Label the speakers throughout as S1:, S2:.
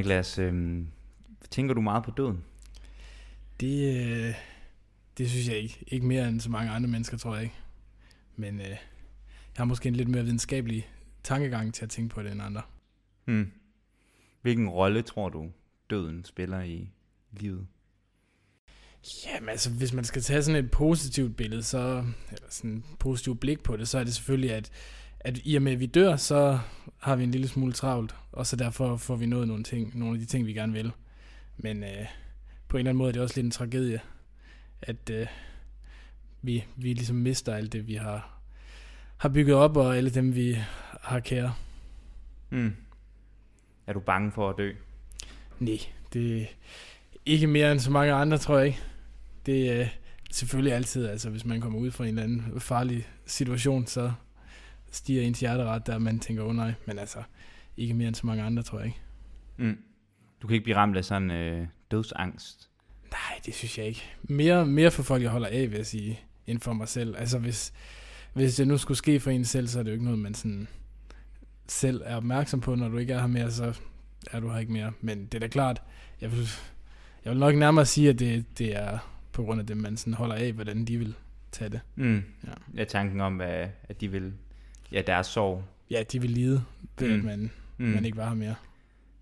S1: Niklas, øh, tænker du meget på døden?
S2: Det, øh, det synes jeg ikke. Ikke mere end så mange andre mennesker, tror jeg ikke. Men øh, jeg har måske en lidt mere videnskabelig tankegang til at tænke på det end andre.
S1: Hmm. Hvilken rolle tror du, døden spiller i livet?
S2: Jamen altså, hvis man skal tage sådan et positivt billede, så, eller sådan et positivt blik på det, så er det selvfølgelig, at, at i og med, at vi dør, så har vi en lille smule travlt, og så derfor får vi nået nogle, ting, nogle af de ting, vi gerne vil. Men øh, på en eller anden måde er det også lidt en tragedie, at øh, vi, vi ligesom mister alt det, vi har, har bygget op, og alle dem, vi har kære.
S1: Hmm. Er du bange for at dø?
S2: Nej, det er ikke mere end så mange andre, tror jeg ikke. Det er selvfølgelig altid, altså hvis man kommer ud fra en eller anden farlig situation, så stiger ens hjerteret der, man tænker, åh oh, nej, men altså ikke mere end så mange andre, tror jeg ikke.
S1: Mm. Du kan ikke blive ramt af sådan øh, dødsangst?
S2: Nej, det synes jeg ikke. Mere, mere for folk, jeg holder af, vil jeg sige, end for mig selv. Altså hvis, hvis det nu skulle ske for en selv, så er det jo ikke noget, man sådan selv er opmærksom på, når du ikke er her mere, så er du her ikke mere. Men det er da klart, jeg vil, jeg vil nok nærmere sige, at det, det er på grund af det, man sådan holder af, hvordan de vil tage det.
S1: Mm. Ja. ja, tanken om, at de vil, ja, deres sorg.
S2: Ja, de vil lide, det mm. at man, mm. man ikke var her mere.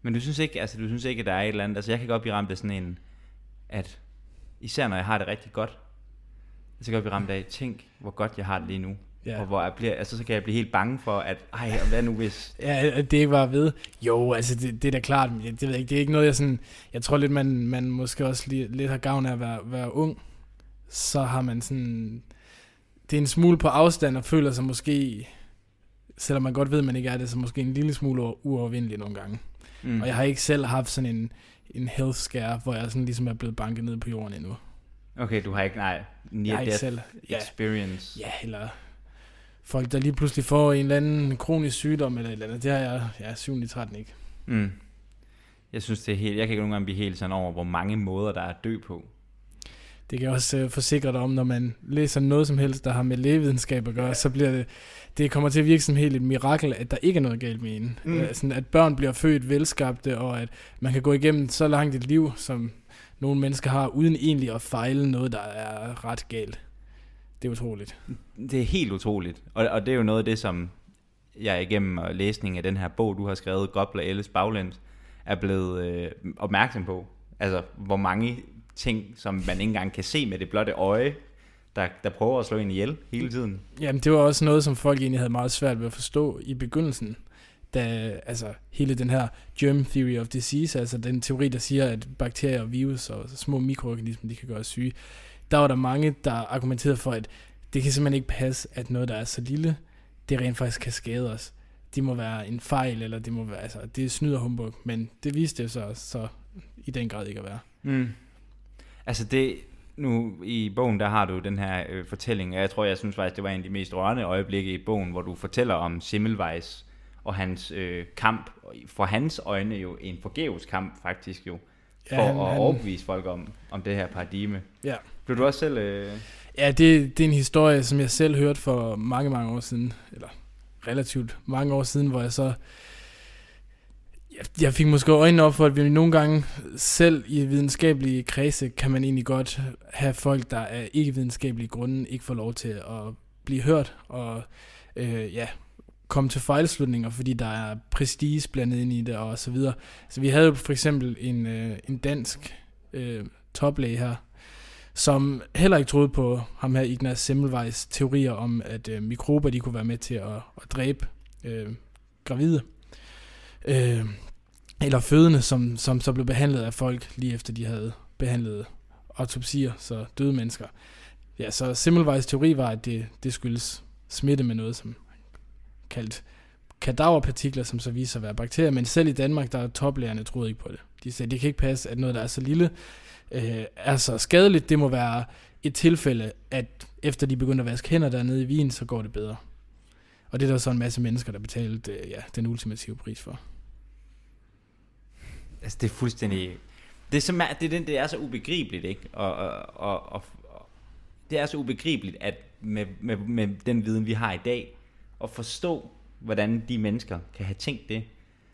S1: Men du synes ikke, altså du synes ikke, at der er et eller andet, altså jeg kan godt blive ramt af sådan en, at især når jeg har det rigtig godt, så kan jeg blive ramt af, tænk hvor godt jeg har det lige nu. Ja. Og hvor jeg bliver, altså, så kan jeg blive helt bange for, at ej, hvad nu hvis...
S2: Ja, det ikke var ved. Jo, altså det, det er da klart, men det, det, ved jeg ikke, det er ikke noget, jeg sådan... Jeg tror lidt, man, man måske også lige, lidt har gavn af at være, være ung. Så har man sådan... Det er en smule på afstand og føler sig måske, selvom man godt ved, at man ikke er det, så måske en lille smule uovervindelig nogle gange. Mm. Og jeg har ikke selv haft sådan en, en health scare, hvor jeg sådan ligesom er blevet banket ned på jorden endnu.
S1: Okay, du har ikke, nej, near death selv, experience.
S2: Ja, ja, eller folk, der lige pludselig får en eller anden kronisk sygdom eller et eller andet. Det har jeg, ja, 7. 13 ikke.
S1: Mm. Jeg synes, det er helt, jeg kan ikke nogen gange blive helt sådan over, hvor mange måder, der er at dø på.
S2: Det kan jeg også uh, forsikre dig om, når man læser noget som helst, der har med lægevidenskab at gøre, ja. så bliver det, det kommer til at virke som helt et mirakel, at der ikke er noget galt med en. Mm. Uh, sådan at børn bliver født velskabte, og at man kan gå igennem så langt et liv, som nogle mennesker har, uden egentlig at fejle noget, der er ret galt. Det er utroligt.
S1: Det er helt utroligt. Og, og det er jo noget af det, som jeg igennem læsning af den her bog, du har skrevet, Gobler Elles Baglæns, er blevet øh, opmærksom på. Altså, hvor mange ting, som man ikke engang kan se med det blotte øje, der, der prøver at slå en ihjel hele tiden.
S2: Jamen, det var også noget, som folk egentlig havde meget svært ved at forstå i begyndelsen. Da, altså, hele den her germ theory of disease, altså den teori, der siger, at bakterier og virus og små mikroorganismer, de kan gøre syge der var der mange, der argumenterede for, at det kan simpelthen ikke passe, at noget, der er så lille, det rent faktisk kan skade os. Det må være en fejl, eller det må være, altså, det er snyd og humbug, men det viste det så, så i den grad ikke at være.
S1: Mm. Altså det, nu i bogen, der har du den her øh, fortælling, og jeg tror, jeg synes faktisk, det var en af de mest rørende øjeblikke i bogen, hvor du fortæller om Simmelweis og hans øh, kamp, for hans øjne jo en forgæves kamp faktisk jo, for ja, han, at han, overbevise folk om, om det her paradigme.
S2: Ja.
S1: Blev du også selv... Øh...
S2: Ja, det, det er en historie, som jeg selv hørte for mange, mange år siden, eller relativt mange år siden, hvor jeg så... Jeg, fik måske øjnene op for, at vi nogle gange selv i videnskabelige kredse, kan man egentlig godt have folk, der af ikke videnskabelige grunde, ikke får lov til at blive hørt, og øh, ja, komme til fejlslutninger, fordi der er prestige blandet ind i det, og så videre. Så vi havde jo for eksempel en, øh, en dansk øh, toplæge her, som heller ikke troede på ham her Ignaz Semmelweis teorier om, at øh, mikrober de kunne være med til at, at dræbe øh, gravide. Øh, eller fødende, som, som så blev behandlet af folk, lige efter de havde behandlet autopsier, så døde mennesker. Ja, så Simmelweis teori var, at det, det skyldes smitte med noget, som kaldt kadaverpartikler, som så viser sig at være bakterier, men selv i Danmark, der er toplærerne troede ikke på det. De sagde, det kan ikke passe, at noget, der er så lille, øh, er så skadeligt. Det må være et tilfælde, at efter de begyndte at vaske hænder dernede i Wien, så går det bedre. Og det er der så en masse mennesker, der betalte øh, ja, den ultimative pris for.
S1: Altså, det er fuldstændig... Det er, så, det, det, det er så ubegribeligt, ikke? Og, og, og, og, og det er så ubegribeligt, at med, med, med den viden, vi har i dag, at forstå, hvordan de mennesker kan have tænkt det.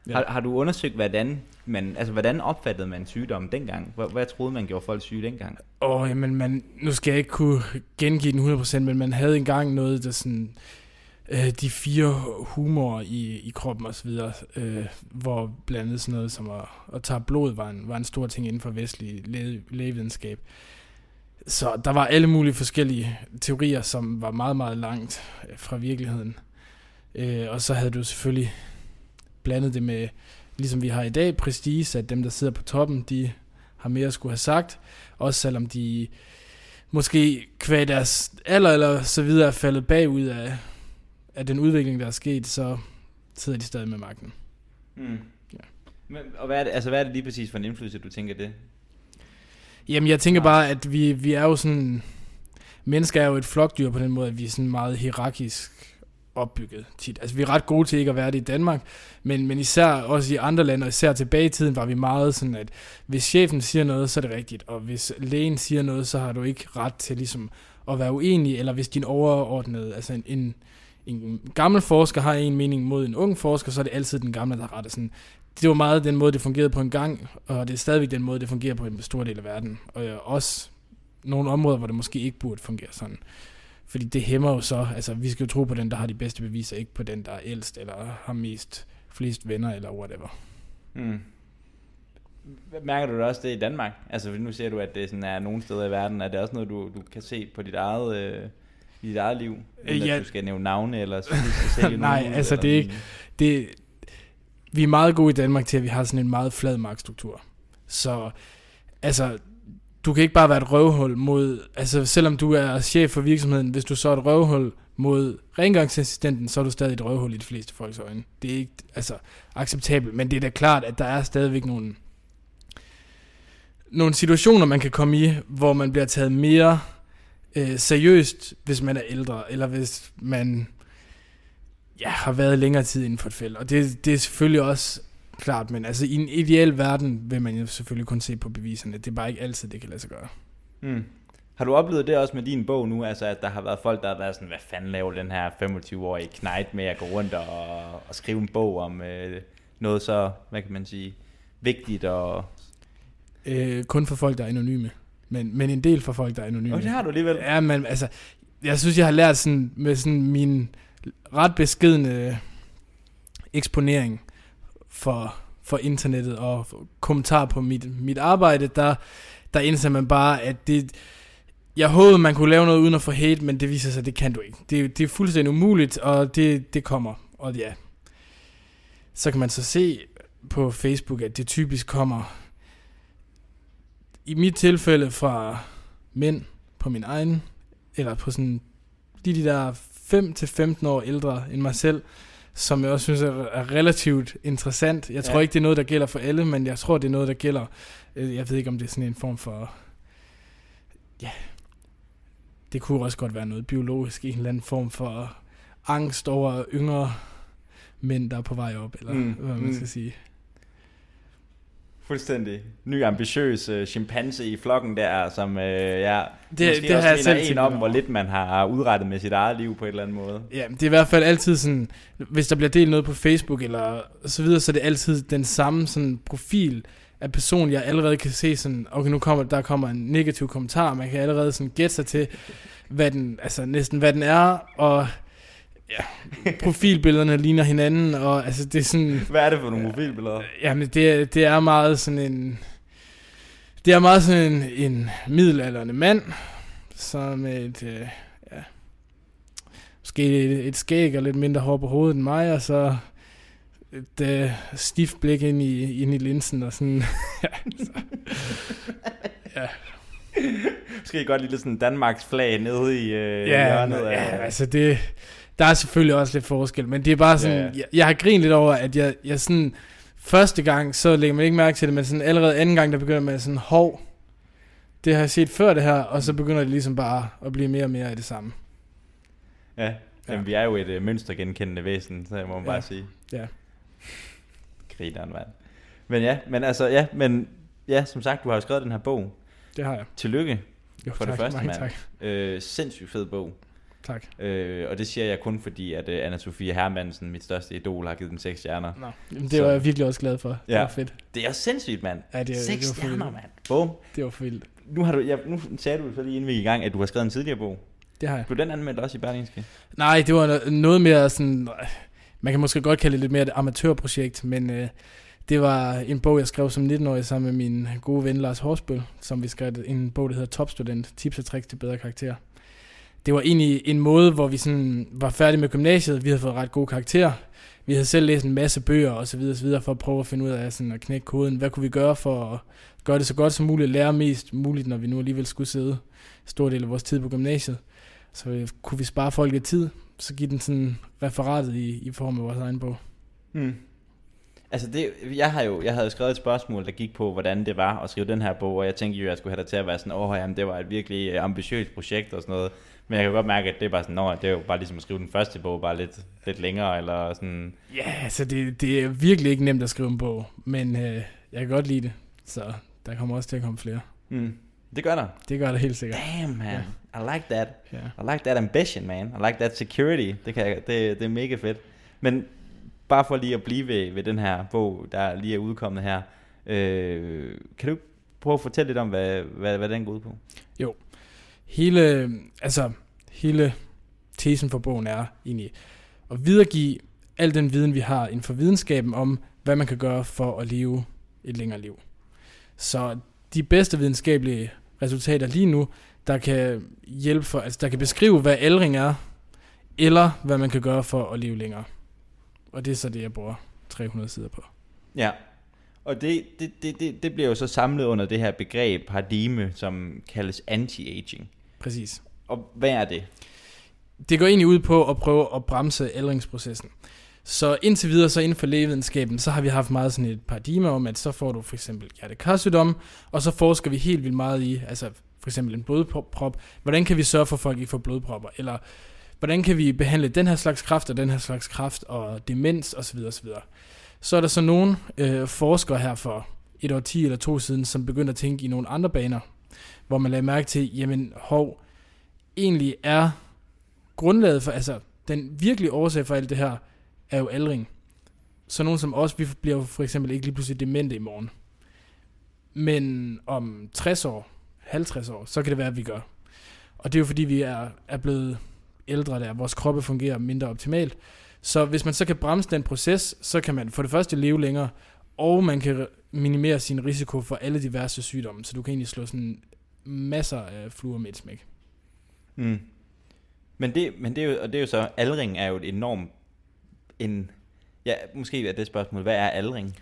S1: Ja. Har, har du undersøgt, hvordan, man, altså, hvordan opfattede man sygdommen dengang? Hvad, hvad troede man gjorde folk syge dengang?
S2: Åh, oh, jamen, man, nu skal jeg ikke kunne gengive den 100%, men man havde engang noget, der sådan, øh, de fire humor i, i kroppen osv., øh, hvor blandt andet sådan noget som at, at tage blod var en, var en stor ting inden for vestlig læge, lægevidenskab. Så der var alle mulige forskellige teorier, som var meget, meget langt øh, fra virkeligheden. Øh, og så havde du selvfølgelig blandet det med, ligesom vi har i dag, prestige, at dem, der sidder på toppen, de har mere at skulle have sagt, også selvom de måske kvæg deres alder eller så videre er faldet bagud af, af den udvikling, der er sket, så sidder de stadig med magten.
S1: Mm. Ja. Men, og hvad er, det, altså, hvad er det lige præcis for en indflydelse, du tænker det?
S2: Jamen, jeg tænker bare, at vi, vi er jo sådan... Mennesker er jo et flokdyr på den måde, at vi er sådan meget hierarkisk opbygget tit. Altså vi er ret gode til ikke at være det i Danmark, men, men især også i andre lande, og især tilbage i tiden, var vi meget sådan, at hvis chefen siger noget, så er det rigtigt, og hvis lægen siger noget, så har du ikke ret til ligesom at være uenig, eller hvis din overordnede, altså en, en, en gammel forsker har en mening mod en ung forsker, så er det altid den gamle, der har ret. Sådan, det var meget den måde, det fungerede på en gang, og det er stadigvæk den måde, det fungerer på en stor del af verden. Og øh, også nogle områder, hvor det måske ikke burde fungere sådan. Fordi det hæmmer jo så, altså vi skal jo tro på den, der har de bedste beviser, ikke på den, der er ældst, eller har mest, flest venner, eller whatever. Mm.
S1: Mærker du det også det i Danmark? Altså nu ser du, at det sådan er nogle steder i verden. Er det også noget, du, du kan se på dit eget, øh, i dit eget liv? Uden ja. at du skal nævne navne, eller sælge
S2: Nej,
S1: nogen,
S2: altså det er ikke... Det, vi er meget gode i Danmark til, at vi har sådan en meget flad magtstruktur. Så altså, du kan ikke bare være et røvhul mod, altså selvom du er chef for virksomheden, hvis du så er et røvhul mod rengøringsassistenten, så er du stadig et røvhul i de fleste folks øjne. Det er ikke altså, acceptabelt, men det er da klart, at der er stadigvæk nogle, nogle situationer, man kan komme i, hvor man bliver taget mere øh, seriøst, hvis man er ældre, eller hvis man ja, har været længere tid inden for et felt. Og det, det er selvfølgelig også klart, men altså i en ideel verden vil man jo selvfølgelig kun se på beviserne. Det er bare ikke altid, det kan lade sig gøre. Mm.
S1: Har du oplevet det også med din bog nu, altså at der har været folk, der har været sådan, hvad fanden laver den her 25-årige knægt med at gå rundt og, og skrive en bog om øh, noget så, hvad kan man sige, vigtigt og...
S2: Øh, kun for folk, der er anonyme. Men, men en del for folk, der er anonyme.
S1: Og det har du alligevel.
S2: Ja, men altså, jeg synes, jeg har lært sådan, med sådan min ret beskedende eksponering for, for internettet og kommentar på mit, mit arbejde, der, der indser man bare, at det, jeg håbede, man kunne lave noget uden at få hate, men det viser sig, at det kan du ikke. Det, det er fuldstændig umuligt, og det, det kommer. Og ja, så kan man så se på Facebook, at det typisk kommer, i mit tilfælde fra mænd på min egen, eller på sådan, de, de der 5-15 år ældre end mig selv, som jeg også synes er, er relativt interessant. Jeg tror ja. ikke, det er noget, der gælder for alle, men jeg tror, det er noget, der gælder. Øh, jeg ved ikke, om det er sådan en form for... Ja, det kunne også godt være noget biologisk, en eller anden form for angst over yngre mænd, der er på vej op, eller mm. hvad man mm. skal sige.
S1: Fuldstændig. Ny ambitiøs uh, chimpanse i flokken der, som uh, ja,
S2: det, måske det også har jeg
S1: en om, hvor lidt man har udrettet med sit eget liv på en eller anden måde.
S2: Ja, det er i hvert fald altid sådan, hvis der bliver delt noget på Facebook eller så videre, så er det altid den samme sådan profil af person, jeg allerede kan se sådan, okay, nu kommer der kommer en negativ kommentar, man kan allerede sådan gætte sig til, hvad den, altså næsten hvad den er, og ja, profilbillederne ligner hinanden, og altså det er sådan...
S1: Hvad er det for nogle profilbilleder?
S2: Jamen det, det er meget sådan en... Det er meget sådan en, en middelalderende mand, som et, øh, ja, måske et, et skæg og lidt mindre hår på hovedet end mig, og så et øh, stift blik ind i, ind i linsen, og sådan, ja, så,
S1: ja. Måske godt lide sådan Danmarks flag nede i øh, ja, hjørnet
S2: af... Ja, altså det der er selvfølgelig også lidt forskel, men det er bare sådan, ja, ja. Jeg, jeg har grinet lidt over, at jeg, jeg sådan, første gang, så lægger man ikke mærke til det, men sådan allerede anden gang, der begynder man sådan, hov, det har jeg set før det her, og så begynder det ligesom bare at blive mere og mere af det samme.
S1: Ja, ja. Jamen, vi er jo et uh, mønstergenkendende væsen, så jeg må ja. bare sige.
S2: Ja.
S1: Grineren, mand. Men ja, men altså, ja, men ja, som sagt, du har jo skrevet den her bog.
S2: Det har jeg.
S1: Tillykke
S2: jo,
S1: for
S2: tak,
S1: det første,
S2: mand. Tak.
S1: Øh, sindssygt fed bog.
S2: Tak.
S1: Øh, og det siger jeg kun fordi, at uh, Anna-Sophie Hermansen, mit største idol, har givet den seks stjerner.
S2: Nå, jamen, det var
S1: Så-
S2: jeg virkelig også glad for. Det
S1: Ja.
S2: var fedt.
S1: Det er sindssygt, mand.
S2: Ja, det,
S1: Seks
S2: det var
S1: stjerner, mand. Bum.
S2: Det var vildt.
S1: Nu, har du, ja, nu sagde du så lige inden vi gik i gang, at du har skrevet en tidligere bog.
S2: Det har jeg.
S1: Blev den anmeldt også i Berlingske?
S2: Nej, det var no- noget mere sådan... Man kan måske godt kalde det lidt mere et amatørprojekt, men øh, det var en bog, jeg skrev som 19-årig sammen med min gode ven Lars Horsbøl, som vi skrev en bog, der hedder Topstudent, tips og tricks til bedre karakter. Det var egentlig en måde, hvor vi sådan var færdige med gymnasiet, vi havde fået ret gode karakterer, vi havde selv læst en masse bøger og så videre, så videre for at prøve at finde ud af sådan at knække koden. Hvad kunne vi gøre for at gøre det så godt som muligt, lære mest muligt, når vi nu alligevel skulle sidde en stor del af vores tid på gymnasiet. Så øh, kunne vi spare folk lidt tid, så give den sådan referatet i, i form af vores egen bog.
S1: Mm. Altså det, jeg har jo, jeg havde skrevet et spørgsmål, der gik på, hvordan det var at skrive den her bog, og jeg tænkte jo, at jeg skulle have dig til at være sådan, åh, jamen, det var et virkelig øh, ambitiøst projekt og sådan noget. Men jeg kan godt mærke, at det er bare sådan, nå, det er jo bare ligesom at skrive den første bog, bare lidt, lidt længere, eller sådan,
S2: Ja, altså det, det er virkelig ikke nemt at skrive en bog, men øh, jeg kan godt lide det, så der kommer også til at komme flere.
S1: hmm. det gør der.
S2: Det gør det helt sikkert.
S1: Damn, man. I like that.
S2: Ja.
S1: I like that ambition, man. I like that security. Det, kan jeg, det, det er mega fedt. Men bare for lige at blive ved, ved den her bog, der lige er udkommet her. Øh, kan du prøve at fortælle lidt om, hvad, hvad, hvad den går ud på? Jo.
S2: Hele, altså, hele tesen for bogen er egentlig at videregive al den viden, vi har inden for videnskaben om, hvad man kan gøre for at leve et længere liv. Så de bedste videnskabelige resultater lige nu, der kan hjælpe for, altså der kan beskrive, hvad aldring er, eller hvad man kan gøre for at leve længere. Og det er så det, jeg bruger 300 sider på.
S1: Ja. Og det, det, det, det, det bliver jo så samlet under det her begreb, paradigme, som kaldes anti-aging.
S2: Præcis.
S1: Og hvad er det?
S2: det går egentlig ud på at prøve at bremse aldringsprocessen. Så indtil videre, så inden for lægevidenskaben, så har vi haft meget sådan et paradigme om, at så får du for eksempel hjertekarsygdom, og så forsker vi helt vildt meget i, altså for eksempel en blodprop, hvordan kan vi sørge for, at folk ikke får blodpropper, eller hvordan kan vi behandle den her slags kræft, og den her slags kræft, og demens osv. osv. Så er der så nogle øh, forskere her for et år 10 eller to siden, som begyndte at tænke i nogle andre baner, hvor man lagde mærke til, jamen hov, egentlig er grundlaget for, altså den virkelige årsag for alt det her, er jo aldring. Så nogen som os, vi bliver jo for eksempel ikke lige pludselig demente i morgen. Men om 60 år, 50 år, så kan det være, at vi gør. Og det er jo fordi, vi er, er blevet ældre der, vores kroppe fungerer mindre optimalt. Så hvis man så kan bremse den proces, så kan man for det første leve længere, og man kan minimere sin risiko for alle diverse sygdomme. Så du kan egentlig slå sådan masser af fluer med et smæk.
S1: Mm. Men, det, men det, er jo, og det er jo så, aldring er jo et enormt, en, ja, måske er det spørgsmål, hvad er aldring?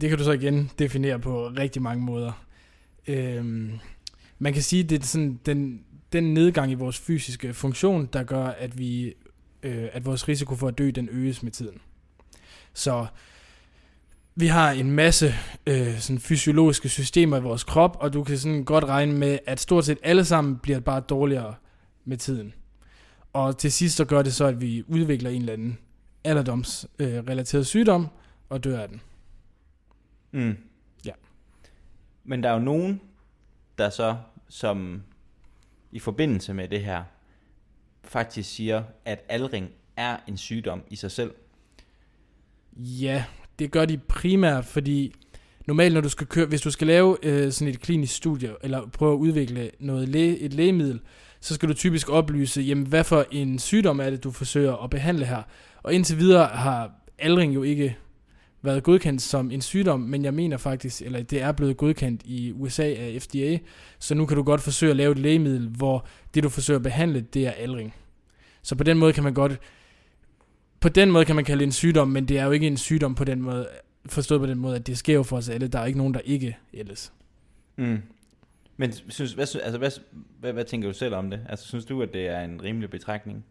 S2: Det kan du så igen definere på rigtig mange måder. Øhm, man kan sige, det er sådan den, den nedgang i vores fysiske funktion, der gør, at vi øh, at vores risiko for at dø, den øges med tiden. Så vi har en masse øh, sådan fysiologiske systemer i vores krop, og du kan sådan godt regne med, at stort set alle sammen bliver bare dårligere med tiden. Og til sidst så gør det så, at vi udvikler en eller anden alderdomsrelateret øh, relateret sygdom, og dør af den.
S1: Mm.
S2: Ja.
S1: Men der er jo nogen, der så, som i forbindelse med det her, faktisk siger, at aldring er en sygdom i sig selv.
S2: Ja, det gør de primært, fordi normalt når du skal køre, hvis du skal lave øh, sådan et klinisk studie, eller prøve at udvikle noget læ- et lægemiddel, så skal du typisk oplyse, jamen hvad for en sygdom er det, du forsøger at behandle her. Og indtil videre har aldring jo ikke været godkendt som en sygdom, men jeg mener faktisk, eller det er blevet godkendt i USA af FDA, så nu kan du godt forsøge at lave et lægemiddel, hvor det du forsøger at behandle, det er aldring. Så på den måde kan man godt, på den måde kan man kalde det en sygdom, men det er jo ikke en sygdom på den måde, forstået på den måde, at det sker jo for os alle. Der er ikke nogen, der ikke ældes.
S1: Mm. Men synes, hvad, altså, hvad, hvad, hvad tænker du selv om det? Altså, synes du, at det er en rimelig betragtning?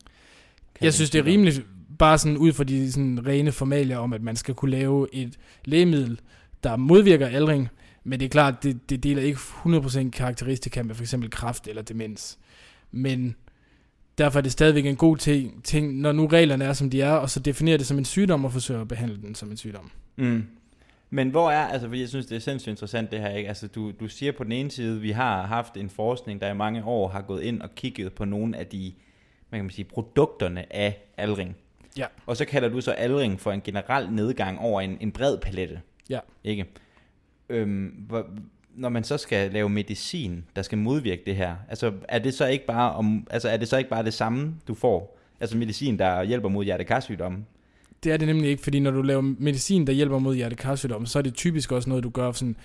S1: Kan
S2: Jeg synes, det er rimeligt, bare sådan ud fra de sådan rene formalier om, at man skal kunne lave et lægemiddel, der modvirker aldring, men det er klart, det, det deler ikke 100% karakteristika med for eksempel kraft eller demens. Men derfor er det stadigvæk en god ting, ting, når nu reglerne er, som de er, og så definerer det som en sygdom og forsøger at behandle den som en sygdom.
S1: Mm. Men hvor er, altså fordi jeg synes, det er sindssygt interessant det her, ikke? Altså du, du siger på den ene side, vi har haft en forskning, der i mange år har gået ind og kigget på nogle af de man kan sige, produkterne af aldring.
S2: Ja.
S1: Og så kalder du så aldring for en generel nedgang over en, en bred palette.
S2: Ja.
S1: Ikke? Øhm, hvor, når man så skal lave medicin, der skal modvirke det her, altså er det så ikke bare, om, altså, er det så ikke bare det samme, du får? Altså medicin, der hjælper mod hjertekarsygdomme?
S2: Det er det nemlig ikke, fordi når du laver medicin, der hjælper mod hjertekarsygdom, så er det typisk også noget, du gør sådan,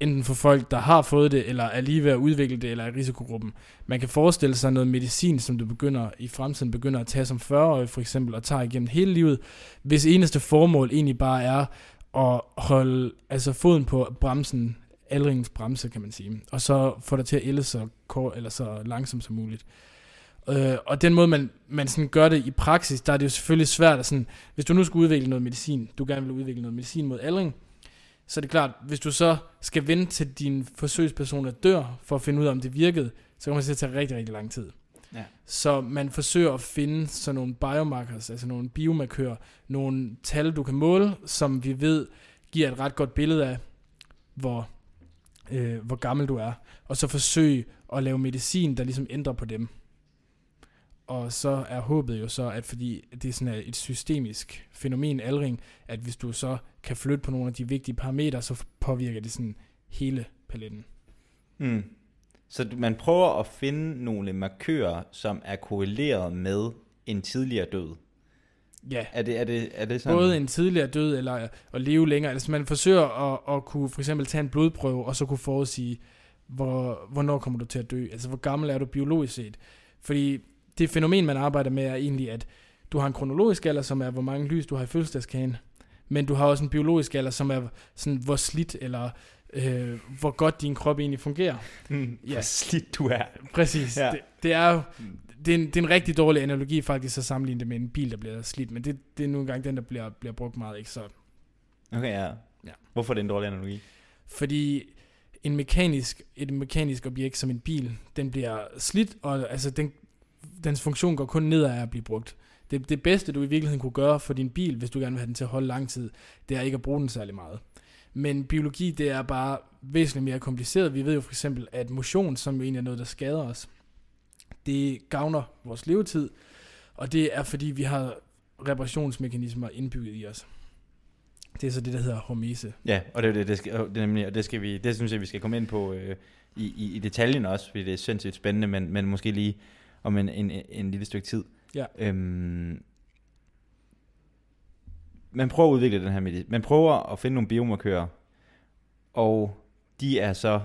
S2: enten for folk, der har fået det, eller er lige ved at udvikle det, eller er i risikogruppen. Man kan forestille sig noget medicin, som du begynder i fremtiden begynder at tage som 40-årig for eksempel, og tager igennem hele livet, hvis eneste formål egentlig bare er at holde altså foden på bremsen, aldringens bremse, kan man sige, og så få dig til at ælde så, kort, eller så langsomt som muligt. Øh, og den måde, man, man sådan gør det i praksis, der er det jo selvfølgelig svært at sådan, hvis du nu skal udvikle noget medicin, du gerne vil udvikle noget medicin mod aldring, så er det klart, hvis du så skal vente til din forsøgspersoner dør, for at finde ud af, om det virkede, så kommer det til at tage rigtig, rigtig lang tid.
S1: Ja.
S2: Så man forsøger at finde sådan nogle biomarkers, altså nogle biomarkører, nogle tal, du kan måle, som vi ved giver et ret godt billede af, hvor, øh, hvor gammel du er. Og så forsøge at lave medicin, der ligesom ændrer på dem. Og så er håbet jo så, at fordi det er sådan et systemisk fænomen, aldring, at hvis du så kan flytte på nogle af de vigtige parametre, så påvirker det sådan hele paletten.
S1: Mm. Så man prøver at finde nogle markører, som er korreleret med en tidligere død.
S2: Ja.
S1: Er det, er det, er det sådan?
S2: Både en tidligere død, eller at leve længere. Altså man forsøger at, at kunne for eksempel tage en blodprøve, og så kunne forudsige, hvor, hvornår kommer du til at dø. Altså hvor gammel er du biologisk set. Fordi det fænomen, man arbejder med, er egentlig, at du har en kronologisk alder, som er, hvor mange lys du har i fødselsdagskagen. Men du har også en biologisk alder, som er, sådan, hvor slidt eller øh, hvor godt din krop egentlig fungerer.
S1: Mm,
S2: Ja.
S1: Hvor slidt du er.
S2: Præcis.
S1: Ja.
S2: Det, det er jo det er, en, det er en rigtig dårlig analogi faktisk at sammenligne det med en bil, der bliver slidt, men det, det er nu engang den, der bliver, bliver brugt meget. Ikke? Så,
S1: Okay, ja.
S2: Ja.
S1: Hvorfor er det en dårlig analogi?
S2: fordi en mekanisk, et mekanisk objekt som en bil, den bliver slidt, og altså den, dens funktion går kun ned af at blive brugt. Det, det bedste, du i virkeligheden kunne gøre for din bil, hvis du gerne vil have den til at holde lang tid, det er ikke at bruge den særlig meget. Men biologi, det er bare væsentligt mere kompliceret. Vi ved jo for eksempel, at motion, som jo egentlig er noget, der skader os, det gavner vores levetid, og det er fordi, vi har reparationsmekanismer indbygget i os. Det er så det, der hedder hormese.
S1: Ja, og det, det, det, skal, det, nemlig, og det, skal vi, det synes jeg, vi skal komme ind på øh, i, i, i detaljen også, fordi det er sindssygt spændende, men, men måske lige om en, en, en lille stykke tid.
S2: Ja.
S1: Øhm, man prøver at udvikle den her medicin. Man prøver at finde nogle biomarkører, og de er så,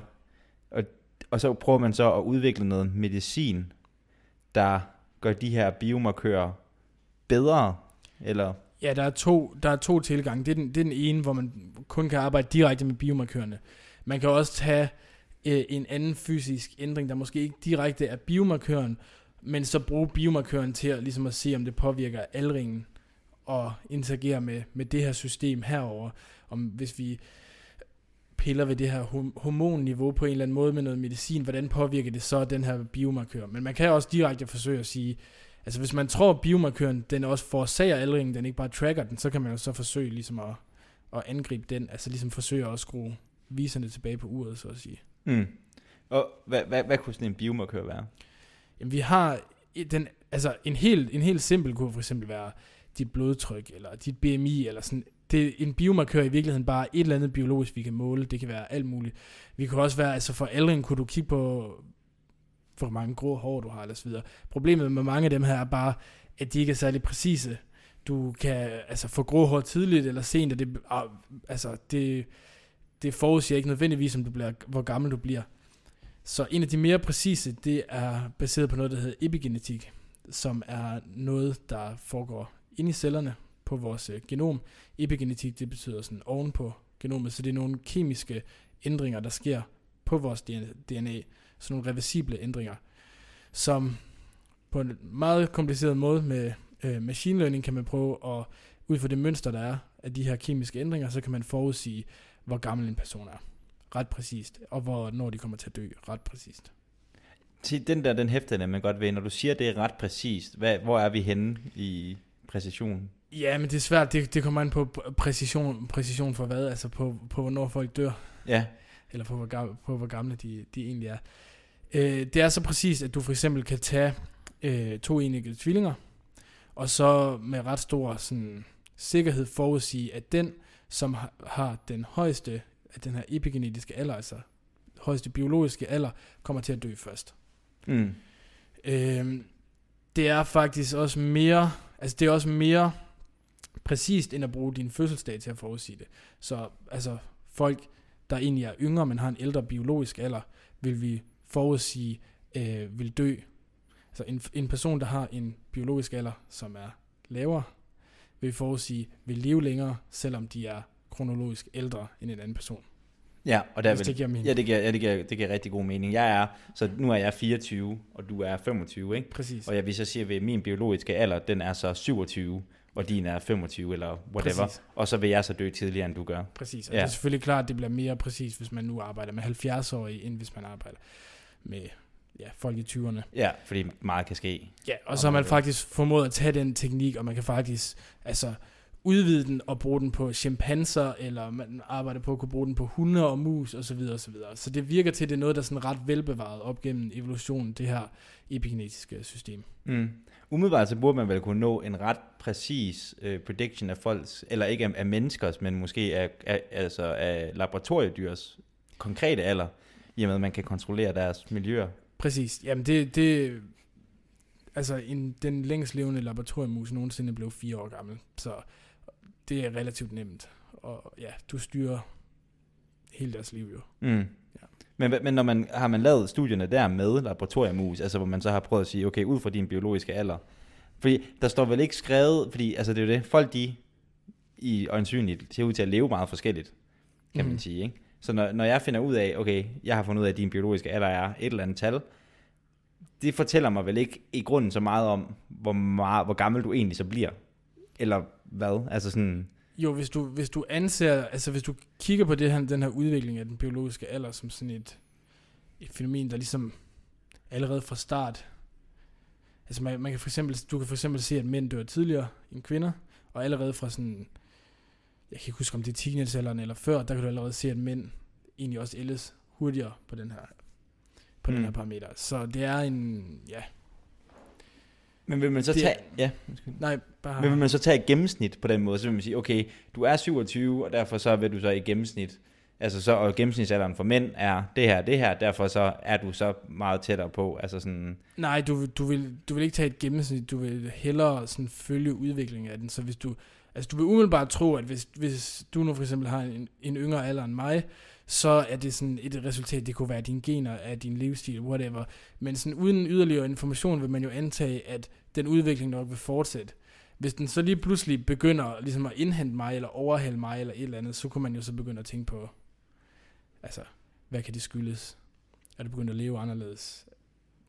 S1: og, og så prøver man så at udvikle noget medicin, der gør de her biomarkører bedre, eller
S2: Ja, der er to, der er to tilgange. Det er, den, det er den ene, hvor man kun kan arbejde direkte med biomarkørerne. Man kan også tage øh, en anden fysisk ændring, der måske ikke direkte er biomarkøren, men så bruge biomarkøren til at, ligesom at se, om det påvirker aldringen og interagere med, med det her system herover. Om hvis vi piller ved det her hormonniveau på en eller anden måde med noget medicin, hvordan påvirker det så den her biomarkør? Men man kan også direkte forsøge at sige, Altså hvis man tror, at biomarkøren den også forårsager aldringen, den ikke bare tracker den, så kan man jo så forsøge ligesom at, at angribe den, altså ligesom forsøge at skrue viserne tilbage på uret, så at sige.
S1: Mm. Og hvad, hvad, hvad kunne sådan en biomarkør være?
S2: Jamen, vi har den, altså en helt, en helt simpel kunne for eksempel være dit blodtryk, eller dit BMI, eller sådan. Det er en biomarkør i virkeligheden bare et eller andet biologisk, vi kan måle. Det kan være alt muligt. Vi kan også være, altså for aldring kunne du kigge på, hvor mange grå hår du har, eller så videre. Problemet med mange af dem her er bare, at de ikke er særlig præcise. Du kan altså få grå hår tidligt eller sent, og det, ah, altså, det, det forudsiger ikke nødvendigvis, om du bliver, hvor gammel du bliver. Så en af de mere præcise, det er baseret på noget, der hedder epigenetik, som er noget, der foregår inde i cellerne på vores øh, genom. Epigenetik, det betyder sådan ovenpå genomet, så det er nogle kemiske ændringer, der sker på vores DNA, sådan nogle reversible ændringer, som på en meget kompliceret måde med øh, machine learning kan man prøve at, ud fra det mønster, der er af de her kemiske ændringer, så kan man forudsige, hvor gammel en person er. Ret præcist. Og hvornår de kommer til at dø. Ret præcist.
S1: Til den der, den hæfter jeg man godt ved, når du siger, det er ret præcist, hvad, hvor er vi henne i præcision?
S2: Ja, men det er svært. Det, det kommer an på præcision, præcision for hvad? Altså på, på hvornår folk dør.
S1: Ja,
S2: Eller på hvor, på hvor gamle de, de egentlig er. Øh, det er så præcist, at du for eksempel kan tage øh, to enige tvillinger, og så med ret stor sådan, sikkerhed forudsige, at den, som har den højeste, at den her epigenetiske alder, altså højeste biologiske alder, kommer til at dø først.
S1: Mm.
S2: Øhm, det er faktisk også mere, altså det er også mere præcist, end at bruge din fødselsdag til at forudsige det. Så altså folk, der egentlig er yngre, men har en ældre biologisk alder, vil vi forudsige, øh, vil dø. Altså en, en person, der har en biologisk alder, som er lavere, vil vi forudsige, vil leve længere, selvom de er kronologisk ældre end en anden person.
S1: Ja, og der
S2: Hvis
S1: vil,
S2: det giver mening.
S1: ja, det giver, ja, det giver, det giver rigtig god mening. Jeg er, så nu er jeg 24, og du er 25, ikke?
S2: Præcis.
S1: Og jeg vil så sige, at min biologiske alder, den er så 27, og din er 25 eller whatever.
S2: Præcis.
S1: Og så vil jeg så dø tidligere, end du gør.
S2: Præcis, og
S1: Ja.
S2: det er selvfølgelig klart, at det bliver mere præcis, hvis man nu arbejder med 70-årige, end hvis man arbejder med ja, folk i 20'erne.
S1: Ja, fordi meget kan ske.
S2: Ja, og
S1: Og
S2: så har man faktisk formået at tage den teknik, og man kan faktisk altså, udvide den og bruge den på chimpanser, eller man arbejder på at kunne bruge den på hunde og mus osv. Så, videre, og så, videre. så det virker til, at det er noget, der er sådan ret velbevaret op gennem evolutionen, det her epigenetiske system.
S1: Mm. Umiddelbart så burde man vel kunne nå en ret præcis øh, prediction af folks, eller ikke af, af menneskers, men måske af, af, altså af laboratoriedyrs konkrete alder, i og med at man kan kontrollere deres miljøer.
S2: Præcis. Jamen det, det altså en, den længst levende laboratoriemus nogensinde blev fire år gammel, så det er relativt nemt. Og ja, du styrer hele deres liv jo.
S1: Mm. Ja. Men, men når man, har man lavet studierne der med laboratoriemus, altså hvor man så har prøvet at sige, okay, ud fra din biologiske alder, fordi der står vel ikke skrevet, fordi altså det er jo det, folk de i øjensynligt ser ud til at leve meget forskelligt, kan mm. man
S2: Mhm.
S1: sige, ikke? Så når, når jeg finder ud af, okay, jeg har fundet ud af, at din biologiske alder er et eller andet tal, det fortæller mig vel ikke i grunden så meget om, hvor, meget, hvor gammel du egentlig så bliver. Eller hvad? Altså sådan,
S2: Jo, hvis du, hvis du anser, altså hvis du kigger på det her, den her udvikling af den biologiske alder som sådan et, et fænomen, der ligesom allerede fra start, altså man, man kan for eksempel, du kan for eksempel se, at mænd dør tidligere end kvinder, og allerede fra sådan, jeg kan ikke huske om det er teenagealderen eller før, der kan du allerede se, at mænd egentlig også ældes hurtigere på den her, på mm. den
S1: Mm.
S2: her parameter. Så det er en, ja,
S1: men vil man så
S2: Det-
S1: tage... Ja, undskyld.
S2: nej, bare...
S1: Men vil man så tage et gennemsnit på den måde, så vil man sige, okay, du er 27, og derfor så vil du så i gennemsnit, altså så, og gennemsnitsalderen for mænd er det her, det her, derfor så er du så meget tættere på, altså sådan,
S2: Nej, du, du, vil, du vil ikke tage et gennemsnit, du vil hellere sådan følge udviklingen af den. Så hvis du, altså du vil umiddelbart tro, at hvis, hvis du nu for eksempel har en, en yngre alder end mig, så er det sådan et resultat, det kunne være dine gener, af din livsstil, whatever. Men sådan uden yderligere information vil man jo antage, at den udvikling nok vil fortsætte. Hvis den så lige pludselig begynder ligesom at indhente mig, eller overhale mig, eller et eller andet, så kunne man jo så begynde at tænke på, altså, hvad kan det skyldes? Er du begyndt at leve anderledes?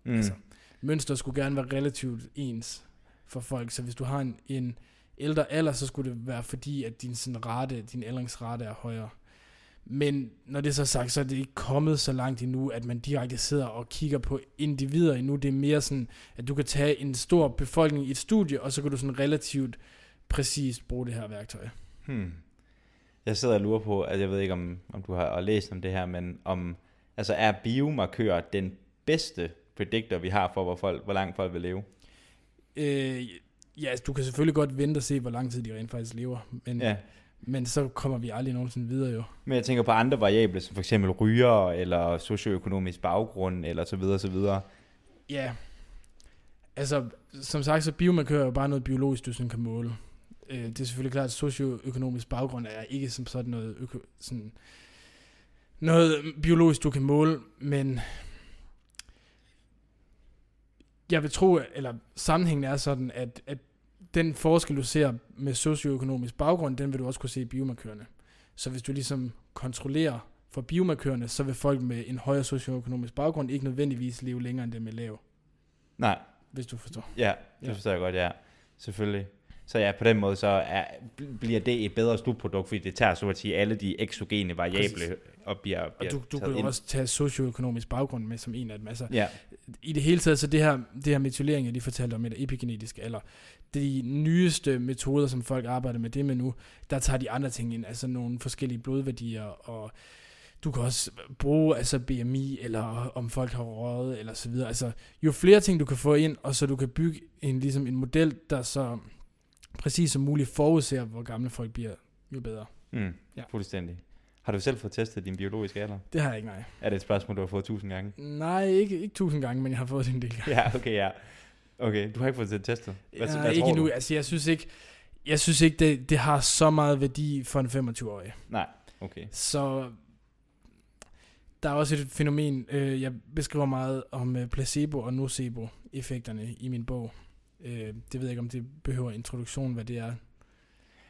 S1: mm,
S2: Altså, mønstret skulle gerne være relativt ens for folk, så hvis du har en, en ældre alder, så skulle det være fordi, at din sådan rate, din ældringsrate er højere. Men når det er så sagt, så er det ikke kommet så langt endnu, at man direkte sidder og kigger på individer endnu. Det er mere sådan, at du kan tage en stor befolkning i et studie, og så kan du sådan relativt præcist bruge det her værktøj.
S1: hmm. Jeg sidder og lurer på, at jeg ved ikke, om, om du har læst om det her, men om, altså er biomarkør den bedste predictor, vi har for, hvor, folk, hvor langt folk vil leve?
S2: Øh, ja, altså, du kan selvfølgelig godt vente og se, hvor lang tid de rent faktisk lever, men,
S1: Ja.
S2: Men så kommer vi aldrig nogensinde videre jo.
S1: Men jeg tænker på andre variable, som for eksempel ryger, eller socioøkonomisk baggrund, eller så videre, så videre.
S2: Ja, altså som sagt, så biomarkør er jo bare noget biologisk, du sådan kan måle. Øh, det er selvfølgelig klart, at socioøkonomisk baggrund er ikke som sådan noget, øko, sådan noget biologisk, du kan måle, men jeg vil tro, eller sammenhængen er sådan, at, at den forskel, du ser med socioøkonomisk baggrund, den vil du også kunne se i biomarkørerne. Så hvis du ligesom kontrollerer for biomarkørerne, så vil folk med en højere socioøkonomisk baggrund ikke nødvendigvis leve længere end dem med lav,
S1: Nej,
S2: hvis du forstår.
S1: ja, det
S2: Ja.
S1: forstår jeg godt, ja. Selvfølgelig. Så ja, på den måde så er, bliver det et bedre slutprodukt, fordi det tager så at sige alle de eksogene variable
S2: Præcis.
S1: Og bliver,
S2: Og
S1: bliver
S2: du, du
S1: taget
S2: kan jo
S1: ind.
S2: også tage socioøkonomisk baggrund med som en af dem. Altså,
S1: Ja,
S2: I det hele taget, så det her, det her metylering, jeg lige fortalte om, eller epigenetisk alder, de nyeste metoder, som folk arbejder med det med nu, der tager de andre ting ind, altså nogle forskellige blodværdier, og du kan også bruge altså BMI, eller om folk har røget, eller så videre. Altså, jo flere ting, du kan få ind, og så du kan bygge en, ligesom en model, der så præcis som muligt forudser, hvor gamle folk bliver, jo bedre.
S1: Mm,
S2: ja.
S1: Fuldstændig. Har du selv fået testet din biologiske alder?
S2: Det har jeg ikke, nej.
S1: Er det et spørgsmål, du har fået tusind gange?
S2: Nej, ikke, ikke tusind gange, men jeg har fået det en del gange.
S1: Ja, okay, ja. Okay, du har ikke fået det testet? Hvad,
S2: ja,
S1: hvad
S2: ikke endnu.
S1: du?
S2: Altså, jeg synes ikke, jeg synes ikke det, det har så meget værdi for en 25-årig.
S1: Nej, okay.
S2: Så der er også et fænomen, øh, jeg beskriver meget om øh, placebo- og nocebo-effekterne i min bog. Øh, det ved jeg ikke, om det behøver introduktion, hvad det er.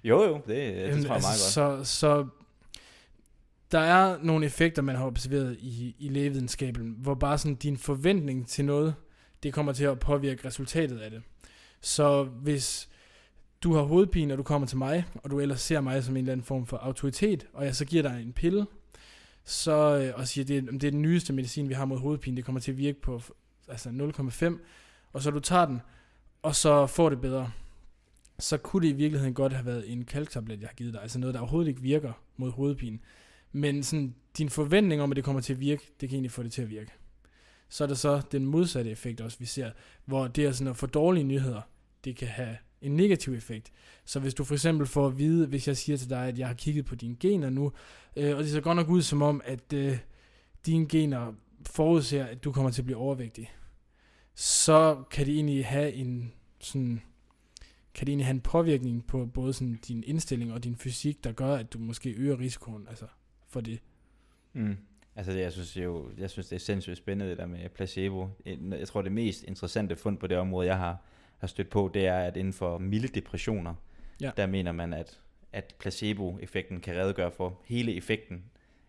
S1: Jo, jo, det, det
S2: Øhm,
S1: tror jeg meget godt.
S2: Så, så der er nogle effekter, man har observeret i, i lægevidenskaben, hvor bare sådan din forventning til noget, det kommer til at påvirke resultatet af det. Så hvis du har hovedpine, og du kommer til mig, og du ellers ser mig som en eller anden form for autoritet, og jeg så giver dig en pille, så, øh, og siger, det er, det er den nyeste medicin, vi har mod hovedpine, det kommer til at virke på altså 0,5, og så du tager den, og så får det bedre så kunne det i virkeligheden godt have været en kalktablet, jeg har givet dig. Altså noget, der overhovedet ikke virker mod hovedpine. Men sådan, din forventning om, at det kommer til at virke, det kan egentlig få det til at virke. Så er der så den modsatte effekt også, vi ser, hvor det er sådan at få dårlige nyheder, det kan have en negativ effekt. Så hvis du for eksempel får at vide, hvis jeg siger til dig, at jeg har kigget på dine gener nu, øh, og det ser godt nok ud som om, at øh, dine gener forudser, at du kommer til at blive overvægtig, så kan det egentlig have en sådan kan det egentlig have en påvirkning på både sådan din indstilling og din fysik, der gør, at du måske øger risikoen altså for det.
S1: Mm. Altså, det, jeg synes jo, jeg synes, det er sindssygt spændende, det der med placebo. Jeg tror, det mest interessante fund på det område, jeg har, har stødt på, det er, at inden for milde depressioner,
S2: Ja.
S1: der mener man, at, at placebo-effekten kan redegøre for hele effekten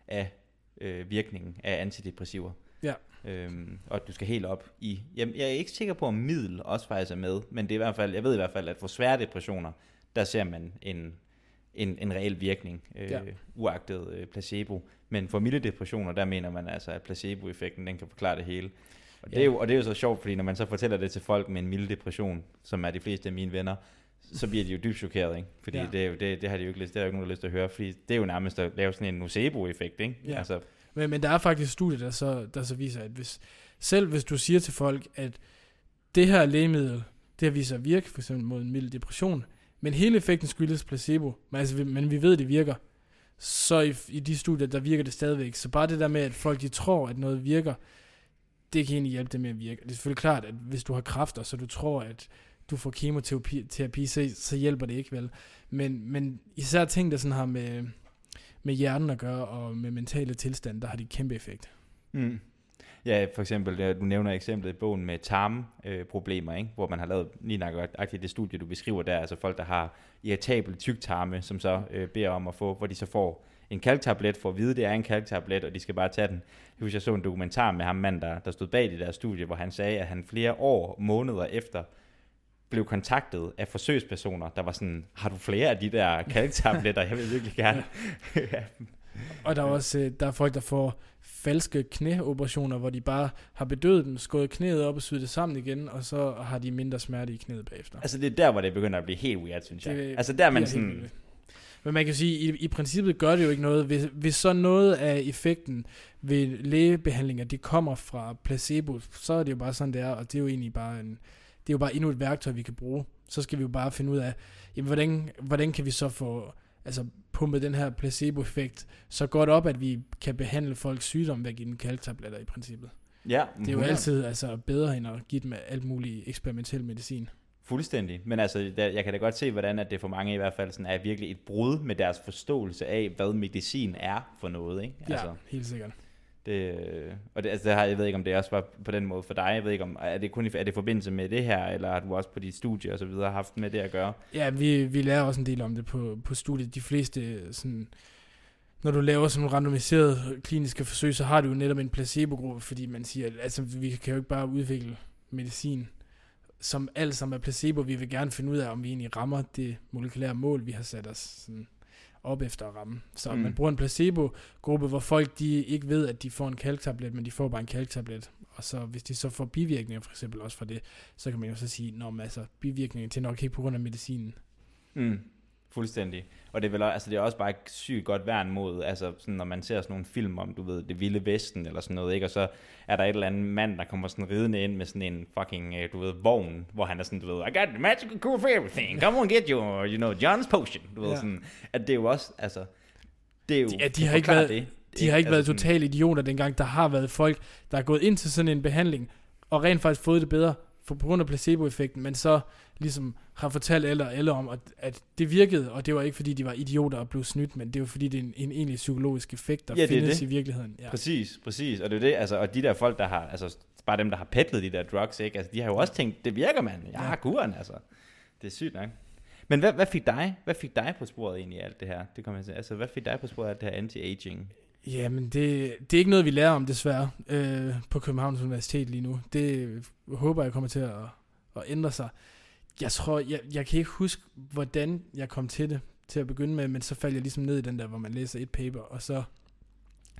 S1: af øh, virkningen af antidepressiver.
S2: Ja.
S1: Øhm, og at du skal helt op i, jamen, jeg er ikke sikker på, om middel også faktisk er med, men det er i hvert fald, jeg ved i hvert fald, at for svære depressioner, der ser man en, en, en reel virkning, øh,
S2: Ja.
S1: uagtet øh, placebo. Men for milde depressioner, der mener man altså, at placeboeffekten, den kan forklare det hele. Og det,
S2: Ja.
S1: er jo, og det er jo så sjovt, fordi når man så fortæller det til folk med en mild depression, som er de fleste af mine venner, så bliver de jo dybt chokeret, ikke? Fordi
S2: Ja.
S1: det, er jo, det, det har de jo ikke lyst, det har jo ikke nogen der lyst til at høre, fordi det er jo nærmest at lave sådan en nocebo-effekt, ikke?
S2: Ja.
S1: Altså,
S2: Men, men der er faktisk studier, der så, der så viser, at hvis, selv hvis du siger til folk, at det her lægemiddel, det har vist sig at virke, for eksempel mod en mild depression, men hele effekten skyldes placebo, men, altså, vi- men vi ved, det virker, så i, i de studier, der virker det stadigvæk. Så bare det der med, at folk de tror, at noget virker, det kan egentlig hjælpe dem med at virke. Det er selvfølgelig klart, at hvis du har kræfter, så du tror, at du får kemoterapi, terapi, så, så hjælper det ikke vel. Men, men især ting, der sådan har med, med hjernen at gøre, og med mentale tilstand, der har de kæmpe effekt.
S1: Mm. Ja, for eksempel, du nævner eksemplet i bogen med tarmproblemer, øh, ikke? hvor man har lavet lige nøjagtigt det studie, du beskriver der, altså folk, der har irritabel tyktarme, som så øh, beder om at få, hvor de så får en kalktablet, for at vide, det er en kalktablet, og de skal bare tage den. Jeg husker, jeg så en dokumentar med ham mand, der, der stod bag det der studie, hvor han sagde, at han flere år, måneder efter, blev kontaktet af forsøgspersoner, der var sådan, har du flere af de der kalktabletter? Jeg vil virkelig gerne.
S2: Og der er også øh, der er folk, der får falske knæoperationer, hvor de bare har bedøvet dem, skåret knæet op og syet det sammen igen, og så har de mindre smerte i knæet bagefter.
S1: Altså det er der, hvor det begynder at blive helt weird, synes jeg.
S2: Det-
S1: altså der er man sådan.
S2: Men man kan sige, i, i princippet gør det jo ikke noget. Hvis, hvis så noget af effekten ved lægebehandlinger, det kommer fra placebo, så er det jo bare sådan, det er, og det er jo egentlig bare en, det er jo bare endnu et værktøj, vi kan bruge. Så skal vi jo bare finde ud af, jamen, hvordan, hvordan kan vi så få altså, pumpet den her placebo-effekt så godt op, at vi kan behandle folks sygdom ved at give dem kalktabletter i princippet.
S1: ja,
S2: Det er jo
S1: 100.
S2: altid altså, bedre end at give dem alt muligt eksperimentel medicin.
S1: Fuldstændig. Men altså, der, jeg kan da godt se, hvordan at det for mange i hvert fald sådan er virkelig et brud med deres forståelse af, hvad medicin er for noget. Ikke?
S2: Ja,
S1: Altså,
S2: helt sikkert
S1: det, øh, og det, altså, det har, jeg ved ikke, om det også var på den måde for dig. Jeg ved ikke, om er det kun i, er det i forbindelse med det her, eller har du også på dit studie og så videre haft med det at gøre?
S2: Ja, vi, vi lærer også en del om det på, på studiet. De fleste, øh, sådan, når du laver sådan nogle randomiserede kliniske forsøg, så har du jo netop en placebo-gruppe, fordi man siger, at altså, vi kan jo ikke bare udvikle medicin, som alt sammen er placebo. Vi vil gerne finde ud af, om vi egentlig rammer det molekylære mål, vi har sat os sådan op efter at ramme. Så mm. Man bruger en placebo-gruppe, hvor folk de ikke ved, at de får en kalktablet, men de får bare en kalktablet. Og så hvis de så får bivirkninger for eksempel også fra det, så kan man jo så sige, at altså, bivirkninger til nok ikke på grund af medicinen.
S1: Mm. Fuldstændig. Og det er, vel, også- altså, det er også bare et sygt godt værn mod, altså sådan, når man ser sådan nogle film om, du ved, det vilde vesten eller sådan noget, ikke? Og så er der et eller andet mand, der kommer sådan ridende ind med sådan en fucking, øh, du ved, vogn, hvor han er sådan, du ved, I got the magical cure for everything, come on get your, you know, John's potion, du ved,
S2: Ja.
S1: sådan, at det er jo også, altså, det er jo,
S2: Ja, de har ikke været-
S1: det,
S2: De har ikke været
S1: sådan-
S2: totale idioter dengang. Der har været folk, der er gået ind til sådan en behandling, og rent faktisk fået det bedre, for på grund af placeboeffekten, men så ligesom har fortalt alle og alle om, at, at det virkede, og det var ikke fordi, de var idioter og blev snydt, men det var fordi, det er en, en egentlig psykologisk effekt, der
S1: Ja, det
S2: findes
S1: det.
S2: i virkeligheden. Ja.
S1: Præcis, præcis. Og det er det, altså, og de der folk, der har, altså, bare dem, der har petlet de der drugs, ikke? Altså, de har jo også tænkt, det virker, mand. Jeg har kuren, altså. Det er sygt nok. Men hvad, hvad, fik dig, hvad fik dig på sporet egentlig af alt det her? Det kommer jeg til. Altså, hvad fik dig på sporet af alt det her anti-aging?
S2: Jamen, det, det er ikke noget, vi lærer om, desværre, øh, på Københavns Universitet lige nu. Det håber jeg kommer til at, at ændre sig. Jeg tror, jeg, jeg kan ikke huske, hvordan jeg kom til det til at begynde med, men så faldt jeg ligesom ned i den der, hvor man læser et paper, og så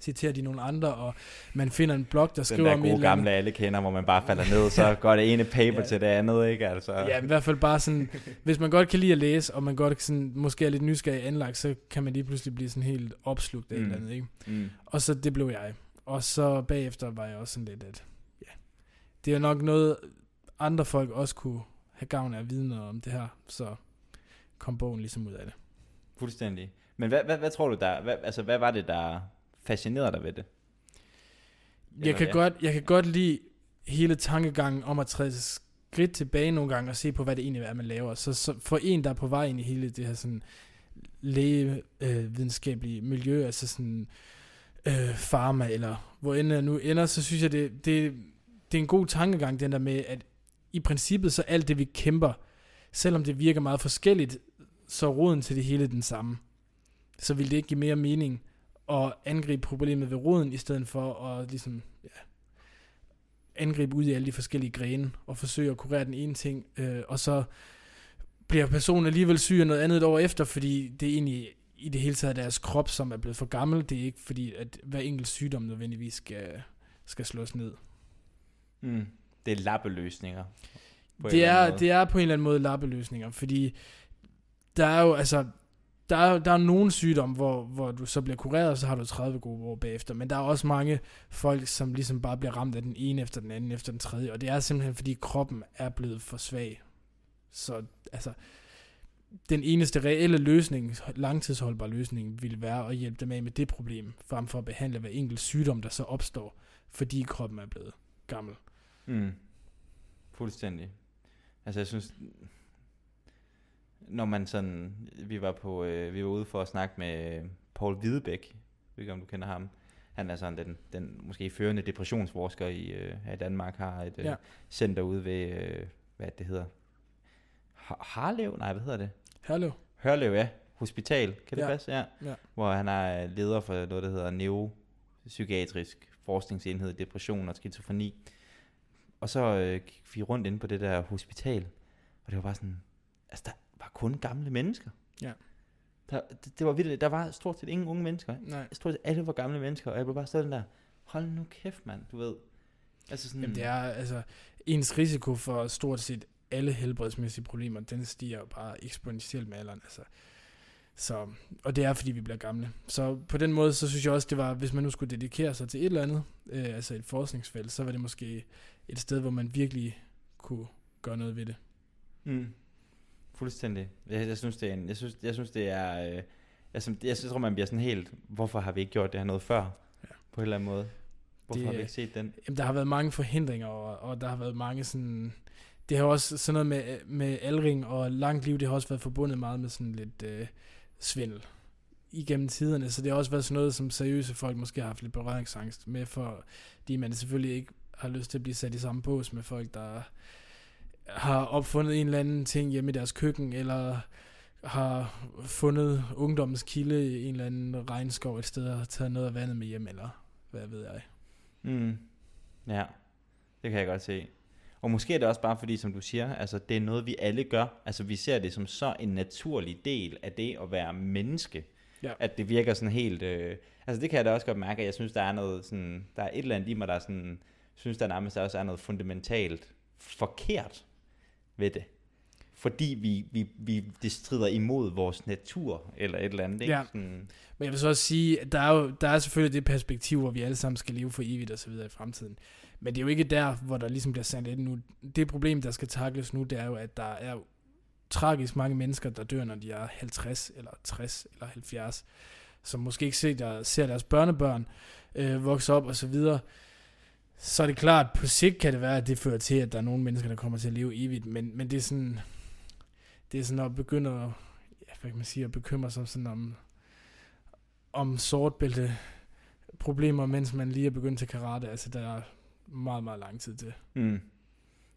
S2: citerer de nogle andre, og man finder en blog, der
S1: Den
S2: skriver
S1: der
S2: om et
S1: gode
S2: eller andet.
S1: gamle, alle kender, hvor man bare falder ned, så går det ene paper
S2: Ja.
S1: til det andet, ikke? Altså.
S2: Ja, i hvert fald bare sådan, hvis man godt kan lide at læse, og man godt sådan, måske er lidt nysgerrig anlagt, så kan man lige pludselig blive sådan helt opslugt af mm. et eller andet, ikke?
S1: Mm.
S2: Og så det blev jeg. Og så bagefter var jeg også sådan lidt, at ja, det er nok noget, andre folk også kunne have gavn af at vide noget om det her. Så kom bogen ligesom ud af det.
S1: Fuldstændig. Men hvad, hvad, hvad tror du der, hvad, altså, hvad var det, der fascinerede dig ved det?
S2: Jeg
S1: Eller
S2: kan,
S1: ja.
S2: godt, jeg kan godt lide hele tankegangen om at træde skridt tilbage nogle gange og se på, hvad det egentlig er, man laver. Så, så for en, der er på vej ind i hele det her sådan lægevidenskabelige miljø, altså sådan øh, pharma, eller hvor end jeg nu ender, så synes jeg, det, det, det er en god tankegang, den der med, at i princippet så alt det, vi kæmper, selvom det virker meget forskelligt, så er roden til det hele den samme. Så vil det ikke give mere mening at angribe problemet ved roden, i stedet for at ligesom, ja, angribe ud i alle de forskellige grene, og forsøge at kurere den ene ting, øh, og så bliver personen alligevel syg af noget andet et år efter, fordi det er egentlig i det hele taget deres krop, som er blevet for gammel. Det er ikke fordi, at hver enkelt sygdom nødvendigvis skal, skal slås ned.
S1: Mm. Det er lappeløsninger.
S2: Det er, det er på en eller anden måde lappeløsninger, fordi der er jo, altså, der er, der er nogle sygdomme, hvor, hvor du så bliver kureret, og så har du 30 gode år bagefter, men der er også mange folk, som ligesom bare bliver ramt af den ene efter den anden, efter den tredje, og det er simpelthen, fordi kroppen er blevet for svag. Så altså, den eneste reelle løsning, langtidsholdbar løsning, vil være at hjælpe dem af med det problem, frem for at behandle hver enkelt sygdom, der så opstår, fordi kroppen er blevet gammel.
S1: Mm. Fuldstændig. Altså jeg synes, når man sådan, vi var på, øh, vi var ude for at snakke med Paul Hvidebæk, jeg ved ikke om du kender ham. Han er sådan den, den måske førende depressionsforsker i, øh, her i Danmark, har et øh,
S2: Ja.
S1: center ude ved, øh, hvad det hedder, Har- Harlev? Nej, hvad hedder det?
S2: Hallo?
S1: Hørlev, ja. Hospital, kan det
S2: Ja.
S1: passe? Ja.
S2: Ja.
S1: Hvor han er leder for noget, der hedder Neuropsykiatrisk Forskningsenhed i Depression og Skizofreni. Og så øh, gik vi rundt ind på det der hospital, og det var bare sådan, altså der var kun gamle mennesker.
S2: Ja.
S1: Der, det, det var vildt, der var stort set ingen unge mennesker.
S2: Nej.
S1: Stort set alle var gamle mennesker, og jeg blev bare stået der, hold nu kæft mand, du ved. Altså sådan,
S2: Jamen, det er altså, ens risiko for stort set alle helbredsmæssige problemer, den stiger jo bare eksponentielt med alderen. Altså. Så, og det er, fordi vi bliver gamle. Så på den måde, så synes jeg også, det var, hvis man nu skulle dedikere sig til et eller andet, øh, altså et forskningsfelt, så var det måske et sted, hvor man virkelig kunne gøre noget ved det.
S1: Mm. Fuldstændig. Jeg, jeg, synes, det er en, jeg, synes, jeg synes, det er... Øh, jeg, synes, jeg, tror, man bliver sådan helt... Hvorfor har vi ikke gjort det her noget før?
S2: Ja.
S1: På en eller anden måde. Hvorfor
S2: Det
S1: har vi
S2: er-
S1: ikke set den?
S2: Jamen, der har været mange forhindringer, og, og der har været mange sådan... Det har også sådan noget med, med aldring og langt liv, det har også været forbundet meget med sådan lidt øh, svindel igennem tiderne, så det har også været sådan noget, som seriøse folk måske har haft lidt berøringsangst med, fordi man selvfølgelig ikke har lyst til at blive sat i samme bås med folk, der har opfundet en eller anden ting hjemme i deres køkken, eller har fundet ungdommens kilde i en eller anden regnskov et sted og taget noget af vandet med hjem, eller hvad ved jeg.
S1: Mm. Ja, det kan jeg godt se. Og måske er det også bare fordi, som du siger, altså det er noget, vi alle gør. Altså vi ser det som så en naturlig del af det at være menneske.
S2: Ja.
S1: At det virker sådan helt... Øh, altså det kan jeg da også godt mærke, at jeg synes, der er noget sådan... Der er et eller andet i mig, der er sådan... synes, der nærmest også er noget fundamentalt forkert ved det. fordi vi, vi, vi, det strider imod vores natur, eller et eller andet. Ikke?
S2: Ja.
S1: Sådan,
S2: Men jeg vil så også sige, at der er jo der er selvfølgelig det perspektiv, hvor vi alle sammen skal leve for evigt og så videre i fremtiden. Men det er jo ikke der, hvor der ligesom bliver sendt ind nu. Det problem, der skal takles nu, det er jo, at der er tragisk mange mennesker, der dør, når de er 50 eller 60 eller 70, som måske ikke ser, der, ser deres børnebørn øh, vokse op og så videre. Så er det klart, på sigt kan det være, at det fører til, at der er nogle mennesker, der kommer til at leve evigt, men, men det er sådan, det er sådan at begynde at, ja, hvad kan man sige, at bekymre sig sådan om, om sortbælte problemer, mens man lige er begyndt til karate. Altså, der er meget, meget lang tid til.
S1: mm.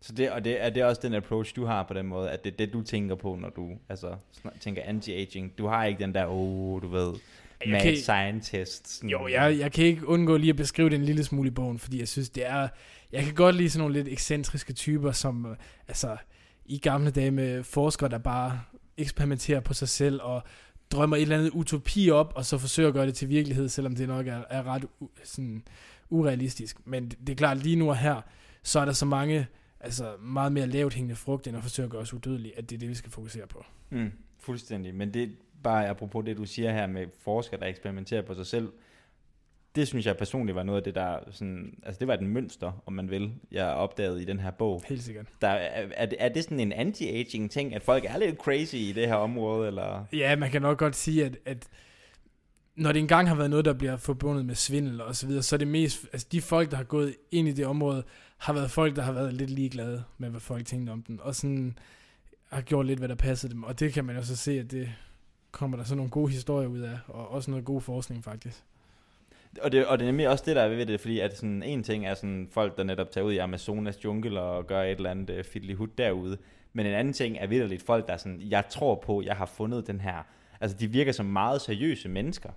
S1: Så det, og det, er det også den approach, du har på den måde, at det er det, du tænker på, når du altså, tænker anti-aging. Du har ikke den der, oh, du ved,
S2: jeg
S1: mad
S2: kan-
S1: scientist. Sådan,
S2: Jo, jeg, jeg kan ikke undgå lige at beskrive det en lille smule i bogen, fordi jeg synes, det er... Jeg kan godt lide sådan nogle lidt ekscentriske typer, som øh, altså i gamle dage med forskere, der bare eksperimenterer på sig selv og drømmer et eller andet utopi op, og så forsøger at gøre det til virkelighed, selvom det nok er, er ret u, sådan, urealistisk. Men det, det er klart, lige nu og her, så er der så mange, altså meget mere lavt hængende frugt, end at forsøge at gøre os udødelige, at det er det, vi skal fokusere på.
S1: Mm, fuldstændig. Men det bare apropos det, du siger her med forskere, der eksperimenterer på sig selv. Det synes jeg personligt var noget af det, der sådan, altså det var et mønster, om man vil, jeg opdagede i den her bog.
S2: Helt sikkert.
S1: Der, er, er, det- er det sådan en anti-aging ting, at folk er lidt crazy i det her område, eller?
S2: Ja, man kan nok godt sige, at, at når det engang har været noget, der bliver forbundet med svindel og så videre, så er det mest, altså de folk, der har gået ind i det område, har været folk, der har været lidt ligeglade med, hvad folk tænkte om den, og sådan har gjort lidt, hvad der passede dem, og det kan man jo så se, at det kommer der så nogle gode historier ud af, og også noget god forskning faktisk.
S1: Og det, og det er nemlig også det, der er ved det, fordi at sådan, en ting er sådan folk, der netop tager ud i Amazonas jungle og gør et eller andet uh, fiddly derude, men en anden ting er vidderligt folk, der er sådan, jeg tror på, jeg har fundet den her, altså de virker som meget seriøse mennesker.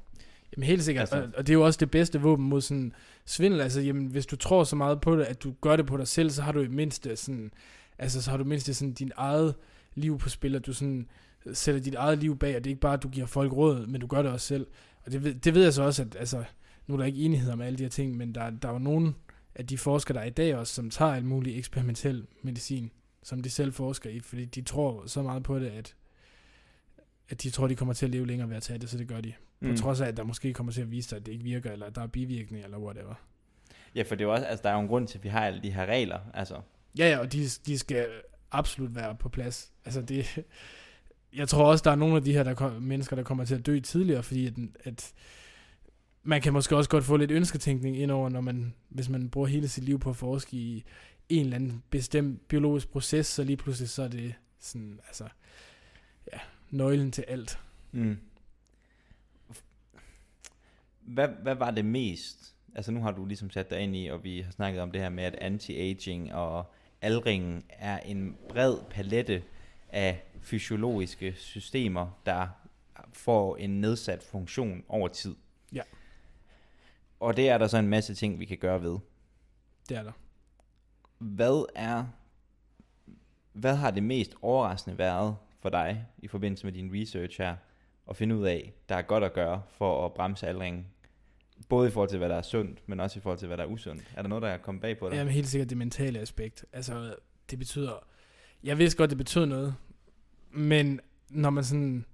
S2: Jamen helt sikkert,
S1: Altså-
S2: og, og det er jo også det bedste våben mod sådan svindel, altså jamen, hvis du tror så meget på det, at du gør det på dig selv, så har du i mindste sådan, altså så har du i mindste sådan din eget liv på spil, at du sådan sætter dit eget liv bag, og det er ikke bare, at du giver folk råd, men du gør det også selv. Og det ved, det ved jeg så også, at altså, nu er der ikke enighed om alle de her ting, men der, der er jo nogen af de forskere, der er i dag også, som tager alt muligt eksperimentel medicin, som de selv forsker i, fordi de tror så meget på det, at, at de tror, de kommer til at leve længere ved at tage det, så det gør de. På mm. trods af, at der måske kommer til at vise sig, at det ikke virker, eller at der er bivirkninger, eller whatever.
S1: Ja, for det er jo også, altså der er jo en grund til, at vi har alle de her regler, altså.
S2: Ja, ja, og de, de skal absolut være på plads. Altså det, jeg tror også, der er nogle af de her der kom, mennesker, der kommer til at dø tidligere, fordi at, at man kan måske også godt få lidt ønsketænkning indover, når man, hvis man bruger hele sit liv på at forske i en eller anden bestemt biologisk proces, så lige pludselig så er det sådan, altså, ja, nøglen til alt.
S1: Mm. Hvad, hvad var det mest? Altså nu har du ligesom sat dig ind i, og vi har snakket om det her med, at anti-aging og aldringen er en bred palette af fysiologiske systemer, der får en nedsat funktion over tid.
S2: Ja.
S1: Og det er der så en masse ting, vi kan gøre ved.
S2: Det er der.
S1: Hvad er hvad har det mest overraskende været for dig i forbindelse med din research her at finde ud af, der er godt at gøre for at bremse aldringen? Både i forhold til, hvad der er sundt, men også i forhold til, hvad der er usundt. Er der noget, der er kommet bag på dig?
S2: Jamen helt sikkert det mentale aspekt. Altså, det betyder... Jeg vidste godt, det betød noget, men når man sådan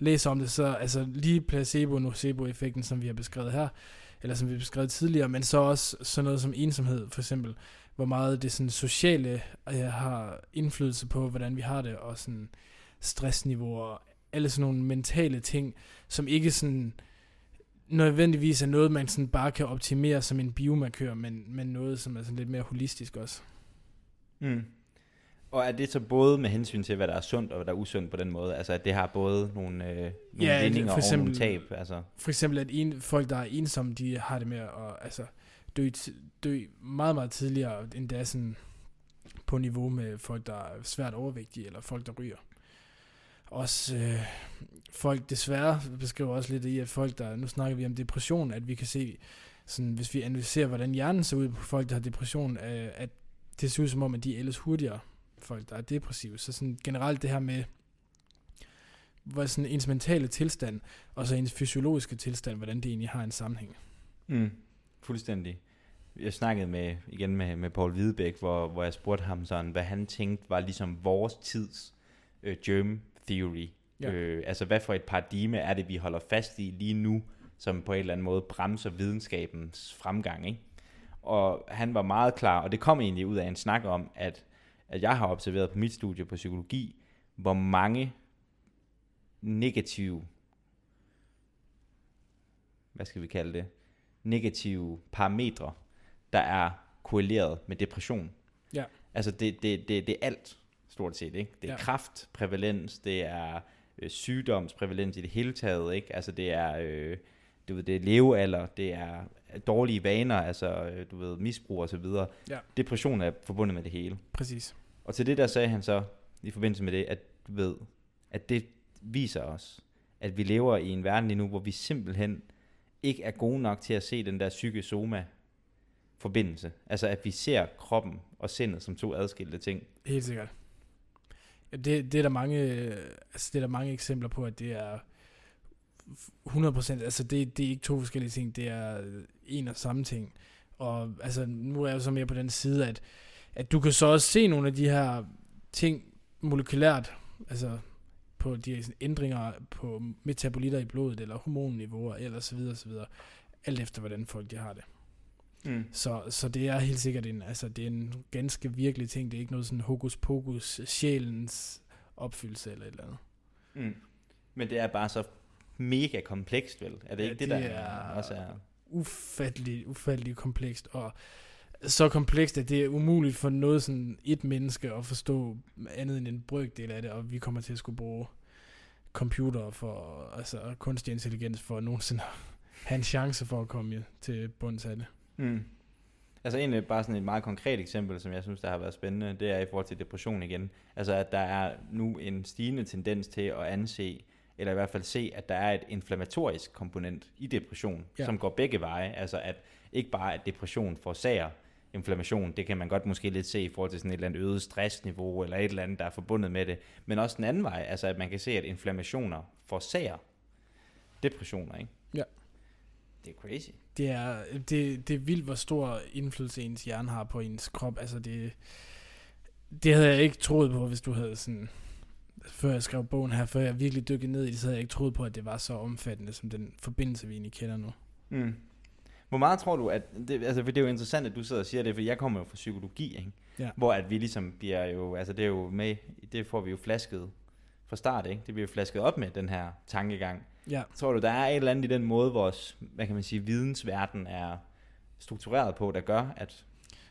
S2: læser om det, så altså lige placebo nocebo-effekten, som vi har beskrevet her, eller som vi har beskrevet tidligere, men så også sådan noget som ensomhed, for eksempel, hvor meget det sådan sociale øh, har indflydelse på, hvordan vi har det, og sådan stressniveauer, og alle sådan nogle mentale ting, som ikke sådan nødvendigvis er noget, man sådan bare kan optimere som en biomarkør, men, men noget, som er sådan lidt mere holistisk også.
S1: Mm. Og er det så både med hensyn til, hvad der er sundt og hvad der er usundt på den måde? Altså at det har både nogle, øh, nogle
S2: Ja,
S1: vindinger
S2: for eksempel-
S1: og nogle tab? Altså.
S2: For eksempel, at en, folk, der er ensomme, de har det med at altså, dø, dø meget, meget tidligere, end det er sådan på niveau med folk, der er svært overvægtige, eller folk, der ryger. Også øh, folk desværre beskriver også lidt i, at folk, der, nu snakker vi om depression, at vi kan se, sådan, hvis vi analyserer, hvordan hjernen ser ud på folk, der har depression, øh, at det ser ud som om, at de ældes hurtigere, folk, der er depressive. Så sådan generelt det her med, hvor sådan ens mentale tilstand, og så ens fysiologiske tilstand, hvordan det egentlig har en sammenhæng.
S1: Mm. Fuldstændig. Jeg snakkede med, igen med, med Paul Hvidebæk, hvor, hvor jeg spurgte ham sådan, hvad han tænkte var ligesom vores tids øh, germ theory.
S2: Ja.
S1: Øh, altså hvad for et paradigme er det, vi holder fast i lige nu, som på en eller anden måde bremser videnskabens fremgang. Ikke? Og han var meget klar, og det kom egentlig ud af en snak om, at, at jeg har observeret på mit studie på psykologi, hvor mange negative, hvad skal vi kalde det, negative parametre, der er korreleret med depression.
S2: Ja.
S1: Altså det, det, det, det er alt, stort set. Ikke? Det er
S2: Ja.
S1: kraftprævalens, det er øh, sygdomsprævalens i det hele taget. Ikke? Altså det er, øh, du ved, det er levealder, det er dårlige vaner, altså øh, du ved, misbrug og så videre.
S2: Ja.
S1: Depression er forbundet med det hele.
S2: Præcis.
S1: Og til det der sagde han så, i forbindelse med det, at du ved, at det viser os, at vi lever i en verden lige nu, hvor vi simpelthen ikke er gode nok til at se den der psykosoma forbindelse. Altså at vi ser kroppen og sindet som to adskilte ting.
S2: Helt sikkert. Det, det, er der mange, øh, altså det er der mange eksempler på, at det er 100%, altså det, det er ikke to forskellige ting, det er en og samme ting. Og altså, nu er jeg jo så mere på den side, at, at du kan så også se nogle af de her ting molekylært, altså på de her sådan ændringer på metabolitter i blodet, eller hormonniveauer, eller så videre, så videre, alt efter hvordan folk de har det.
S1: Mm.
S2: Så, så det er helt sikkert en, altså det er en ganske virkelig ting. Det er ikke noget sådan hokus pokus, sjælens opfyldelse eller et eller andet.
S1: Mm. Men det er bare så mega komplekst, vel? Er det
S2: Ja,
S1: ikke det,
S2: det
S1: der
S2: er-
S1: også er...
S2: Ufattelig, ufattelig komplekst, og så komplekst, at det er umuligt for noget sådan et menneske at forstå andet end en brøkdel af det, og vi kommer til at skulle bruge computer for, altså kunstig intelligens for nogensinde at have en chance for at komme til bunds af det.
S1: Mm. Altså egentlig bare sådan et meget konkret eksempel, som jeg synes, der har været spændende, det er i forhold til depression igen. Altså at der er nu en stigende tendens til at anse, eller i hvert fald se, at der er et inflammatorisk komponent i depression,
S2: Ja.
S1: som går begge veje. Altså at ikke bare at depression forårsager inflammation, det kan man godt måske lidt se i forhold til sådan et eller andet øget stressniveau, eller et eller andet, der er forbundet med det. Men også den anden vej, altså at man kan se, at inflammationer forårsager depressioner, ikke?
S2: Ja.
S1: Det er crazy.
S2: Det er, det, det er vildt, hvor stor indflydelse ens hjerne har på ens krop. Altså det, det havde jeg ikke troet på, hvis du havde sådan, før jeg skrev bogen her, før jeg virkelig dykkede ned i det, så havde jeg ikke troet på, at det var så omfattende, som den forbindelse, vi egentlig kender nu.
S1: Mm. Hvor meget tror du, at, det, altså for det er jo interessant, at du sidder og siger det, for jeg kommer jo fra psykologi, ikke?
S2: Ja.
S1: hvor at vi ligesom bliver jo, altså det er jo med, det får vi jo flasket fra start, ikke? det bliver jo flasket op med den her tankegang.
S2: Ja,
S1: Tror du, der er et eller andet i den måde, vores, hvad kan man sige, vidensverden er struktureret på, der gør, at...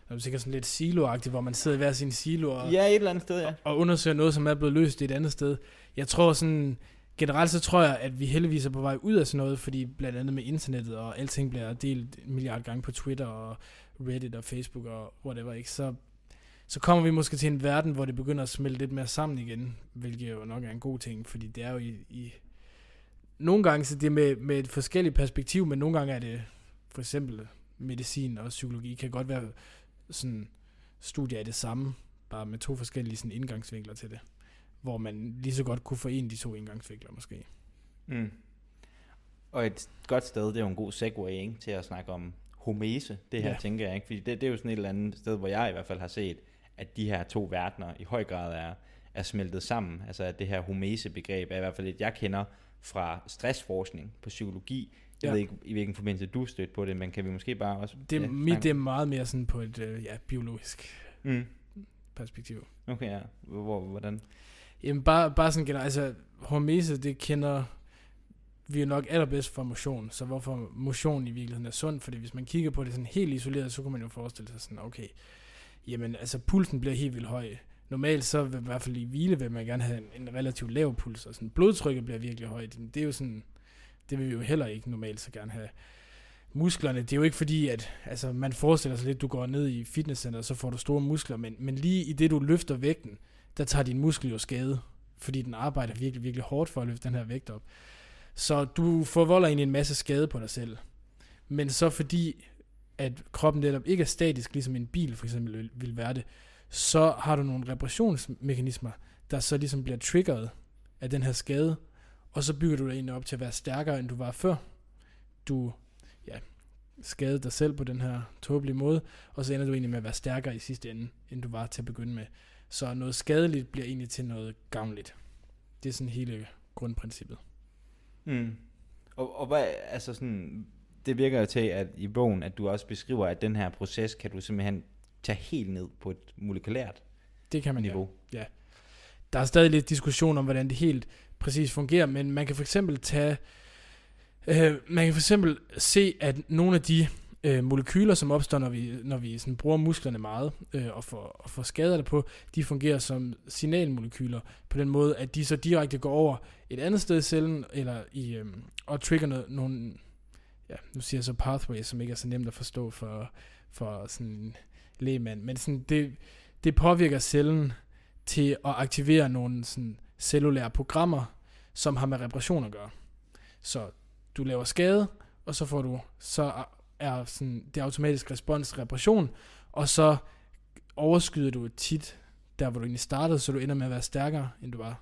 S2: det er sikkert sådan lidt siloagtigt, hvor man sidder i hver sin silo og,
S1: Ja, et eller andet sted, ja.
S2: og undersøger noget, som er blevet løst et andet sted. Jeg tror sådan, generelt så tror jeg, at vi heldigvis er på vej ud af sådan noget, fordi blandt andet med internettet, og alting bliver delt en milliard gange på Twitter og Reddit og Facebook og whatever, ikke? Så, så kommer vi måske til en verden, hvor det begynder at smelte lidt mere sammen igen, hvilket jo nok er en god ting, fordi det er jo i... i nogle gange så det er med, med et forskelligt perspektiv, men nogle gange er det for eksempel medicin og psykologi kan godt være sådan studier af det samme, bare med to forskellige sådan indgangsvinkler til det hvor man lige så godt kunne forene de to indgangsvinkler måske.
S1: Mm. Og et godt sted, det er jo en god segue ikke, til at snakke om homese, det her
S2: Ja.
S1: tænker jeg. Ikke? Fordi det, det er jo sådan et eller andet sted, hvor jeg i hvert fald har set, at de her to verdener i høj grad er, er smeltet sammen. Altså at det her homese-begreb er i hvert fald et, jeg kender fra stressforskning på psykologi. Jeg
S2: Ja.
S1: ved ikke, i hvilken forbindelse du er stødt på det, men kan vi måske bare også...
S2: Det,
S1: ja,
S2: mit, det er meget mere sådan på et øh, ja, biologisk
S1: Mm.
S2: perspektiv.
S1: Okay, ja. Hvor, hvordan?
S2: Jamen bare, bare sådan generelt, altså hormese, det kender vi jo nok allerbedst fra motion, så hvorfor motion i virkeligheden er sund, fordi hvis man kigger på det sådan helt isoleret, så kunne man jo forestille sig sådan, okay, jamen altså pulsen bliver helt vildt høj. Normalt så vil, i hvert fald i hvile vil man gerne have en, en relativt lav puls, og sådan blodtrykket bliver virkelig højt. Det er jo sådan, det vil vi jo heller ikke normalt så gerne have. Musklerne, det er jo ikke fordi, at altså, man forestiller sig lidt, du går ned i fitnesscenter, så får du store muskler, men, men lige i det, du løfter vægten, der tager din muskel jo skade, fordi den arbejder virkelig, virkelig hårdt for at løfte den her vægt op. Så du forvolder egentlig en masse skade på dig selv. Men så fordi, at kroppen netop ikke er statisk, ligesom en bil for eksempel vil- vil være det, så har du nogle reparationsmekanismer, der så ligesom bliver triggeret af den her skade, og så bygger du dig egentlig op til at være stærkere, end du var før. Du, ja, skade dig selv på den her tåbelige måde, og så ender du egentlig med at være stærkere i sidste ende, end du var til at begynde med. Så noget skadeligt bliver egentlig til noget gavnligt. Det er sådan hele grundprincippet.
S1: Mm. Og, og hvad, altså sådan, det virker jo til, at i bogen, at du også beskriver, at den her proces kan du simpelthen tage helt ned på et molekylært
S2: Det kan man
S1: niveau.
S2: Ja. Der er stadig lidt diskussion om, hvordan det helt præcis fungerer, men man kan for eksempel tage, øh, man kan for eksempel se, at nogle af de øh, molekyler, som opstår, når vi, når vi sådan bruger musklerne meget øh, og, får, og får skader på, de fungerer som signalmolekyler på den måde, at de så direkte går over et andet sted i cellen, eller i, øh, og trigger noget, nogle, ja, nu siger jeg så pathway, som ikke er så nemt at forstå for, for sådan en lægemand, men sådan det, det påvirker cellen til at aktivere nogle sådan cellulære programmer, som har med reparation at gøre. Så du laver skade, og så får du, så er sådan, det automatisk respons reparation, og så overskyder du tit der, hvor du egentlig startede, så du ender med at være stærkere, end du var,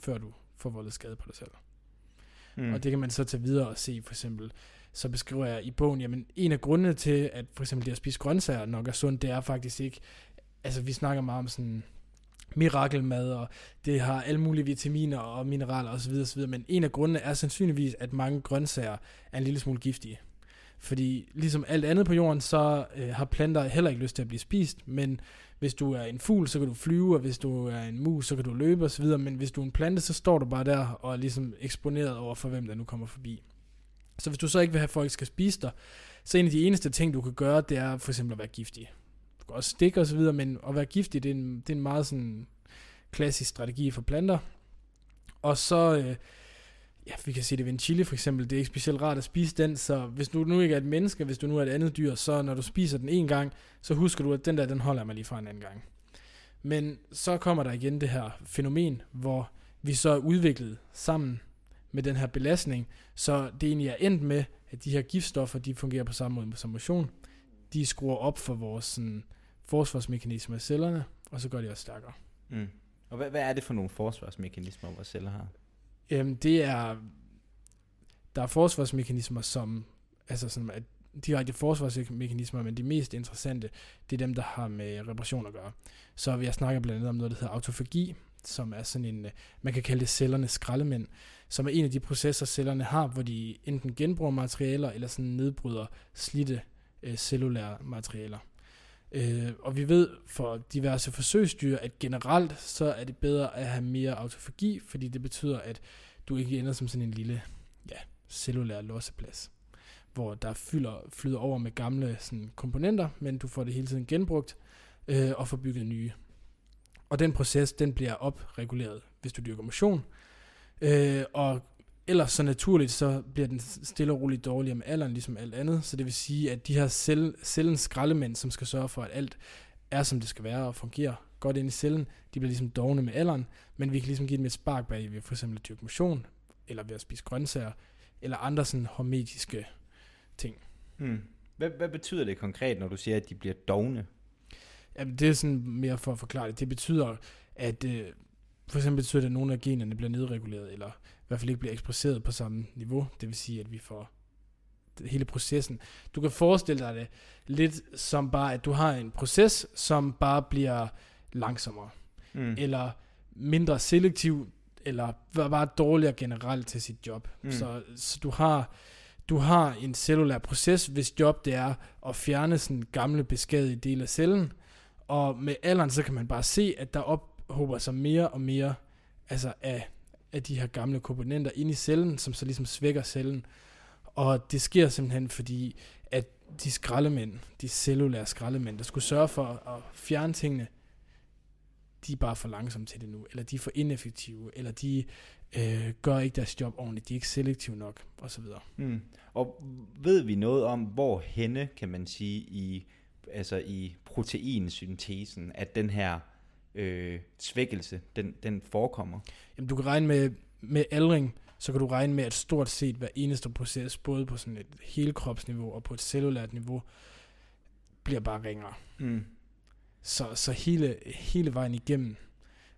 S2: før du får voldet skade på dig selv. Mm. Og det kan man så tage videre og se, for eksempel, så beskriver jeg i bogen, jamen en af grundene til, at for eksempel det at spise grøntsager nok er sundt, det er faktisk ikke, altså vi snakker meget om sådan mirakelmad, og det har alle mulige vitaminer og mineraler osv. osv. Men en af grundene er sandsynligvis, at mange grøntsager er en lille smule giftige. Fordi ligesom alt andet på jorden, så øh, har planter heller ikke lyst til at blive spist, men hvis du er en fugl, så kan du flyve, og hvis du er en mus, så kan du løbe osv., men hvis du er en plante, så står du bare der og er ligesom eksponeret over for, hvem der nu kommer forbi. Så hvis du så ikke vil have, at folk skal spise dig, så en af de eneste ting, du kan gøre, det er for eksempel at være giftig. Du kan også stikke osv., men at være giftig, det er en, det er en meget sådan klassisk strategi for planter. Og så, øh, ja, vi kan sige det ved en chili for eksempel, det er ikke specielt rart at spise den, så hvis du nu ikke er et menneske, hvis du nu er et andet dyr, så når du spiser den en gang, så husker du, at den der, den holder mig lige fra en anden gang. Men så kommer der igen det her fænomen, hvor vi så er udviklet sammen med den her belastning, så det egentlig er endt med, at de her giftstoffer, de fungerer på samme måde som motion. De skruer op for vores sådan, forsvarsmekanismer i cellerne, og så gør de også stærkere.
S1: Mm. Og hvad, hvad er det for nogle forsvarsmekanismer, vores celler har?
S2: Øhm, det er, der er forsvarsmekanismer, som, altså sådan, at direkte forsvarsmekanismer, men de mest interessante, det er dem, der har med reparation at gøre. Så vi har snakket blandt andet om noget, der hedder autofagi, som er sådan en, man kan kalde det cellernes skraldemænd, som er en af de processer, cellerne har, hvor de enten genbruger materialer, eller sådan nedbryder slidte øh, cellulære materialer. Øh, og vi ved for diverse forsøgsdyr, at generelt så er det bedre at have mere autofagi, fordi det betyder, at du ikke ender som sådan en lille ja, cellulær losseplads, hvor der fylder, flyder over med gamle sådan, komponenter, men du får det hele tiden genbrugt øh, og får bygget nye. Og den proces, den bliver opreguleret, hvis du dyrker motion. Øh, og ellers så naturligt, så bliver den stille og roligt dårligere med alderen, ligesom alt andet. Så det vil sige, at de her cell, cellens skraldemænd, som skal sørge for, at alt er, som det skal være og fungerer godt ind i cellen, de bliver ligesom dogne med alderen, men vi kan ligesom give dem et spark bag ved for eksempel at dyrke motion, eller ved at spise grøntsager, eller andre sådan hormetiske ting.
S1: Hmm. Hvad, hvad betyder det konkret, når du siger, at de bliver dogne?
S2: Jamen, det er sådan mere for at forklare det. Det betyder, at øh, for eksempel betyder det, at nogle af generne bliver nedreguleret, eller hvert fald ikke bliver ekspresseret på samme niveau. Det vil sige, at vi får hele processen. Du kan forestille dig det lidt som bare, at du har en proces, som bare bliver langsommere. Mm. Eller mindre selektiv, eller bare dårligere generelt til sit job. Mm. Så, så du har du har en cellulær proces, hvis job det er at fjerne sådan gamle beskadigede dele af cellen, og med alderen så kan man bare se, at der ophober sig mere og mere altså af, af de her gamle komponenter ind i cellen, som så ligesom svækker cellen. Og det sker simpelthen fordi, at de skraldemænd, de cellulære skraldemænd, der skulle sørge for at fjerne tingene, de er bare for langsomme til det nu, eller de er for ineffektive, eller de øh, gør ikke deres job ordentligt, de er ikke selektive nok, osv.
S1: Mm. Og ved vi noget om, hvor henne, kan man sige, i, altså i proteinsyntesen, at den her øh, svækkelse, den, den forekommer?
S2: Jamen, du kan regne med, med aldring, så kan du regne med, at stort set hver eneste proces, både på sådan et helkropsniveau og på et cellulært niveau, bliver bare ringere. Mm. Så, så hele, hele vejen igennem,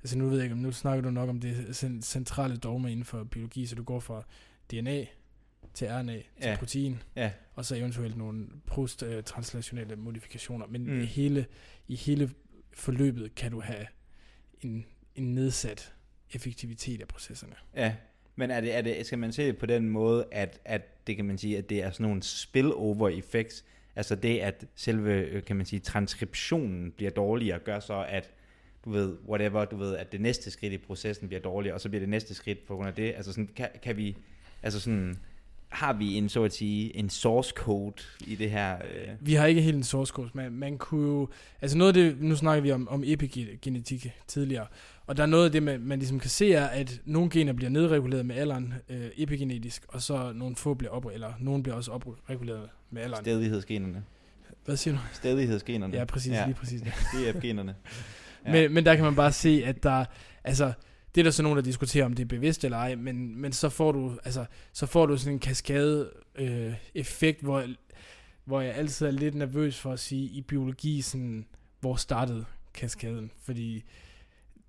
S2: altså nu ved jeg ikke, nu snakker du nok om det centrale dogme inden for biologi, så du går fra DNA, til RNA, til
S1: Ja.
S2: protein,
S1: Ja,
S2: og så eventuelt nogle post-translationelle modifikationer. Men
S1: Mm.
S2: hele, i hele forløbet kan du have en, en nedsat effektivitet af processerne.
S1: ja. Men er det, er det, skal man se det på den måde, at, at det kan man sige, at det er sådan nogle spillover effects, altså det, at selve, øh, kan man sige, transkriptionen bliver dårligere, gør så, at du ved, whatever, du ved, at det næste skridt i processen bliver dårligere, og så bliver det næste skridt på grund af det. Altså sådan, kan, kan vi, altså sådan, har vi en, så at sige, en source code i det her? Øh,
S2: Vi har ikke helt en source code, men man kunne jo... Altså noget af det, nu snakker vi om, om epigenetik tidligere, og der er noget af det, man, man ligesom kan se, er, at nogle gener bliver nedreguleret med alderen øh, epigenetisk, og så nogle få bliver op, eller nogle bliver også opreguleret med alderen.
S1: stedighedsgenerne.
S2: Hvad siger du?
S1: Stedighedsgenerne.
S2: Ja, præcis, ja. lige præcis. Det.
S1: DF-generne.
S2: Ja. Men, men der kan man bare se, at der, altså, det er der så nogen, der diskuterer, om det er bevidst eller ej, men, men så får du, altså, så får du sådan en kaskade øh, effekt, hvor, hvor jeg altid er lidt nervøs for at sige, i biologi, sådan, hvor startede kaskaden, fordi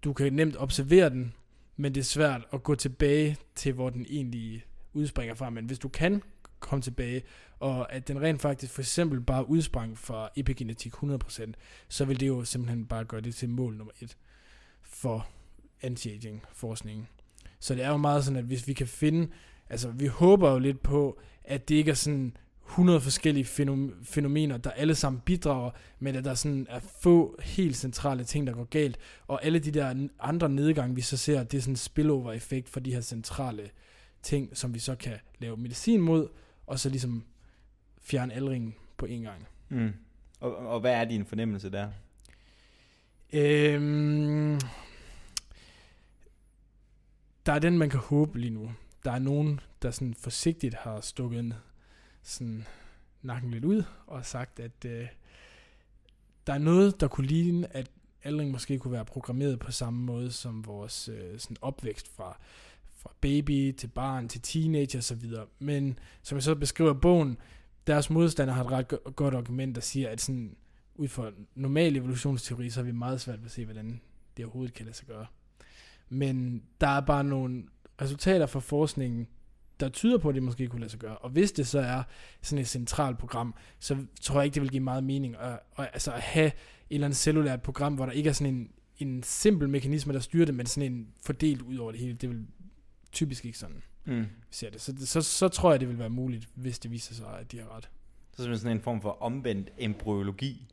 S2: du kan nemt observere den, men det er svært at gå tilbage til, hvor den egentlig udspringer fra, men hvis du kan komme tilbage, og at den rent faktisk for eksempel bare udsprang fra epigenetik 100%, så vil det jo simpelthen bare gøre det til mål nummer et for anti-aging forskningen. Så det er jo meget sådan, at hvis vi kan finde, altså vi håber jo lidt på, at det ikke er sådan 100 forskellige fænom- fænomener, der alle sammen bidrager, men at der sådan er få helt centrale ting, der går galt, og alle de der andre nedgange, vi så ser, det er sådan en spillover-effekt for de her centrale ting, som vi så kan lave medicin mod, og så ligesom fjerne aldringen på en gang.
S1: Mm. Og, og hvad er din fornemmelse der?
S2: Øhm, der er den, man kan håbe lige nu. Der er nogen, der sådan forsigtigt har stukket en, sådan nakken lidt ud og sagt, at øh, der er noget, der kunne ligne, at aldring måske kunne være programmeret på samme måde som vores øh, sådan opvækst fra, fra baby til barn til teenager osv. Men som jeg så beskriver i bogen, deres modstandere har et ret go- godt argument, der siger, at sådan, ud fra normal evolutionsteori, så er vi meget svært ved at se, hvordan det overhovedet kan lade sig gøre. Men der er bare nogle resultater fra forskningen, der tyder på, at det måske kunne lade sig gøre. Og hvis det så er sådan et centralt program, så tror jeg ikke, det vil give meget mening at, at, altså at have et eller andet cellulært program, hvor der ikke er sådan en, en simpel mekanisme, der styrer det, men sådan en fordelt ud over det hele. Det vil typisk ikke sådan,
S1: Mm.
S2: vi ser det. Så, så, så tror jeg, det vil være muligt, hvis det viser sig, at de har ret.
S1: Så er sådan en form for omvendt embryologi.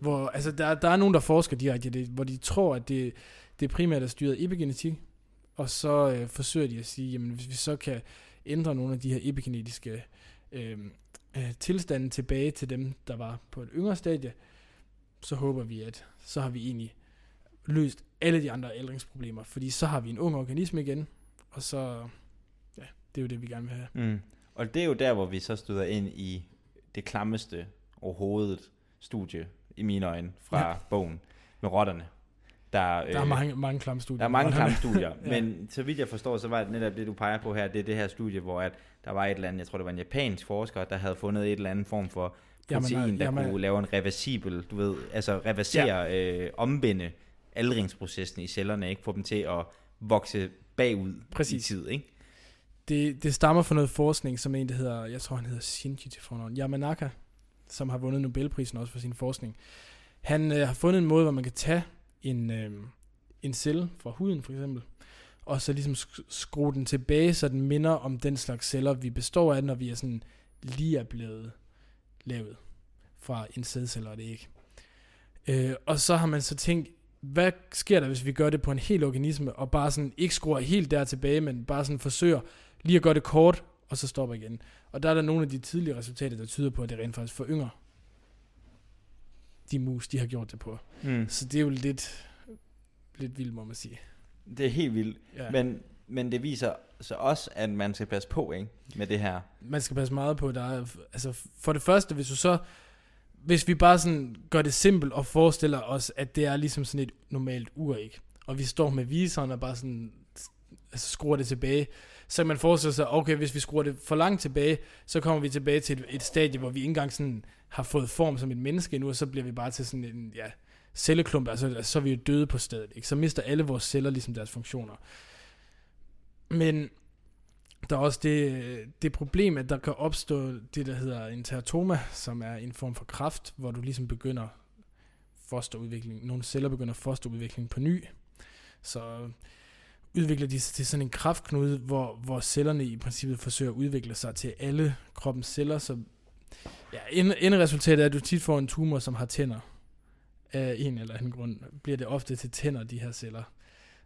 S2: Hvor, altså, der, der er nogen, der forsker direkte i det, hvor de tror, at det, det primært er styret epigenetik, og så øh, forsøger de at sige, jamen hvis vi så kan ændre nogle af de her epigenetiske øh, øh, tilstande tilbage til dem, der var på et yngre stadie, så håber vi, at så har vi egentlig løst alle de andre aldringsproblemer, fordi så har vi en ung organisme igen, og så, ja, det er jo det, vi gerne vil have.
S1: Mm. Og det er jo der, hvor vi så støder ind i det klammeste overhovedet studie, i mine øjne, fra. Ja. bogen med rotterne. Der,
S2: Der er mange, mange klamme studier.
S1: Der er mange klamme studier,
S2: Ja.
S1: men så vidt jeg forstår, så var det netop det, du peger på her, det er det her studie, hvor at der var et eller andet, jeg tror det var en japansk forsker, der havde fundet et eller andet form for
S2: Jamen,
S1: protein, der
S2: jamen-
S1: kunne lave en reversibel, du ved, altså reversere, ja. øh, omvende aldringsprocessen i cellerne, ikke? Få dem til at vokse bagud
S2: Præcis.
S1: i tid, ikke?
S2: Det, det stammer fra noget forskning, som en, der hedder, jeg tror han hedder Shinji til fornavn, Yamanaka, som har vundet Nobelprisen også for sin forskning. Han øh, har fundet en måde, hvor man kan tage en, øh, en celle fra huden for eksempel, og så ligesom skrue den tilbage, så den minder om den slags celler, vi består af, når vi er sådan lige er blevet lavet fra en sædcelle og det ikke. Øh, og så har man så tænkt, hvad sker der, hvis vi gør det på en hel organisme, og bare sådan ikke skruer helt der tilbage, men bare sådan forsøger lige at gøre det kort, og så stopper igen. Og der er der nogle af de tidlige resultater, der tyder på, at det rent faktisk forynger de mus, de har gjort det på.
S1: Mm.
S2: Så det er jo lidt, lidt vildt, må man sige.
S1: Det er helt vildt. Ja. Men, men det viser så også, at man skal passe på, ikke? Med det her.
S2: man skal passe meget på, der er, altså for det første, hvis du så, hvis vi bare sådan gør det simpelt og forestiller os, at det er ligesom sådan et normalt uræg, og vi står med viseren og bare sådan, altså skruer det tilbage, så kan man forestille sig, okay, hvis vi skruer det for langt tilbage, så kommer vi tilbage til et, et stadie, hvor vi ikke engang sådan har fået form som et menneske endnu, og så bliver vi bare til sådan en, ja, celleklump, altså, altså så er vi jo døde på stedet, ikke? så mister alle vores celler ligesom deres funktioner. Men der er også det, det problem, at der kan opstå det, der hedder en teratoma, som er en form for kraft, hvor du ligesom begynder fosterudvikling. Nogle celler begynder fosterudvikling på ny. Så udvikler de sig til sådan en kraftknude, hvor, hvor cellerne i princippet forsøger at udvikle sig til alle kroppens celler. Så ja, resultatet er, at du tit får en tumor, som har tænder. Af en eller anden grund bliver det ofte til tænder, de her celler.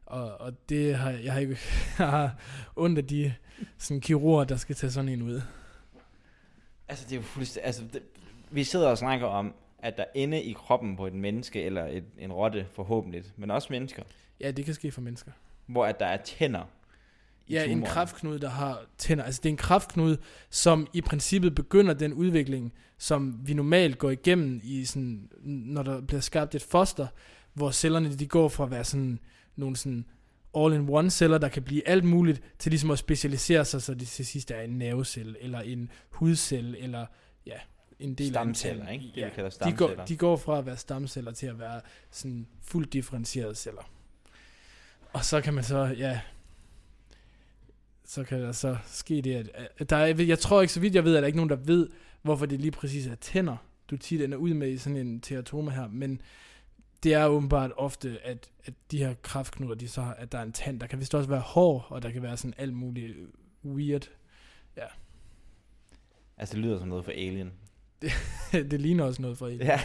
S2: Og, og det har jeg har ikke jeg har ondt af de sådan kirurger, der skal tage sådan en ud.
S1: Altså det er jo fuldstændig, altså det, vi sidder og snakker om, at der inde i kroppen på et menneske, eller et, en rotte forhåbentlig, men også mennesker.
S2: Ja, det kan ske for mennesker.
S1: Hvor at der er tænder.
S2: Ja, tumoren. en kraftknude, der har tænder. Altså det er en kraftknude, som i princippet begynder den udvikling, som vi normalt går igennem, i sådan, når der bliver skabt et foster, hvor cellerne de går fra at være sådan nogle sådan all-in-one celler, der kan blive alt muligt, til ligesom at specialisere sig, så det til sidst er en nervecelle, eller en hudcelle, eller ja, en del
S1: stamceller, af ikke? Det,
S2: ja,
S1: vi kalder
S2: stamceller. De går, de går fra at være stamceller til at være sådan fuldt differentierede celler. Og så kan man så, ja, så kan der så ske det, at, at der er, jeg tror ikke, så vidt jeg ved, at der er ikke nogen, der ved, hvorfor det lige præcis er tænder, du tit ender ud med i sådan en teratoma her, men det er åbenbart ofte, at, at de her kraftknuder, de så, at der er en tand, der kan vist også være hår, og der kan være sådan alt muligt weird. Ja.
S1: Altså det lyder som noget for Alien.
S2: Det, det ligner også noget for Alien.
S1: Ja,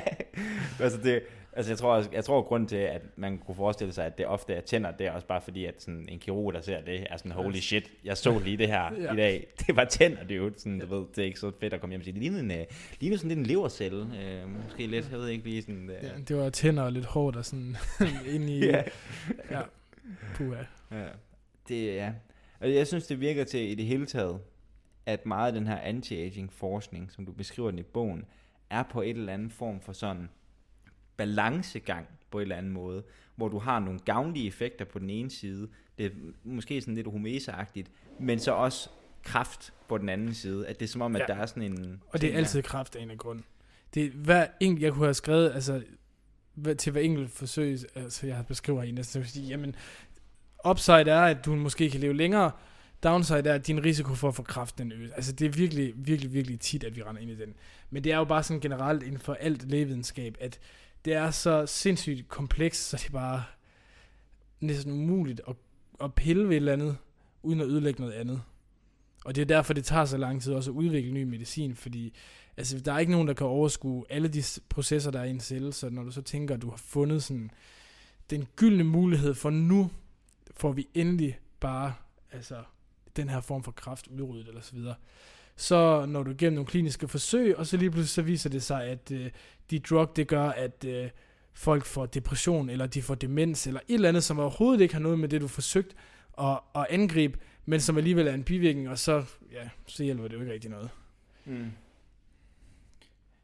S1: altså det, Altså jeg tror, jeg tror grund til, at man kunne forestille sig, at det ofte er tænder, det er også bare fordi, at sådan en kirurg, der ser det, er sådan, holy shit, jeg så lige det her ja. i dag. Det var tænder, det er jo sådan, du ved, det er ikke så fedt at komme hjem og sige, det ligner, en, uh, ligner sådan lidt en levercelle, uh, måske lidt, jeg ved ikke lige sådan. Uh...
S2: Ja, det var tænder og lidt hårdt og sådan ind i, ja. ja, puha.
S1: Ja, det ja. Og jeg synes, det virker til i det hele taget, at meget af den her anti-aging forskning, som du beskriver den i bogen, er på et eller andet form for sådan, balancegang på en eller anden måde, hvor du har nogle gavnlige effekter på den ene side, det er måske sådan lidt homeseagtigt, men så også kraft på den anden side, at det er som om, at ja. der er sådan en...
S2: Og det er altid kraft af en af grund. Det er hver enkelt, jeg kunne have skrevet, altså til hver enkelt forsøg, altså jeg har beskrevet i næsten, sige, jamen, upside er, at du måske kan leve længere, downside er, at din risiko for at få kraft den øges. Altså det er virkelig, virkelig, virkelig tit, at vi render ind i den. Men det er jo bare sådan generelt inden for alt lægevidenskab, at det er så sindssygt komplekst, så det er bare næsten umuligt at, at pille ved et eller andet, uden at ødelægge noget andet. Og det er derfor, det tager så lang tid også at udvikle ny medicin, fordi altså, der er ikke nogen, der kan overskue alle de processer, der er i en celle, så når du så tænker, at du har fundet sådan den gyldne mulighed for nu, får vi endelig bare altså, den her form for kraft udryddet, eller så videre, så når du igennem nogle kliniske forsøg, og så lige pludselig så viser det sig, at øh, de drug, det gør, at øh, folk får depression, eller de får demens, eller et eller andet, som overhovedet ikke har noget med det, du har forsøgt at, at angribe, men som alligevel er en bivirkning, og så, ja, så hjælper det jo ikke rigtig noget. Mm.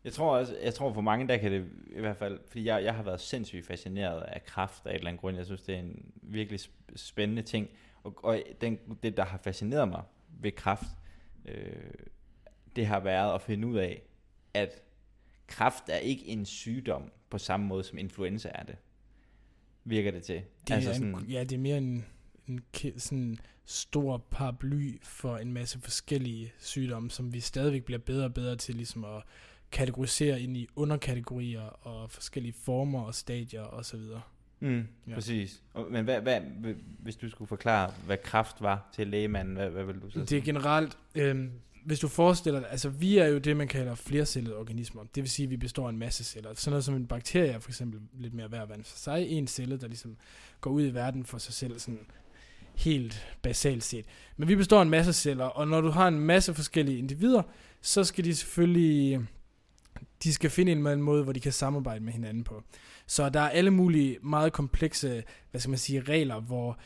S1: Jeg tror også, jeg tror for mange, der kan det i hvert fald, fordi jeg, jeg har været sindssygt fascineret af kraft af et eller andet grund. Jeg synes, det er en virkelig spændende ting. Og, og den, det, der har fascineret mig ved kraft, øh, det har været at finde ud af, at kræft er ikke en sygdom på samme måde som influenza er det. Virker det til.
S2: Det altså sådan, en, ja, det er mere en, en sådan stor paraply for en masse forskellige sygdomme, som vi stadigvæk bliver bedre og bedre til ligesom at kategorisere ind i underkategorier og forskellige former og stadier osv.
S1: Mm, ja. Præcis. Men hvad, hvad, hvis du skulle forklare, hvad kraft var til lægemanden, hvad, hvad vil du så sige?
S2: Det er generelt, øh, hvis du forestiller dig, altså vi er jo det, man kalder flercellede organismer. Det vil sige, at vi består af en masse celler. Sådan noget som en bakterie er for eksempel lidt mere værd vand for sig. En celle, der ligesom går ud i verden for sig selv, sådan helt basalt set. Men vi består af en masse celler, og når du har en masse forskellige individer, så skal de selvfølgelig de skal finde en eller anden måde, hvor de kan samarbejde med hinanden på. Så der er alle mulige meget komplekse, hvad skal man sige, regler, hvor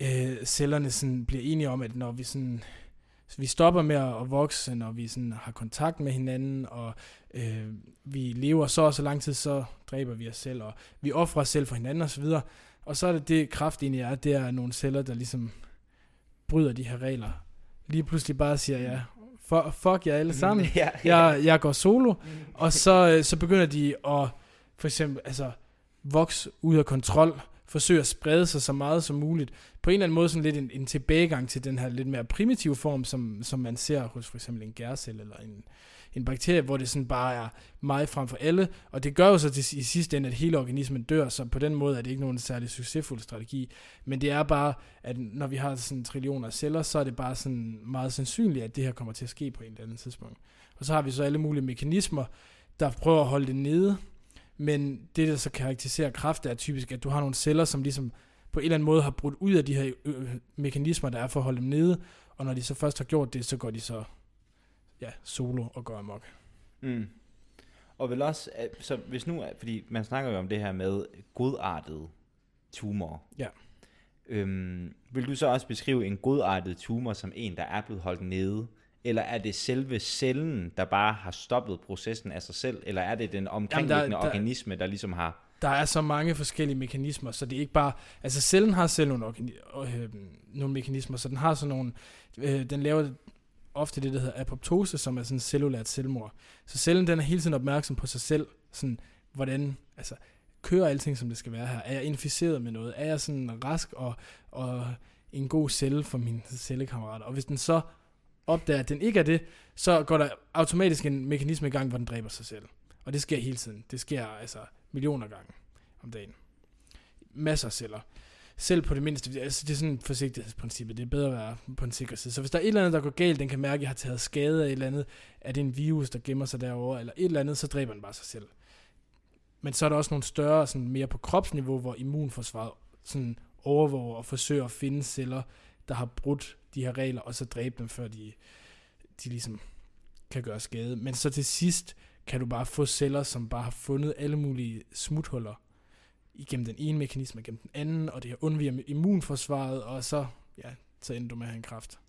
S2: øh, cellerne sådan bliver enige om, at når vi sådan vi stopper med at vokse, når vi sådan har kontakt med hinanden, og øh, vi lever så og så lang tid, så dræber vi os selv, og vi offrer os selv for hinanden osv. Og så er det det kraft egentlig er, det er nogle celler, der ligesom bryder de her regler. Lige pludselig bare siger, ja, fuck jer alle sammen, ja, ja. Jeg, jeg går solo, og så, øh, så begynder de at for eksempel altså, vokse ud af kontrol, forsøger at sprede sig så meget som muligt. På en eller anden måde sådan lidt en, en tilbagegang til den her lidt mere primitive form, som, som man ser hos for eksempel en gærcelle eller en, en bakterie, hvor det sådan bare er mig frem for alle, og det gør jo så til, i sidste ende, at hele organismen dør, så på den måde er det ikke nogen særlig succesfuld strategi, men det er bare, at når vi har sådan trillioner af celler, så er det bare sådan meget sandsynligt, at det her kommer til at ske på en eller anden tidspunkt. Og så har vi så alle mulige mekanismer, der prøver at holde det nede, men det, der så karakteriserer kræft, er typisk, at du har nogle celler, som ligesom på en eller anden måde har brudt ud af de her øh, mekanismer, der er for at holde dem nede, og når de så først har gjort det, så går de så ja, solo og går amok.
S1: Mm. Og vel også, så hvis nu, fordi man snakker jo om det her med godartet tumor.
S2: Ja.
S1: Øhm, vil du så også beskrive en godartet tumor som en, der er blevet holdt nede? Eller er det selve cellen, der bare har stoppet processen af sig selv? Eller er det den omkringliggende Jamen, der, der, organisme, der ligesom har...
S2: Der er så mange forskellige mekanismer, så det er ikke bare... Altså cellen har selv nogle, øh, nogle mekanismer, så den har sådan nogle... Øh, den laver ofte det, der hedder apoptose, som er sådan en cellulært selvmord. Så cellen den er hele tiden opmærksom på sig selv, sådan hvordan, altså, kører alting, som det skal være her? Er jeg inficeret med noget? Er jeg sådan rask og, og en god celle for mine cellekammerater? Og hvis den så opdager, at den ikke er det, så går der automatisk en mekanisme i gang, hvor den dræber sig selv. Og det sker hele tiden. Det sker altså millioner gange om dagen. Masser af celler selv på det mindste, altså det er sådan forsigtighedsprincippet, det er bedre at være på en sikker side. Så hvis der er et eller andet, der går galt, den kan mærke, at jeg har taget skade af et eller andet, er det en virus, der gemmer sig derovre, eller et eller andet, så dræber den bare sig selv. Men så er der også nogle større, sådan mere på kropsniveau, hvor immunforsvaret sådan overvåger og forsøger at finde celler, der har brudt de her regler, og så dræbe dem, før de, de ligesom kan gøre skade. Men så til sidst kan du bare få celler, som bare har fundet alle mulige smuthuller igennem den ene mekanisme, igennem den anden, og det her undviger immunforsvaret, og så, ja, så ender du med at have en kraft.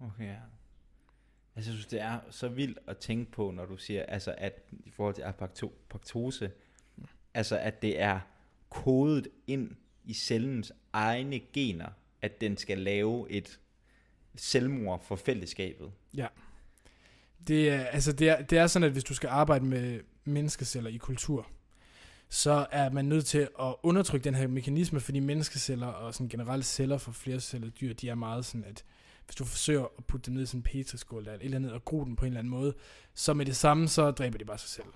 S1: Okay, ja. Altså, jeg synes, det er så vildt at tænke på, når du siger, altså, at i forhold til apoptose, mm. altså, at det er kodet ind i cellens egne gener, at den skal lave et selvmord for fællesskabet.
S2: Ja. Det er, altså det er, det er sådan, at hvis du skal arbejde med menneskeceller i kultur, så er man nødt til at undertrykke den her mekanisme, fordi menneskeceller og sådan generelt celler for flercellede dyr, de er meget sådan, at hvis du forsøger at putte dem ned i sådan en petriskål eller et eller andet og gro dem på en eller anden måde, så med det samme, så dræber de bare sig selv.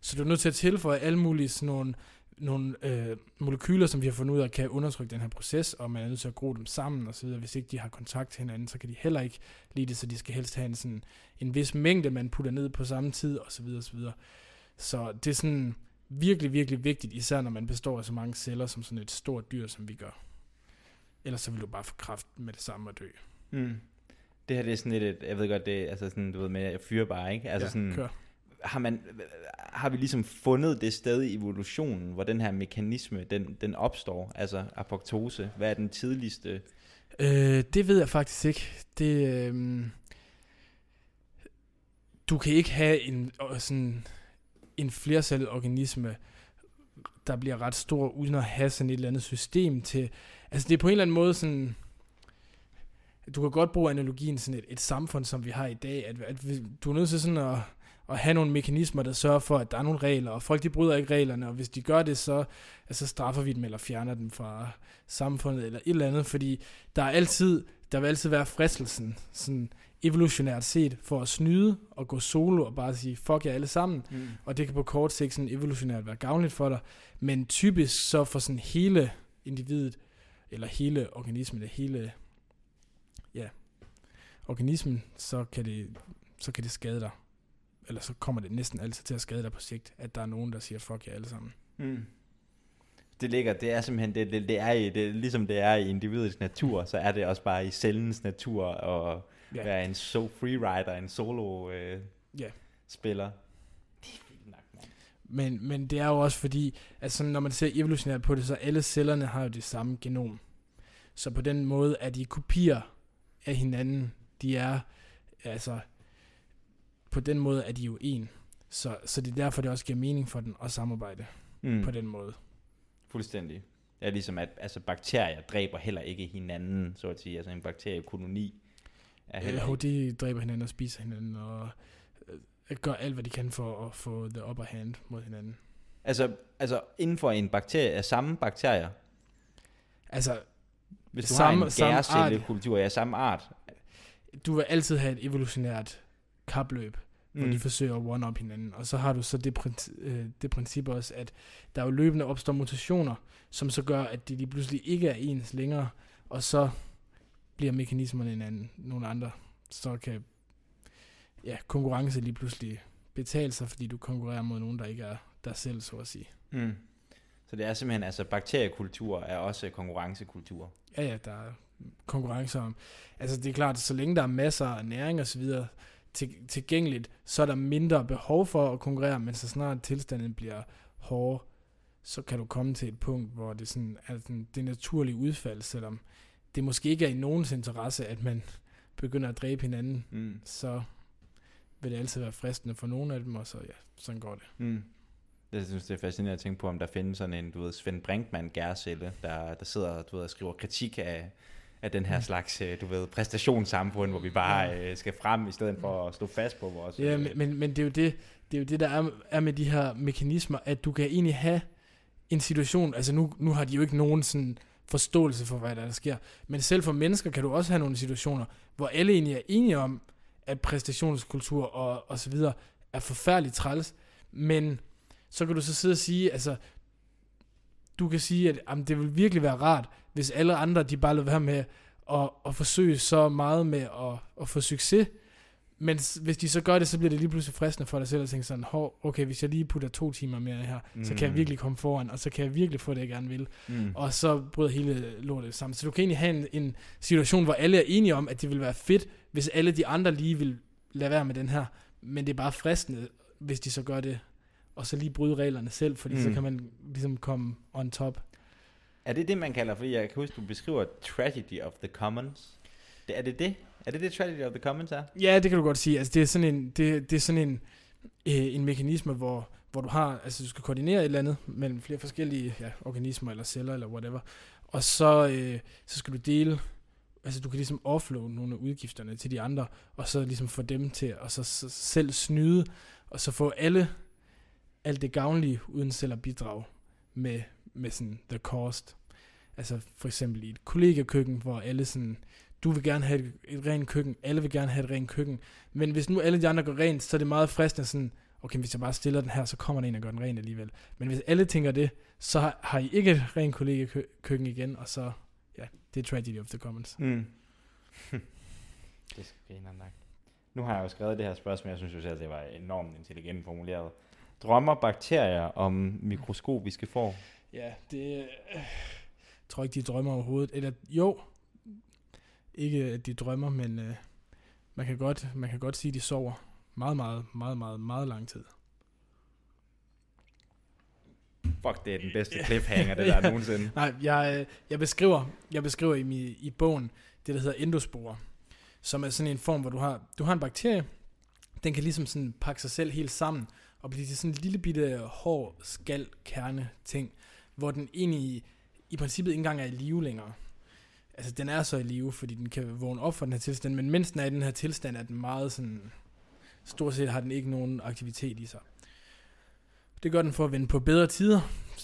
S2: Så du er nødt til at tilføje alle mulige sådan nogle, nogle øh, molekyler, som vi har fundet ud af, kan undertrykke den her proces, og man er nødt til at gro dem sammen og så videre. Hvis ikke de har kontakt til hinanden, så kan de heller ikke lide det, så de skal helst have en, sådan, en vis mængde, man putter ned på samme tid, og så videre, og så videre. Så det er sådan, virkelig, virkelig vigtigt, især når man består af så mange celler som sådan et stort dyr, som vi gør. Ellers så vil du bare få kraft med det samme og dø.
S1: Mm. Det her det er sådan lidt, et, jeg ved godt, det er altså sådan, du ved med, jeg fyrer bare, ikke? Altså
S2: ja,
S1: sådan,
S2: kør.
S1: Har, man, har vi ligesom fundet det sted i evolutionen, hvor den her mekanisme, den, den opstår, altså apoptose? Hvad er den tidligste?
S2: Øh, det ved jeg faktisk ikke. Det, øh, du kan ikke have en sådan en flercellet organisme, der bliver ret stor, uden at have sådan et eller andet system til... Altså det er på en eller anden måde sådan... Du kan godt bruge analogien sådan et, et samfund, som vi har i dag, at, at du er nødt til sådan at, at have nogle mekanismer, der sørger for, at der er nogle regler, og folk de bryder ikke reglerne, og hvis de gør det, så altså, straffer vi dem, eller fjerner dem fra samfundet, eller et eller andet, fordi der er altid, der vil altid være fristelsen, sådan evolutionært set for at snyde og gå solo og bare sige, fuck jer alle sammen. Mm. Og det kan på kort sigt sådan evolutionært være gavnligt for dig. Men typisk så for sådan hele individet, eller hele organismen, eller hele ja, organismen, så kan, det, så kan det skade dig. Eller så kommer det næsten altid til at skade dig på sigt, at der er nogen, der siger, fuck jer alle sammen.
S1: Mm. Det ligger, det er simpelthen, det, det, det er i, det, ligesom det er i individets natur, så er det også bare i cellens natur, og ja. være en so freerider, en solo øh, ja. spiller. Er.
S2: Men, men det er jo også fordi, altså når man ser evolutionært på det, så alle cellerne har jo det samme genom. Så på den måde er de kopier af hinanden. De er, altså, på den måde er de jo en. Så, så det er derfor, det også giver mening for den at samarbejde mm. på den måde.
S1: Fuldstændig. Det er ligesom, at altså, bakterier dræber heller ikke hinanden, så at sige. Altså en bakteriekoloni
S2: er øh, de dræber hinanden og spiser hinanden, og øh, gør alt, hvad de kan for at få the upper hand mod hinanden.
S1: Altså, altså inden for en bakterie af samme bakterier.
S2: Altså,
S1: Hvis du
S2: Samme-
S1: har en gærcellekultur af samme art.
S2: du vil altid have et evolutionært kapløb, mm. hvor de forsøger at one-up hinanden. Og så har du så det, princi- øh, det princip også, at der jo løbende opstår mutationer, som så gør, at de lige pludselig ikke er ens længere, og så bliver mekanismerne en anden, nogle andre. Så kan ja, konkurrence lige pludselig betale sig, fordi du konkurrerer mod nogen, der ikke er dig selv, så at sige.
S1: Mm. Så det er simpelthen, altså bakteriekultur er også konkurrencekultur.
S2: Ja, ja, der er konkurrence om. Altså det er klart, så længe der er masser af næring og så videre til, tilgængeligt, så er der mindre behov for at konkurrere, men så snart tilstanden bliver hård, så kan du komme til et punkt, hvor det sådan er sådan det naturlige udfald, selvom det måske ikke er i nogens interesse, at man begynder at dræbe hinanden,
S1: Mm.
S2: så vil det altid være fristende for nogle af dem, og så ja, sådan går det.
S1: Mm. Jeg synes, det er fascinerende at tænke på, om der findes sådan en, du ved, Svend Brinkmann gærcelle, der, der sidder du ved, og skriver kritik af, af den her
S2: Mm.
S1: slags, øh, du ved, præstationssamfund, hvor vi bare øh, skal frem, i stedet for at stå fast på vores...
S2: Ja,
S1: øh,
S2: men, men, men det er jo det, det, er jo det der er, er med de her mekanismer, at du kan egentlig have en situation, altså nu, nu har de jo ikke nogen sådan forståelse for, hvad der, der sker, men selv for mennesker kan du også have nogle situationer, hvor alle egentlig er enige om, at præstationskultur og, og så videre er forfærdeligt træls, men så kan du så sidde og sige, altså, du kan sige, at jamen, det vil virkelig være rart, hvis alle andre, de bare lader være med at, at forsøge så meget med at, at få succes, men hvis de så gør det, så bliver det lige pludselig fristende for dig selv at tænke sådan, Hov, okay, hvis jeg lige putter to timer mere her, mm. så kan jeg
S1: Mm.
S2: virkelig komme foran, og så kan jeg virkelig få det, jeg gerne vil.
S1: Mm.
S2: Og så bryder hele lortet sammen. Så du kan egentlig have en, en situation, hvor alle er enige om, at det vil være fedt, hvis alle de andre lige vil lade være med den her. Men det er bare fristende, hvis de så gør det, og så lige bryde reglerne selv, fordi mm. så kan man ligesom komme on top.
S1: Er det det, man kalder, fordi jeg kan huske, du beskriver tragedy of the commons. Det, er det det? Er det det tragedy of the commons er?
S2: Ja, det kan du godt sige. Altså, det er sådan en, det, det er sådan en, øh, en mekanisme, hvor, hvor du har, altså du skal koordinere et eller andet mellem flere forskellige ja, organismer eller celler eller whatever, og så, øh, så skal du dele, altså du kan ligesom offloade nogle af udgifterne til de andre, og så ligesom få dem til at så, så selv snyde, og så få alle, alt det gavnlige uden selv at bidrage med, med sådan the cost. Altså for eksempel i et kollegekøkken, hvor alle sådan, du vil gerne have et, et rent køkken, alle vil gerne have et rent køkken, men hvis nu alle de andre går rent, så er det meget fristende sådan, okay, hvis jeg bare stiller den her, så kommer der en og gør den ren alligevel. Men hvis alle tænker det, så har, har I ikke et rent kollegekøkken igen, og så, ja, det er tragedy of the commons.
S1: Mm. det sgu grineren nok. Nu har jeg jo skrevet det her spørgsmål, jeg synes jo selv, det var enormt intelligent formuleret. Drømmer bakterier om mikroskopiske får?
S2: Ja, det øh, tror ikke, de drømmer overhovedet. Eller jo, ikke at de drømmer, men øh, man, kan godt, man kan godt sige, at de sover meget, meget, meget, meget, meget lang tid.
S1: Fuck, det er den bedste cliffhanger, det der
S2: Ja.
S1: nogensinde.
S2: Nej, jeg, øh, jeg beskriver, jeg beskriver i, mi- i bogen det, der hedder endospore, som er sådan en form, hvor du har, du har en bakterie, den kan ligesom sådan pakke sig selv helt sammen, og blive til sådan en lille bitte hård skal kerne ting, hvor den egentlig i princippet ikke engang er i live længere. Altså den er så i live, fordi den kan vågne op for den her tilstand, men mens den er i den her tilstand, er den meget sådan, stort set har den ikke nogen aktivitet i sig. Det gør den for at vende på bedre tider,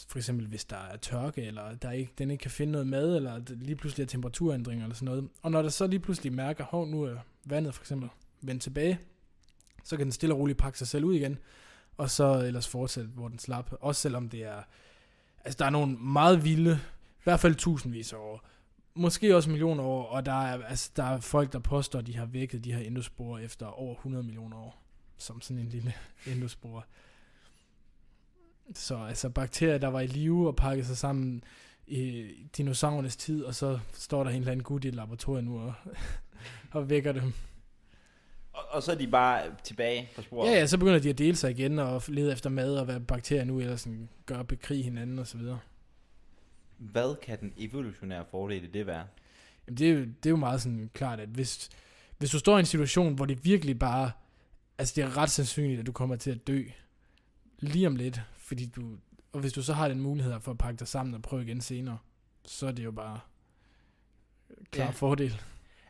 S2: for eksempel hvis der er tørke, eller der ikke, den ikke kan finde noget mad, eller lige pludselig er temperaturændringer eller sådan noget. Og når der så lige pludselig mærker, hov, nu er vandet for eksempel vendt tilbage, så kan den stille og roligt pakke sig selv ud igen, og så ellers fortsætte, hvor den slap. Også selvom det er, altså der er nogle meget vilde, i hvert fald tusindvis af år, måske også millioner år, og der er, altså, der er folk, der påstår, at de har vækket de her endosporer efter over 100 millioner år, som sådan en lille endospore. Så altså bakterier, der var i live og pakket sig sammen i dinosaurernes tid, og så står der en eller anden gut i et laboratorium nu og, og vækker dem.
S1: Og, og så er de bare tilbage på sporet.
S2: Ja, ja, så begynder de at dele sig igen og lede efter mad, og hvad bakterier nu ellers sådan gør, bekrige hinanden og så videre.
S1: Hvad kan den evolutionære fordel i det være?
S2: Jamen, det, er jo, det er jo meget sådan klart, at hvis, hvis du står i en situation, hvor det virkelig bare, altså det er ret sandsynligt, at du kommer til at dø lige om lidt, fordi du, og hvis du så har den mulighed for at pakke dig sammen og prøve igen senere, så er det jo bare klar
S1: Ja.
S2: ja. fordel.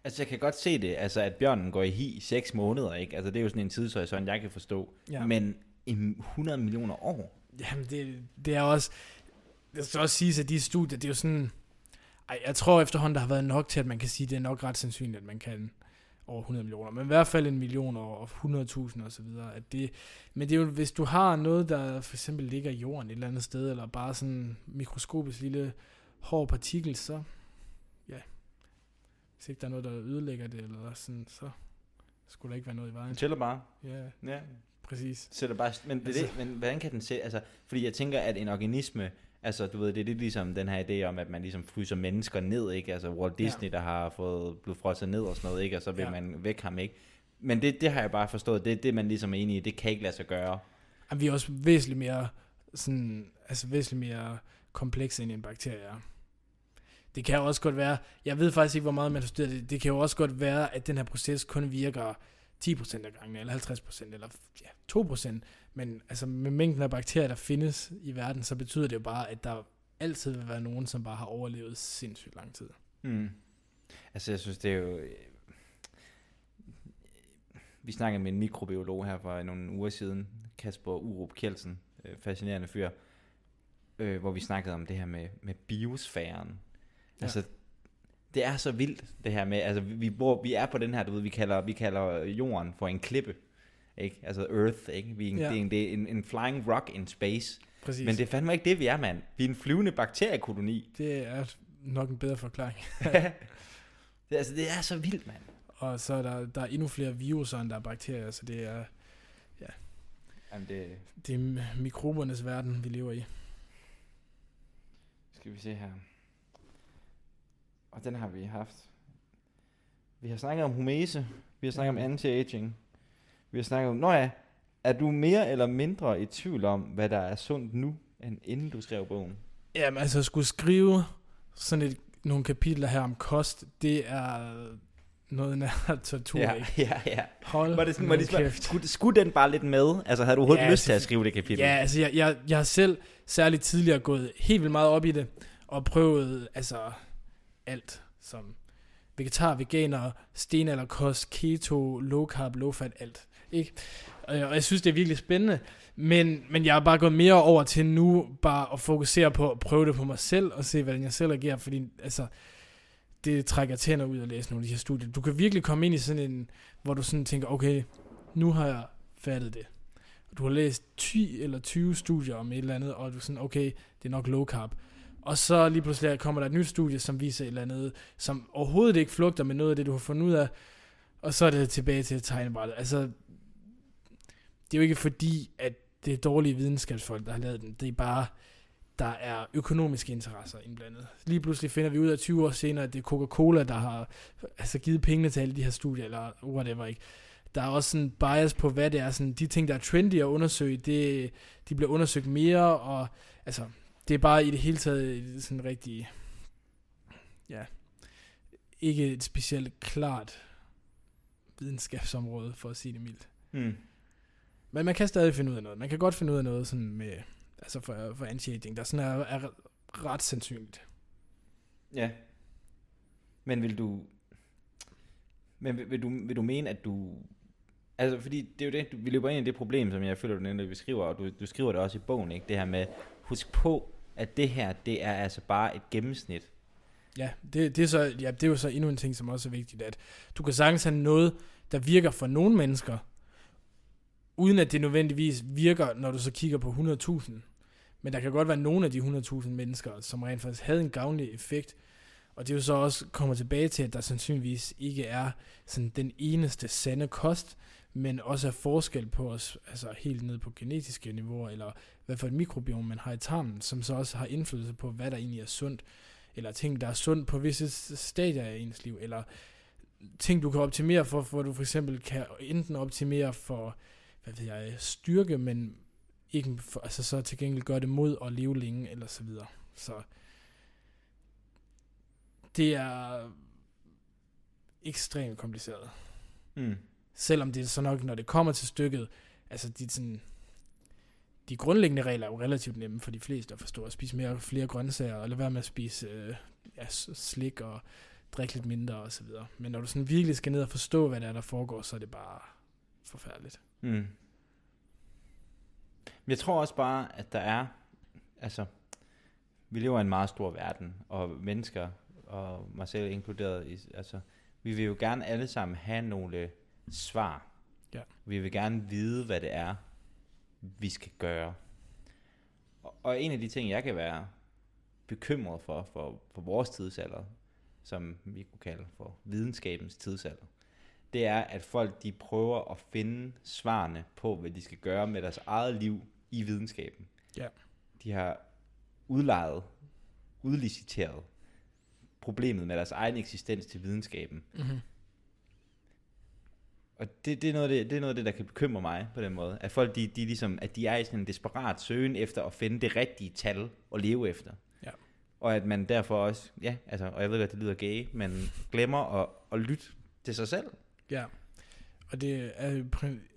S1: Altså, jeg kan godt se det, altså, at bjørnen går i hi i 6 måneder, ikke? Altså, det er jo sådan en tidshorisont, jeg kan forstå.
S2: Ja.
S1: Men i 100 millioner år?
S2: Jamen, det, det er også... Det skal også siges, at de studier, det er jo sådan... Ej, jeg tror efterhånden, der har været nok til, at man kan sige, at det er nok ret sandsynligt, at man kan over 100 millioner, men i hvert fald en million og 100.000 og så videre. At det, men det er jo, hvis du har noget, der for eksempel ligger i jorden et eller andet sted, eller bare sådan en mikroskopisk lille hård partikel, så ja, hvis ikke der er noget, der ødelægger det, eller sådan, så skulle der ikke være noget i vejen.
S1: Den tæller bare.
S2: Ja,
S1: Ja.
S2: præcis.
S1: Så det bare, men, det,
S2: Altså-
S1: det, men hvordan kan den se, altså, fordi jeg tænker, at en organisme, altså du ved, det er lidt ligesom den her idé om, at man ligesom fryser mennesker ned, ikke? Altså Walt Disney, ja. der har fået, blevet frosset ned og sådan noget, ikke? Og så vil
S2: Ja.
S1: man væk ham, ikke? Men det, det har jeg bare forstået, det er det, man ligesom er enig i, det kan ikke lade sig gøre.
S2: Jamen, vi er også væsentligt mere, sådan, altså væsentligt mere komplekse end en bakterie er. Det kan jo også godt være, jeg ved faktisk ikke, hvor meget man har studeret det, det kan jo også godt være, at den her proces kun virker 10% af gangen, eller 50%, eller ja, 2%. Men altså med mængden af bakterier, der findes i verden, så betyder det jo bare, at der altid vil være nogen, som bare har overlevet sindssygt lang tid.
S1: Mm. Altså jeg synes, det er jo... Øh, vi snakkede med en mikrobiolog her for nogle uger siden, Kasper Urup Kjeldsen, øh, fascinerende fyr, øh, hvor vi snakkede om det her med, med biosfæren.
S2: Ja.
S1: Altså, det er så vildt, det her med, altså vi, bor, vi er på den her, du ved, vi kalder, vi kalder jorden for en klippe, ikke? Altså Earth, ikke? Vi er en,
S2: Ja.
S1: ja. det er en, det er en, en flying rock in space.
S2: Præcis.
S1: Men det er fandme ikke det, vi er, mand. Vi er en flyvende bakteriekoloni.
S2: det er nok en bedre forklaring.
S1: det, altså, det er så vildt, mand.
S2: Og så er der, der er endnu flere viruser, end der er bakterier, så det er,
S1: Jamen, det,
S2: det er mikrobernes verden, vi lever i.
S1: Skal vi se her. Og den har vi haft. Vi har snakket om humese. Vi har snakket om anti-aging. Vi har snakket om, nå ja, er du mere eller mindre i tvivl om, hvad der er sundt nu, end inden du skrev bogen?
S2: Jamen altså, at skulle skrive sådan et, nogle kapitler her om kost, det er noget nær tortur,
S1: ja,
S2: ikke?
S1: ja, ja.
S2: Hold
S1: Var det sådan, var det sådan, skulle, skulle den bare lidt med? Altså, havde du overhovedet
S2: Ja,
S1: lyst til at skrive det kapitel?
S2: Ja, altså jeg, jeg, jeg har selv særligt tidligere gået helt vildt meget op i det, og prøvet altså alt som vegetar, veganer, stenalderkost, keto, low carb, low fat, alt. Ikke? Og jeg, synes, det er virkelig spændende, men, men jeg er bare gået mere over til nu bare at fokusere på at prøve det på mig selv, og se, hvordan jeg selv agerer, fordi altså, det trækker tænder ud at læse nogle af de her studier. Du kan virkelig komme ind i sådan en, hvor du sådan tænker, okay, nu har jeg fattet det. Du har læst 10 eller 20 studier om et eller andet, og du er sådan, okay, det er nok low carb. Og så lige pludselig kommer der et nyt studie, som viser et eller andet, som overhovedet ikke flugter med noget af det, du har fundet ud af, og så er det tilbage til tegnebrættet. Altså, det er jo ikke fordi, at det er dårlige videnskabsfolk, der har lavet den. Det er bare, der er økonomiske interesser indblandet. Lige pludselig finder vi ud af 20 år senere, at det er Coca-Cola, der har altså, givet pengene til alle de her studier, eller whatever, ikke? Der er også sådan bias på, hvad det er. Sådan, de ting, der er trendy at undersøge, det, de bliver undersøgt mere, og altså, det er bare i det hele taget sådan rigtig, ja, ikke et specielt klart videnskabsområde, for at sige det mildt.
S1: Hmm.
S2: Men man kan stadig finde ud af noget. Man kan godt finde ud af noget sådan med, altså for, for anti-aging, der sådan er, er ret sandsynligt.
S1: Ja. Men vil du... Men vil, vil, du, vil du mene, at du... Altså, fordi det er jo det, du, vi løber ind i det problem, som jeg føler, du nævnte, vi skriver, og du, du skriver det også i bogen, ikke? Det her med, husk på, at det her, det er altså bare et gennemsnit.
S2: Ja, det, det, er så, ja, det er jo så endnu en ting, som også er vigtigt, at du kan sagtens have noget, der virker for nogle mennesker, uden at det nødvendigvis virker, når du så kigger på 100.000. Men der kan godt være nogle af de 100.000 mennesker, som rent faktisk havde en gavnlig effekt, og det er jo så også kommer tilbage til, at der sandsynligvis ikke er sådan den eneste sande kost, men også er forskel på os, altså helt ned på genetiske niveauer, eller hvad for et mikrobiom man har i tarmen, som så også har indflydelse på, hvad der egentlig er sundt, eller ting, der er sundt på visse stadier af ens liv, eller ting, du kan optimere for, hvor du for eksempel kan enten optimere for, hvad ved jeg, styrke, men ikke for, altså så til gengæld gøre det mod at leve længe, eller så videre. Så det er ekstremt kompliceret.
S1: Mm.
S2: Selvom det er så nok, når det kommer til stykket, altså de, sådan, de grundlæggende regler er jo relativt nemme for de fleste at forstå. At spise mere, flere grøntsager, og lade være med at spise øh, ja, slik og drikke lidt mindre og så videre. Men når du sådan virkelig skal ned og forstå, hvad der er, der foregår, så er det bare forfærdeligt.
S1: Mm. Jeg tror også bare, at der er, altså, vi lever i en meget stor verden, og mennesker, og mig selv inkluderet, altså, vi vil jo gerne alle sammen have nogle svar.
S2: Ja.
S1: Vi vil gerne vide, hvad det er, vi skal gøre. Og, og en af de ting, jeg kan være bekymret for, for, for vores tidsalder, som vi kunne kalde for videnskabens tidsalder, det er, at folk de prøver at finde svarene på, hvad de skal gøre med deres eget liv i videnskaben.
S2: Ja.
S1: De har udlejet, udliciteret problemet med deres egen eksistens til videnskaben.
S2: Mm-hmm.
S1: Og det, det, er noget af det, det er noget af det, der kan bekymre mig på den måde. At folk, de, de ligesom, at de er i sådan en desperat søgen efter at finde det rigtige tal at leve efter.
S2: Ja.
S1: Og at man derfor også, ja, altså, og jeg ved godt, det lyder gay, men glemmer at, at lytte til sig selv.
S2: Ja, og det er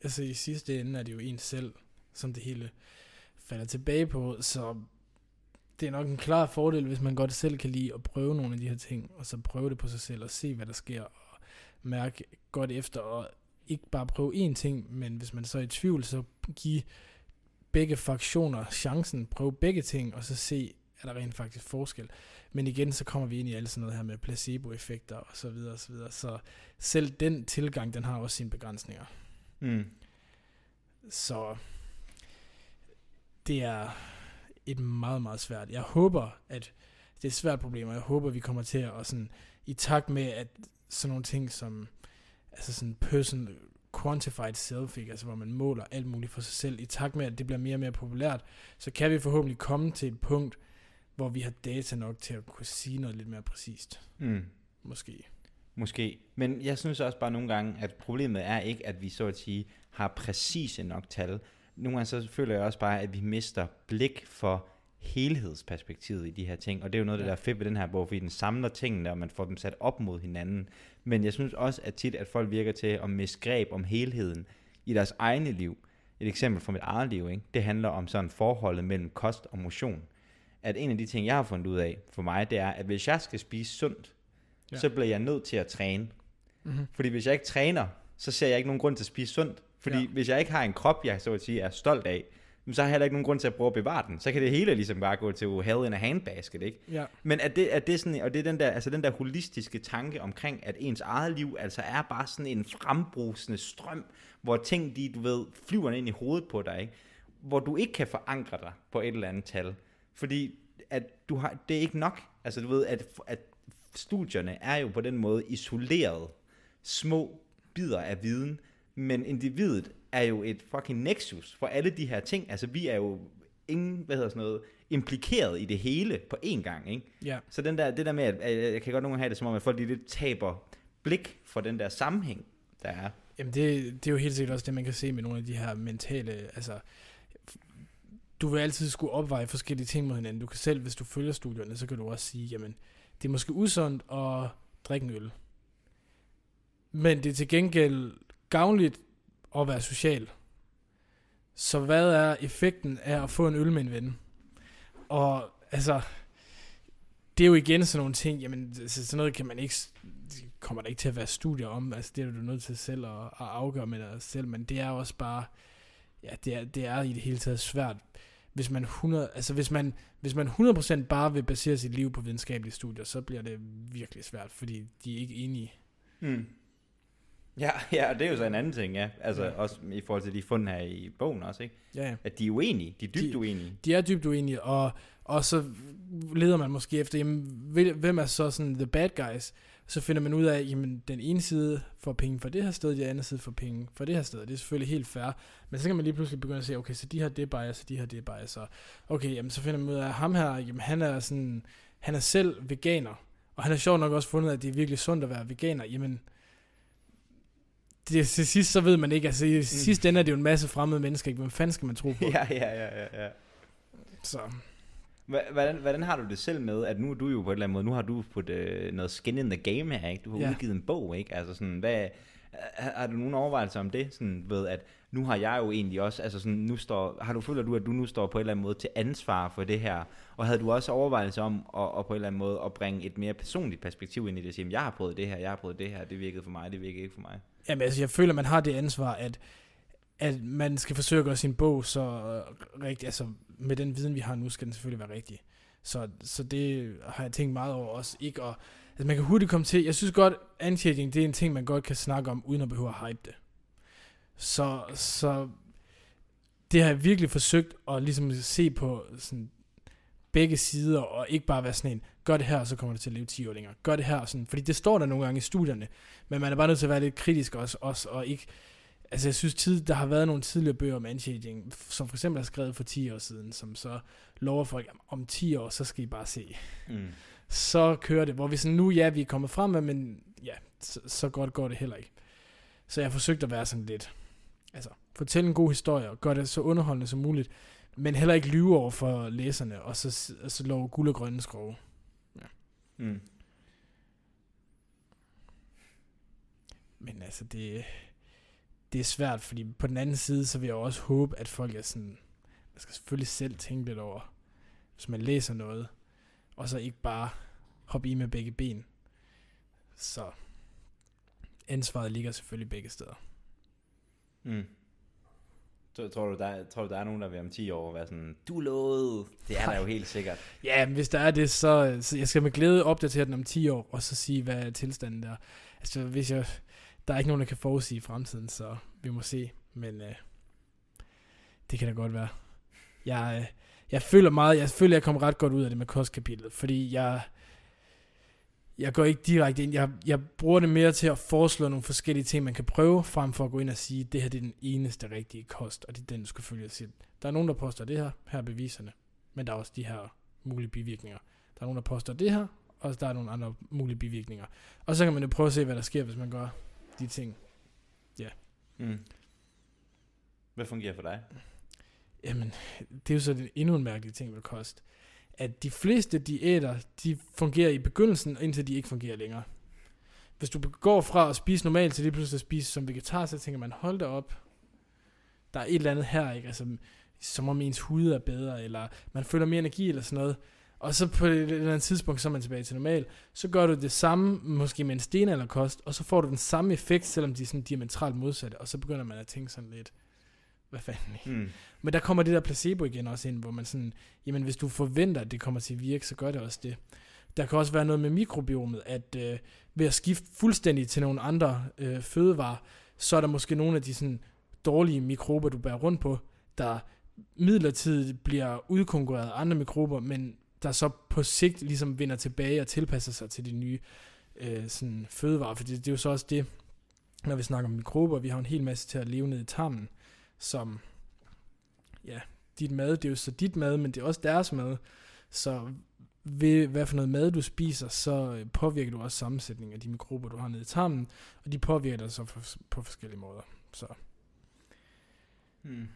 S2: altså i sidste ende er det jo en selv, som det hele falder tilbage på, så det er nok en klar fordel, hvis man godt selv kan lide at prøve nogle af de her ting, og så prøve det på sig selv og se, hvad der sker, og mærke godt efter, og ikke bare prøve én ting, men hvis man så er i tvivl, så give begge fraktioner chancen, prøve begge ting, og så se, er der rent faktisk forskel. Men igen, så kommer vi ind i alt sådan noget her med placeboeffekter og så videre og så videre. Så selv den tilgang, den har også sine begrænsninger.
S1: Mm.
S2: Så det er et meget, meget svært. Jeg håber, at det er et svært problem, og jeg håber, vi kommer til at sådan, i takt med, at sådan nogle ting som altså sådan person quantified self, ikke? altså hvor man måler alt muligt for sig selv, i takt med, at det bliver mere og mere populært, så kan vi forhåbentlig komme til et punkt, hvor vi har data nok til at kunne sige noget lidt mere præcist.
S1: Mm.
S2: Måske.
S1: Måske. Men jeg synes også bare nogle gange, at problemet er ikke, at vi så at sige har præcise nok tal. Nogle gange så føler jeg også bare, at vi mister blik for helhedsperspektivet i de her ting. Og det er jo noget, ja. der er fedt ved den her bog, fordi den samler tingene, og man får dem sat op mod hinanden. Men jeg synes også at tit, at folk virker til at miste greb om helheden i deres egne liv. Et eksempel fra mit eget liv, ikke? det handler om sådan forholdet mellem kost og motion. At en af de ting, jeg har fundet ud af for mig, det er, at hvis jeg skal spise sundt,
S2: Ja.
S1: så bliver jeg nødt til at træne.
S2: Mm-hmm.
S1: Fordi hvis jeg ikke træner, så ser jeg ikke nogen grund til at spise sundt. Fordi
S2: Ja.
S1: hvis jeg ikke har en krop, jeg så at sige er stolt af, så har jeg heller ikke nogen grund til at prøve at bevare den. Så kan det hele ligesom bare gå til hell in a handbasket, ikke?
S2: Ja.
S1: Men er det, er det sådan, og det er den der, altså den der holistiske tanke omkring, at ens eget liv altså er bare sådan en frembrusende strøm, hvor ting, de, du ved, flyver ind i hovedet på dig, ikke? hvor du ikke kan forankre dig på et eller andet tal. Fordi at du har, det er ikke nok. Altså du ved, at, at studierne er jo på den måde isoleret små bidder af viden, men individet er jo et fucking nexus for alle de her ting. Altså vi er jo ingen, hvad hedder sådan noget, implikeret i det hele på én gang, ikke?
S2: Ja.
S1: Så den der, det der med, at, jeg kan godt nogle gange have det som om, at folk de lidt taber blik for den der sammenhæng, der er.
S2: Jamen det, det er jo helt sikkert også det, man kan se med nogle af de her mentale, altså du vil altid skulle opveje forskellige ting mod hinanden. Du kan selv, hvis du følger studierne, så kan du også sige, jamen, det er måske usundt at drikke en øl. Men det er til gengæld gavnligt at være social. Så hvad er effekten af at få en øl med en ven? Og altså, det er jo igen sådan nogle ting, jamen så sådan noget kan man ikke, kommer der ikke til at være studier om, altså det er du nødt til selv at, at afgøre med dig selv, men det er også bare, ja, det er, det er i det hele taget svært, hvis man 100, altså hvis man, hvis man 100% bare vil basere sit liv på videnskabelige studier, så bliver det virkelig svært, fordi de er ikke enige.
S1: Mm. Ja, ja, og det er jo så en anden ting, ja. Altså
S2: Ja.
S1: også i forhold til de fund her i bogen også, ikke?
S2: Ja, ja.
S1: At de er uenige, de er dybt
S2: De-
S1: uenige.
S2: De er dybt uenige, og, og så leder man måske efter, jamen, hvem er så sådan the bad guys? Så finder man ud af, jamen, den ene side får penge fra det her sted, den anden side får penge fra det her sted. Det er selvfølgelig helt fair. Men så kan man lige pludselig begynde at se, okay, så de har det bias, og de har det bias. Og okay, jamen, så finder man ud af, at ham her, jamen, han er sådan, han er selv veganer. Og han har sjovt nok også fundet, at det er virkelig sundt at være veganer. Jamen, det, til sidst så ved man ikke, altså i sidste ende er det jo en masse fremmede mennesker, ikke? Hvem fanden skal man tro på?
S1: Ja, ja, ja, ja, ja.
S2: Så,
S1: Hvordan, hvordan har du det selv med, at nu er du jo på en eller anden måde, nu har du fået øh, noget skin in the game her, ikke? Du har
S2: Ja.
S1: udgivet en bog, ikke? Altså sådan, hvad, har, har du nogen overvejelser om det? Sådan ved, at nu har jeg jo egentlig også, altså sådan, nu står, har du føler du, at du nu står på en eller anden måde til ansvar for det her? Og havde du også overvejelser om at, at på en eller anden måde at bringe et mere personligt perspektiv ind i det, og sige, "Jamen, jeg har prøvet det her, jeg har prøvet det her, det virkede for mig, det virkede ikke for mig.
S2: Jamen altså, jeg føler, man har det ansvar, at, at man skal forsøge at gøre sin bog så øh, rigtig, altså med den viden, vi har nu, skal den selvfølgelig være rigtig. Så, så det har jeg tænkt meget over også, ikke at, altså man kan hurtigt komme til, jeg synes godt, anti det er en ting, man godt kan snakke om, uden at behøve at hype det. Så, så det har jeg virkelig forsøgt at ligesom se på sådan begge sider, og ikke bare være sådan en, gør det her, så kommer det til at leve 10 år længere. Gør det her, sådan, fordi det står der nogle gange i studierne, men man er bare nødt til at være lidt kritisk også, også og ikke, altså jeg synes, tid, der har været nogle tidligere bøger om anti som for eksempel er skrevet for 10 år siden, som så lover folk, at om 10 år, så skal I bare se. Mm. Så kører det, hvor vi sådan, nu ja, vi er kommet frem med, men ja, så, så godt går det heller ikke. Så jeg har forsøgt at være sådan lidt, altså, fortælle en god historie, og gøre det så underholdende som muligt, men heller ikke lyve over for læserne, og så, så love guld og grønne skrove. Mm. Men altså, det, det er svært, fordi på den anden side, så vil jeg også håbe, at folk er sådan, man skal selvfølgelig selv tænke lidt over, hvis man læser noget, og så ikke bare hoppe i med begge ben. Så ansvaret ligger selvfølgelig begge steder. Mm.
S1: Så, tror, du, der, tror du, der er nogen, der vil om 10 år være sådan, du lovede. Det er der jo helt sikkert.
S2: ja, men hvis der er det, så, så jeg skal med glæde opdatere den om 10 år, og så sige, hvad er tilstanden der. Altså, hvis jeg, der er ikke nogen, der kan forudsige fremtiden, så vi må se. Men øh, det kan da godt være. Jeg, øh, jeg føler meget, jeg føler, jeg kom ret godt ud af det med kostkapitlet, fordi jeg, jeg går ikke direkte ind. Jeg, jeg bruger det mere til at foreslå nogle forskellige ting, man kan prøve, frem for at gå ind og sige, det her det er den eneste rigtige kost, og det er den, du skal følge. Sige, der er nogen, der poster det her, her er beviserne, men der er også de her mulige bivirkninger. Der er nogen, der poster det her, og der er nogle andre mulige bivirkninger. Og så kan man jo prøve at se, hvad der sker, hvis man gør de ting. Ja. Mm.
S1: Hvad fungerer for dig?
S2: Jamen, det er jo så endnu en mærkelig ting ved kost at de fleste diæter, de fungerer i begyndelsen, indtil de ikke fungerer længere. Hvis du går fra at spise normalt til lige pludselig at spise som vegetar, så tænker man, hold da op, der er et eller andet her, ikke? Altså, som om ens hud er bedre, eller man føler mere energi, eller sådan noget. Og så på et eller andet tidspunkt, så er man tilbage til normal. Så gør du det samme, måske med en stenalderkost, og så får du den samme effekt, selvom de er sådan diametralt modsatte. Og så begynder man at tænke sådan lidt, hvad fanden. Mm. Men der kommer det der placebo igen også ind, hvor man sådan, jamen hvis du forventer, at det kommer til at virke, så gør det også det. Der kan også være noget med mikrobiomet, at øh, ved at skifte fuldstændig til nogle andre øh, fødevarer, så er der måske nogle af de sådan dårlige mikrober, du bærer rundt på, der midlertidigt bliver udkonkurreret af andre mikrober, men der så på sigt ligesom vinder tilbage og tilpasser sig til de nye øh, sådan fødevarer. For det, det er jo så også det, når vi snakker om mikrober, vi har en hel masse til at leve ned i tarmen, som, ja, dit mad, det er jo så dit mad, men det er også deres mad. Så ved hvad for noget mad du spiser, så øh, påvirker du også sammensætningen af de mikrober, du har nede i tarmen, og de påvirker dig så på, på forskellige måder. Så.
S1: Hmm.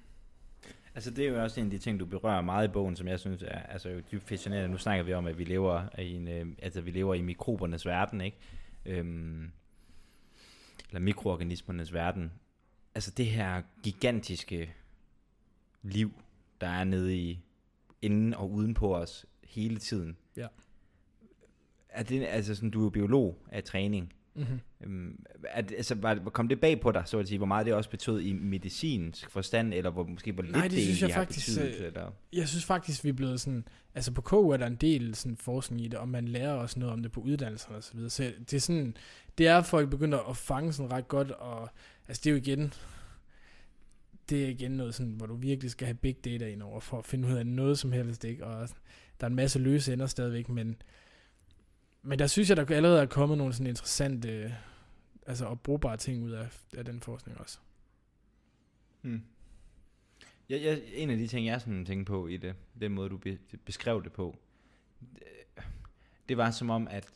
S1: Altså det er jo også en af de ting, du berører meget i bogen, som jeg synes er altså, jo dybt fascinerende. Nu snakker vi om, at vi lever i, en, øh, altså, vi lever i mikrobernes verden, ikke? Øhm, eller mikroorganismernes verden altså det her gigantiske liv, der er nede i inden og uden på os hele tiden. Ja. Er det, altså sådan, du er jo biolog af træning. Mm-hmm. Øhm, at, altså, var, kom det bag på dig, så at sige, hvor meget det også betød i medicinsk forstand, eller hvor, måske hvor lidt
S2: Nej, det,
S1: det
S2: synes jeg faktisk, betydet, øh, eller? Jeg synes faktisk, vi er blevet sådan, altså på KU er der en del sådan forskning i det, og man lærer også noget om det på uddannelserne og så videre. Så det er sådan, det er folk begynder at fange sådan ret godt, og altså det er jo igen, det er igen noget sådan, hvor du virkelig skal have big data ind over, for at finde ud af noget som helst, ikke? Og der er en masse løse ender stadigvæk, men, men der synes jeg, der allerede er kommet nogle sådan interessante, altså og brugbare ting ud af, af den forskning også.
S1: Hmm. Jeg, jeg, en af de ting, jeg sådan tænkte på i det, den måde, du be, beskrev det på, det var som om, at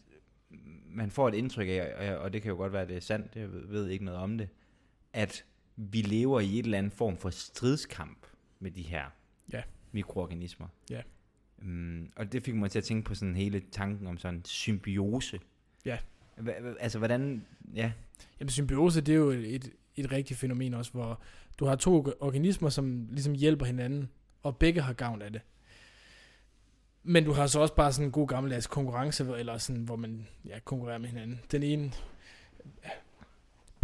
S1: man får et indtryk af, og det kan jo godt være, at det er sandt, jeg ved, ved ikke noget om det, at vi lever i et eller andet form for stridskamp med de her ja. mikroorganismer. Ja. Um, og det fik mig til at tænke på sådan hele tanken om sådan symbiose. Ja. H- altså hvordan, ja.
S2: Jamen symbiose, det er jo et, et rigtigt fænomen også, hvor du har to organismer, som ligesom hjælper hinanden, og begge har gavn af det. Men du har så også bare sådan en god gammeldags konkurrence, eller sådan, hvor man ja, konkurrerer med hinanden. Den ene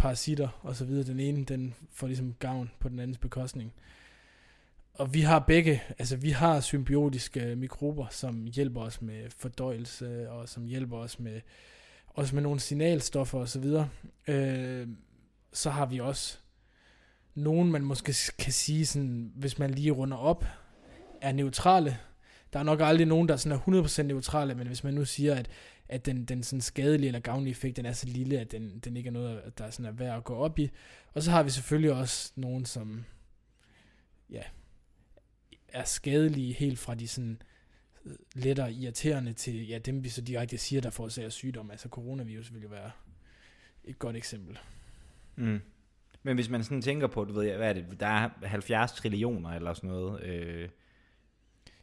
S2: parasitter og så videre. Den ene, den får ligesom gavn på den andens bekostning. Og vi har begge, altså vi har symbiotiske øh, mikrober, som hjælper os med fordøjelse, og som hjælper os med, også med nogle signalstoffer og så videre. Øh, så har vi også nogen, man måske kan sige, sådan, hvis man lige runder op, er neutrale. Der er nok aldrig nogen, der sådan er 100% neutrale, men hvis man nu siger, at, at den, den sådan skadelige eller gavnlige effekt, den er så lille, at den, den ikke er noget, der sådan er værd at gå op i. Og så har vi selvfølgelig også nogen, som ja, er skadelige helt fra de sådan øh, lettere irriterende til ja, dem, vi så direkte siger, der forårsager sygdom. Altså coronavirus vil jo være et godt eksempel.
S1: Mm. Men hvis man sådan tænker på, du ved, hvad er det, der er 70 trillioner eller sådan noget øh,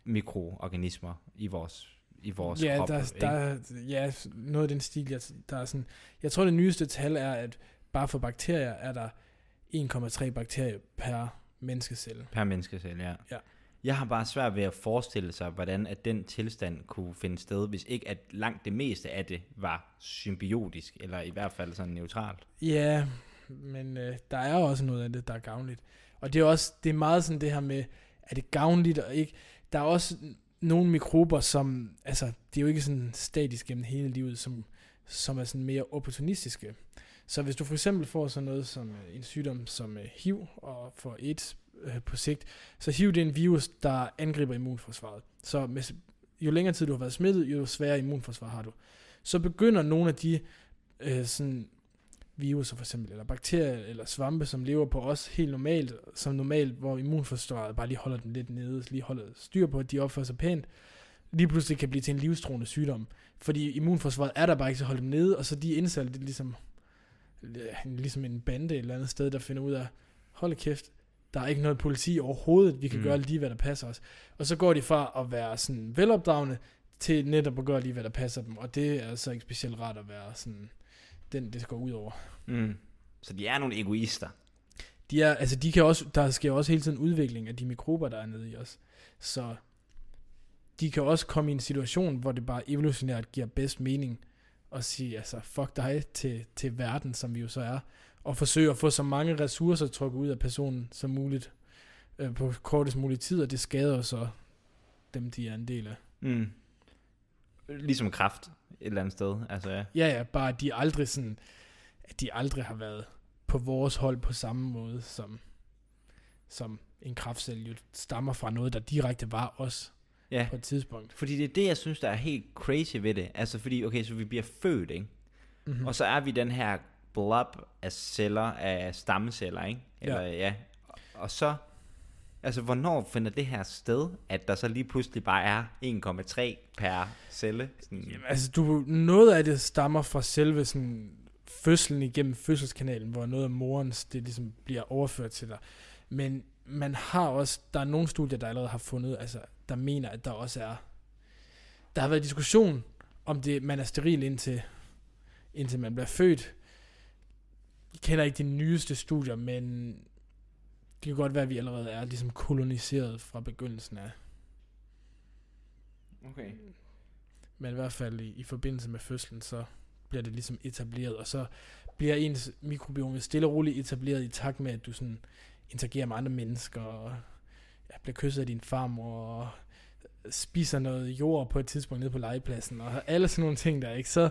S1: mikroorganismer i vores i vores
S2: ja,
S1: krop.
S2: Der,
S1: ikke?
S2: der, ja, noget af den stil, jeg, der er sådan, jeg tror det nyeste tal er, at bare for bakterier er der 1,3 bakterier per menneskecelle.
S1: Per menneskecelle, ja.
S2: ja.
S1: Jeg har bare svært ved at forestille sig, hvordan at den tilstand kunne finde sted, hvis ikke at langt det meste af det var symbiotisk, eller i hvert fald sådan neutralt.
S2: Ja, men øh, der er også noget af det, der er gavnligt. Og det er også, det er meget sådan det her med, er det gavnligt og ikke? Der er også nogle mikrober, som, altså, det er jo ikke sådan statisk gennem hele livet, som, som er sådan mere opportunistiske. Så hvis du for eksempel får sådan noget som øh, en sygdom som øh, HIV og får AIDS øh, på sigt, så HIV det er en virus, der angriber immunforsvaret. Så med, jo længere tid du har været smittet, jo sværere immunforsvar har du. Så begynder nogle af de øh, sådan viruser for eksempel, eller bakterier, eller svampe, som lever på os helt normalt, som normalt, hvor immunforsvaret bare lige holder den lidt nede, lige holder styr på, at de opfører sig pænt, lige pludselig kan blive til en livstruende sygdom. Fordi immunforsvaret er der bare ikke til at holde dem nede, og så de indsatte, det er ligesom, ligesom en bande et eller andet sted, der finder ud af, hold kæft, der er ikke noget politi overhovedet, vi kan mm. gøre lige, hvad der passer os. Og så går de fra at være sådan velopdragende, til netop at gøre lige, hvad der passer dem, og det er altså ikke specielt rart at være sådan, den det går ud over.
S1: Mm. Så de er nogle egoister.
S2: De er, altså de kan også, der sker også hele tiden udvikling af de mikrober, der er nede i os. Så de kan også komme i en situation, hvor det bare evolutionært giver bedst mening at sige, altså fuck dig til, til verden, som vi jo så er, og forsøge at få så mange ressourcer trukket ud af personen som muligt øh, på kortest mulig tid, og det skader så dem, de er en del af.
S1: Mm. Ligesom kraft et eller andet sted. Altså, ja.
S2: ja, ja, bare de aldrig sådan, at de aldrig har været på vores hold på samme måde, som, som en kraftcelle jo stammer fra noget, der direkte var os ja. på et tidspunkt.
S1: Fordi det er det, jeg synes, der er helt crazy ved det. Altså fordi, okay, så vi bliver født, ikke? Mm-hmm. Og så er vi den her blob af celler, af stamceller, ikke? Eller, ja. ja. Og så, altså hvornår finder det her sted, at der så lige pludselig bare er 1,3 per celle?
S2: Sådan. Jamen, altså du, noget af det stammer fra selve sådan, fødslen igennem fødselskanalen, hvor noget af morens, det ligesom bliver overført til dig. Men man har også, der er nogle studier, der allerede har fundet, altså, der mener, at der også er, der har været diskussion, om det, man er steril indtil, indtil man bliver født. Jeg kender ikke de nyeste studier, men det kan godt være, at vi allerede er ligesom koloniseret fra begyndelsen af.
S1: Okay.
S2: Men i hvert fald i, i forbindelse med fødslen, så bliver det ligesom etableret, og så bliver ens mikrobiom stille og roligt etableret i takt med, at du sådan interagerer med andre mennesker, og ja, bliver kysset af din farmor, og spiser noget jord på et tidspunkt nede på legepladsen, og alle sådan nogle ting der, ikke? Så,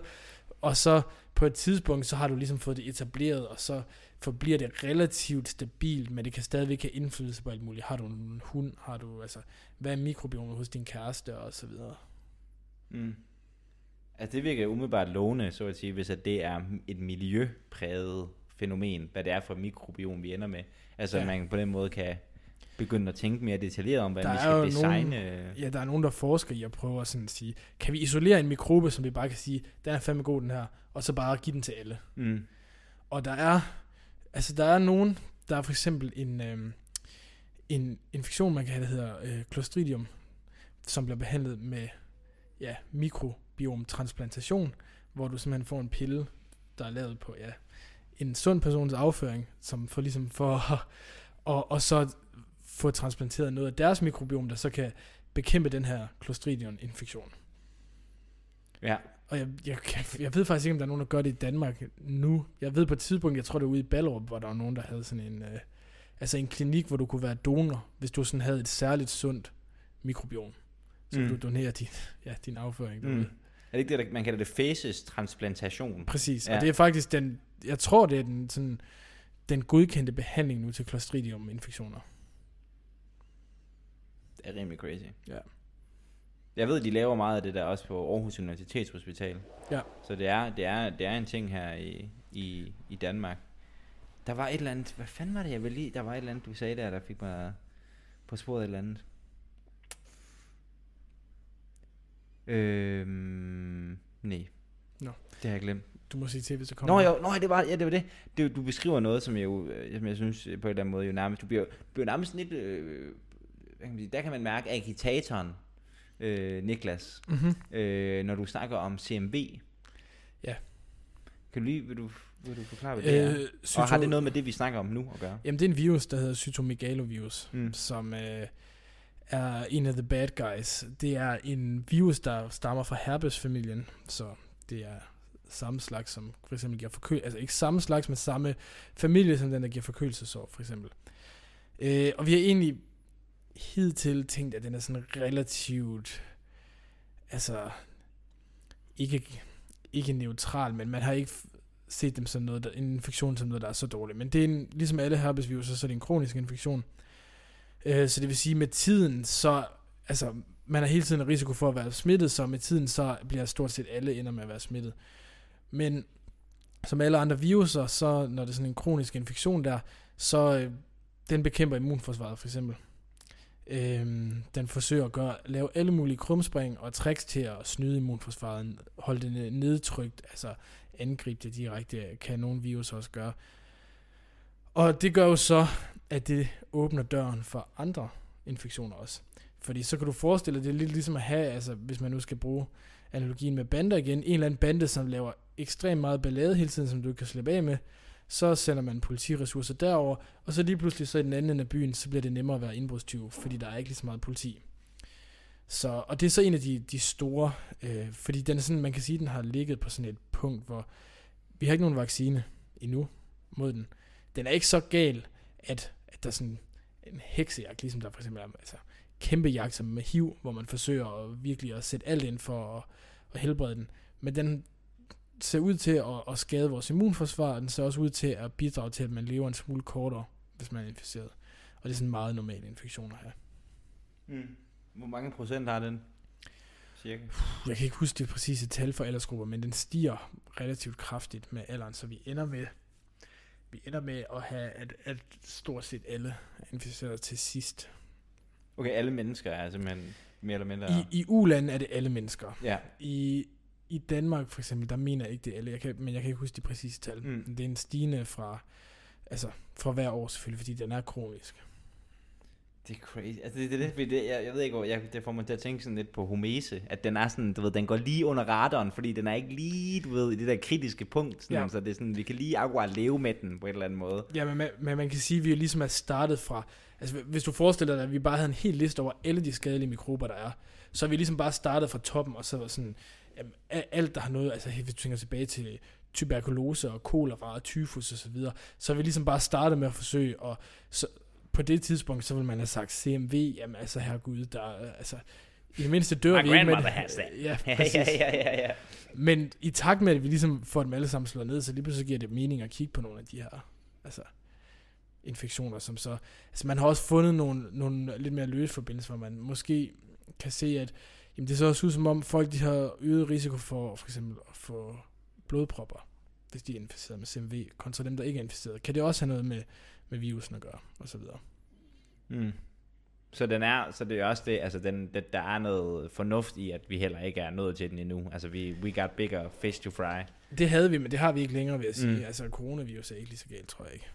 S2: og så på et tidspunkt, så har du ligesom fået det etableret, og så forbliver det relativt stabilt, men det kan stadigvæk have indflydelse på alt muligt. Har du en hund, har du, altså, hvad er mikrobiomet hos din kæreste, og så videre.
S1: Mm. Altså det virker umiddelbart lovende, så at sige, hvis at det er et miljøpræget fænomen, hvad det er for mikrobiom, vi ender med. Altså ja. man på den måde kan begynde at tænke mere detaljeret om, hvad vi skal designe.
S2: Nogen, ja, der er nogen, der forsker i at prøve at sådan sige, kan vi isolere en mikrobe, som vi bare kan sige, den er fandme god den her, og så bare give den til alle.
S1: Mm.
S2: Og der er, altså der er nogen, der er for eksempel en, øh, en infektion, man kan have, der hedder øh, Clostridium, som bliver behandlet med ja, mikrobiomtransplantation, hvor du simpelthen får en pille, der er lavet på ja, en sund persons afføring, som for ligesom for og, og så få transplanteret noget af deres mikrobiom, der så kan bekæmpe den her Clostridium-infektion.
S1: Ja.
S2: Og jeg, jeg, jeg, ved faktisk ikke, om der er nogen, der gør det i Danmark nu. Jeg ved på et tidspunkt, jeg tror det var ude i Ballerup, hvor der var nogen, der havde sådan en, øh, altså en klinik, hvor du kunne være donor, hvis du sådan havde et særligt sundt mikrobiom. Så mm. Du donerer din, ja, din afføring.
S1: Mm. Er det ikke det, man kalder det faces-transplantation?
S2: Præcis. Ja. og det er faktisk den, jeg tror det er den, sådan, den godkendte behandling nu til Clostridium-infektioner.
S1: Det er rimelig crazy.
S2: Ja.
S1: Jeg ved, de laver meget af det der også på Aarhus Universitetshospital.
S2: Ja.
S1: Så det er, det er, det er en ting her i, i, i Danmark. Der var et eller andet, hvad fanden var det, jeg ville lige, der var et eller andet, du sagde der, der fik mig på sporet et eller andet. Øhm, nej.
S2: Nå.
S1: Det har jeg glemt.
S2: Du må sige til, hvis der kommer
S1: Nå, jo, nå det, var, ja, det var det. det. Du beskriver noget, som jeg, jo, øh, som jeg synes øh, på en eller anden måde jo nærmest, du bliver, du bliver nærmest lidt, øh, hvad kan man sige, der kan man mærke agitatoren, øh, Niklas,
S2: Mm-hmm.
S1: øh, når du snakker om CMV.
S2: Ja.
S1: Kan du lige, vil du, vil du forklare, hvad det er?
S2: Øh,
S1: Og har det noget med det, vi snakker om nu at gøre?
S2: Jamen, det er en virus, der hedder cytomegalovirus,
S1: mm.
S2: som øh, er en af the bad guys. Det er en virus, der stammer fra herpesfamilien, så det er samme slags, som for eksempel giver forkølelse. Altså ikke samme slags, men samme familie, som den, der giver forkølelsesår, for eksempel. Øh, og vi har egentlig hidtil tænkt, at den er sådan relativt, altså ikke, ikke neutral, men man har ikke set dem som noget, der, en infektion som noget, der er så dårligt. Men det er en, ligesom alle herpesvirus, så er det en kronisk infektion. Øh, så det vil sige, med tiden, så, altså, man har hele tiden en risiko for at være smittet, så med tiden, så bliver stort set alle ender med at være smittet. Men som alle andre viruser, så når det er sådan en kronisk infektion der, så øh, den bekæmper immunforsvaret for eksempel. Øhm, den forsøger at gøre, lave alle mulige krumspring og tricks til at snyde immunforsvaret, holde det nedtrykt, altså angribe det direkte, kan nogle virus også gøre. Og det gør jo så, at det åbner døren for andre infektioner også. Fordi så kan du forestille dig, det er lidt ligesom at have, altså hvis man nu skal bruge analogien med bander igen, en eller anden bande, som laver ekstremt meget ballade hele tiden, som du ikke kan slippe af med, så sender man politiressourcer derover, og så lige pludselig så i den anden ende af byen, så bliver det nemmere at være indbrudstyv, fordi der er ikke lige så meget politi. Så, og det er så en af de, de store, øh, fordi den er sådan, man kan sige, den har ligget på sådan et punkt, hvor vi har ikke nogen vaccine endnu mod den. Den er ikke så gal, at, at der er sådan en heksejagt, ligesom der for eksempel er altså, kæmpe jagt som med HIV, hvor man forsøger at virkelig at sætte alt ind for at, at helbrede den. Men den ser ud til at, at skade vores immunforsvar, og den ser også ud til at bidrage til, at man lever en smule kortere, hvis man er inficeret. Og det er sådan meget normale infektioner her.
S1: Mm. Hvor mange procent har den? Cirka.
S2: Jeg kan ikke huske det præcise tal for aldersgrupper, men den stiger relativt kraftigt med alderen, så vi ender med, vi ender med at have, at, at stort set alle er inficeret til sidst.
S1: Okay, alle mennesker er simpelthen mere eller mindre...
S2: I, i U-land er det alle mennesker.
S1: Ja.
S2: I, I Danmark for eksempel, der mener jeg ikke det alle, jeg kan, men jeg kan ikke huske de præcise tal.
S1: Mm.
S2: Det er en stigende fra, altså fra hver år selvfølgelig, fordi den er kronisk.
S1: Det er crazy. Altså, det, det, det, det, det jeg, jeg ved ikke, hvor jeg, det får mig til at tænke sådan lidt på homese. At den er sådan, du ved, den går lige under radaren, fordi den er ikke lige, du ved, i det der kritiske punkt. Sådan,
S2: Ja.
S1: Så det er sådan, vi kan lige akkurat leve med den på en eller anden måde.
S2: Ja, men, man- men man kan sige, at vi jo ligesom er startet fra... Altså, hvis du forestiller dig, at vi bare havde en hel liste over alle de skadelige mikrober, der er, så er vi ligesom bare startet fra toppen, og så sådan... Jamen, alt, der har noget... Altså, hvis du tænker tilbage til tuberkulose og kolera og tyfus og så videre, så vi ligesom bare startet med at forsøge, og så, på det tidspunkt, så vil man have sagt CMV, jamen altså herregud, der er- altså, i det mindste dør
S1: My
S2: vi ikke,
S1: that.
S2: ja,
S1: Ja,
S2: præcis.
S1: ja, ja, ja, ja.
S2: Men i takt med, at vi ligesom får dem alle sammen slået ned, så lige pludselig giver det mening at kigge på nogle af de her altså, infektioner, som så... Altså man har også fundet nogle, nogle lidt mere løse forbindelser, hvor man måske kan se, at jamen, det ser også ud som om folk de har øget risiko for for eksempel at få blodpropper, hvis de er inficeret med CMV, kontra dem, der ikke er inficeret. Kan det også have noget med, med virusen at gøre, og så videre.
S1: Mm. Så, den er, så det er også det, altså den, det, der er noget fornuft i, at vi heller ikke er nået til den endnu. Altså vi, we got bigger fish to fry.
S2: Det havde vi, men det har vi ikke længere, vil jeg sige.
S1: Mm.
S2: Mm. Altså coronavirus er ikke lige så galt, tror jeg ikke.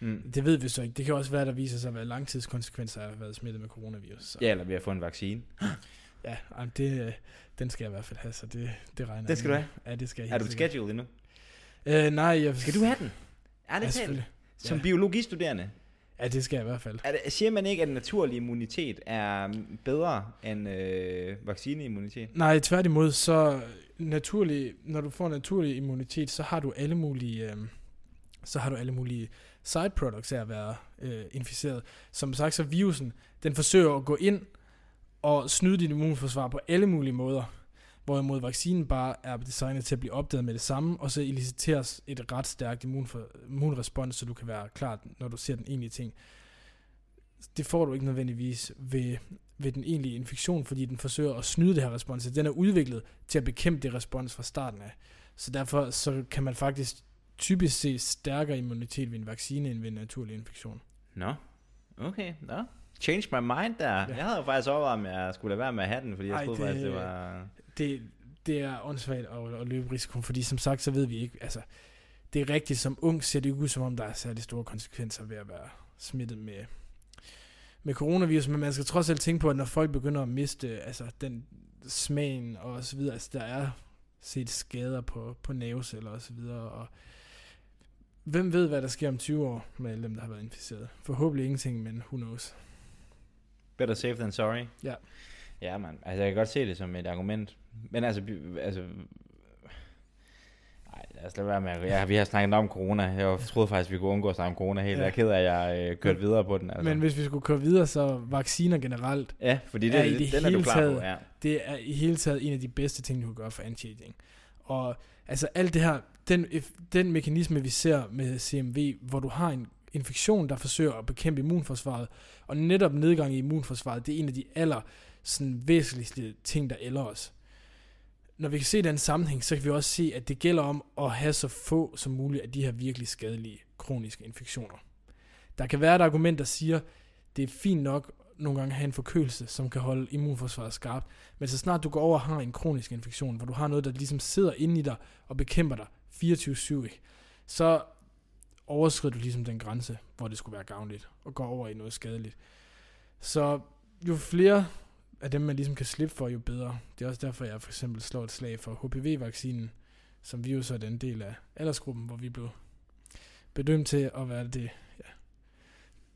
S1: Mm.
S2: Det ved vi så ikke. Det kan også være, der viser sig at være langtidskonsekvenser af at have været smittet med coronavirus. Så.
S1: Ja, eller vi har fået en vaccine.
S2: Ja, ej, det, øh, den skal jeg i hvert fald have, så det, det regner jeg
S1: skal du
S2: med.
S1: have?
S2: Ja, det skal jeg
S1: Er du
S2: sikkert.
S1: scheduled endnu?
S2: Øh, nej, jeg...
S1: Skal du have den? Er
S2: Ja,
S1: det talt?
S2: selvfølgelig.
S1: Som
S2: Ja.
S1: biologistuderende?
S2: Ja, det skal jeg i hvert fald.
S1: Er det, siger man ikke, at naturlig immunitet er bedre end øh, vaccineimmunitet?
S2: Nej, tværtimod, så naturlig, når du får naturlig immunitet, så har du alle mulige, øh, så har du alle mulige side products af at være øh, inficeret. Som sagt, så virusen, den forsøger at gå ind og snyde dit immunforsvar på alle mulige måder. Hvorimod vaccinen bare er designet til at blive opdaget med det samme, og så eliciteres et ret stærkt immunfor, immunrespons, så du kan være klar, når du ser den egentlige ting. Det får du ikke nødvendigvis ved, ved den egentlige infektion, fordi den forsøger at snyde det her respons. Den er udviklet til at bekæmpe det respons fra starten af. Så derfor så kan man faktisk typisk se stærkere immunitet ved en vaccine end ved en naturlig infektion.
S1: Nå, okay, nå. Change my mind der. Ja. Jeg havde jo faktisk overvejet, om jeg skulle lade være med at have den, fordi jeg
S2: Ej,
S1: troede
S2: det-
S1: faktisk, det var...
S2: det, det er åndssvagt at, at løbe risikoen, fordi som sagt, så ved vi ikke, altså, det er rigtigt, som ung ser det ikke ud, som om der er særlig store konsekvenser ved at være smittet med, med coronavirus, men man skal trods alt tænke på, at når folk begynder at miste altså, den smagen og så videre, altså der er set skader på, på nerveceller og så videre, og hvem ved, hvad der sker om 20 år med alle dem, der har været inficeret. Forhåbentlig ingenting, men who knows.
S1: Better safe than sorry.
S2: Ja.
S1: Ja, man. Altså, jeg kan godt se det som et argument. Men altså, altså... Nej, lad os lade være med at... Ja, vi har snakket om corona. Jeg troede faktisk, vi kunne undgå at snakke om corona helt.
S2: Ja.
S1: Jeg er ked af, at jeg øh, kørte videre på den. Altså.
S2: Men hvis vi skulle køre videre, så vacciner generelt,
S1: ja, fordi det,
S2: er
S1: det,
S2: det
S1: den er du klar
S2: taget-
S1: på. Ja.
S2: det er i hele taget en af de bedste ting, du kan gøre for anti-aging. Og altså alt det her, den, den mekanisme, vi ser med CMV, hvor du har en infektion, der forsøger at bekæmpe immunforsvaret, og netop nedgang i immunforsvaret, det er en af de aller sådan, væsentligste ting, der ælder os. Når vi kan se den sammenhæng, så kan vi også se, at det gælder om at have så få som muligt af de her virkelig skadelige kroniske infektioner. Der kan være et argument, der siger, det er fint nok nogle gange at have en forkølelse, som kan holde immunforsvaret skarpt, men så snart du går over og har en kronisk infektion, hvor du har noget, der ligesom sidder inde i dig og bekæmper dig 24-7, så overskrider du ligesom den grænse, hvor det skulle være gavnligt, og går over i noget skadeligt. Så jo flere af dem, man ligesom kan slippe for, jo bedre. Det er også derfor, jeg for eksempel slår et slag for HPV-vaccinen, som vi jo så er den del af aldersgruppen, hvor vi blev bedømt til at være det, ja,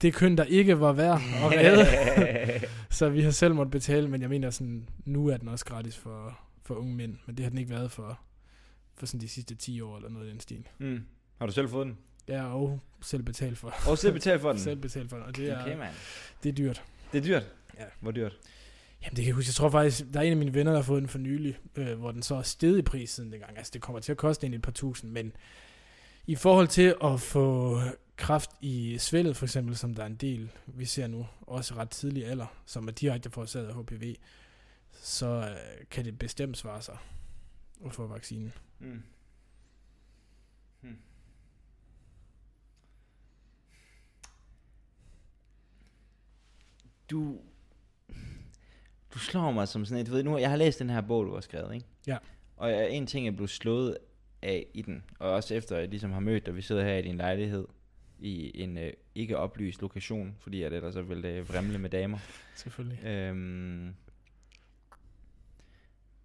S2: det køn, der ikke var værd at redde. Så vi har selv måttet betale, men jeg mener sådan, nu er den også gratis for, for unge mænd, men det har den ikke været for, for sådan de sidste 10 år eller noget i den stil.
S1: mm. Har du selv fået den?
S2: Jeg er jo selv betalt for,
S1: Og selv betalt for den?
S2: selv betalt for den, og det er,
S1: Okay, mand.
S2: det er dyrt.
S1: Det er dyrt?
S2: Ja.
S1: Hvor dyrt?
S2: Jamen det kan jeg huske, jeg tror faktisk, der er en af mine venner, der har fået den for nylig, øh, hvor den så er steget i pris siden dengang. Altså det kommer til at koste en et par tusind, men i forhold til at få kraft i svældet for eksempel, som der er en del, vi ser nu, også ret tidlig alder, som er direkte forårsaget af HPV, så øh, kan det bestemt svare sig at få vaccinen.
S1: Mm. Du, du slår mig som sådan et, du ved nu, jeg har læst den her bog, du har skrevet, ikke?
S2: Ja.
S1: Og jeg- en ting, jeg blev slået af i den, og også efter jeg ligesom har mødt dig, vi sidder her i din lejlighed, i en øh, ikke oplyst lokation, fordi at ellers så vil det vrimle med damer.
S2: Selvfølgelig.
S1: Øhm,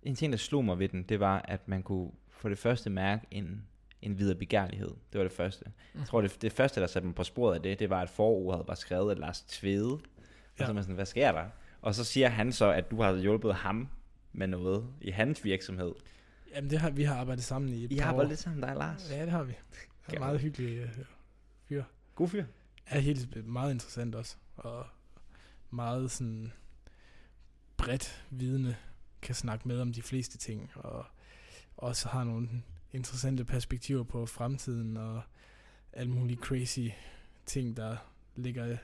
S1: en ting, der slog mig ved den, det var, at man kunne for det første mærke en, en videre begærlighed. Det var det første.
S2: Mm.
S1: Jeg tror, det, det første, der satte mig på sporet af det, det var, at forordet var skrevet af Lars Tvede. Og
S2: Ja.
S1: så er man sådan, hvad sker der? Og så siger han så, at du har hjulpet ham med noget i hans virksomhed.
S2: Jamen det har, vi har arbejdet sammen i et
S1: I
S2: par
S1: har arbejdet lidt sammen, dig og Lars.
S2: Ja, det har vi. Det er meget hyggelige øh, fyr.
S1: God fyr.
S2: er helt meget interessant også, og meget sådan bredt vidne kan snakke med om de fleste ting, og også har nogle interessante perspektiver på fremtiden, og alle mulige crazy ting, der ligger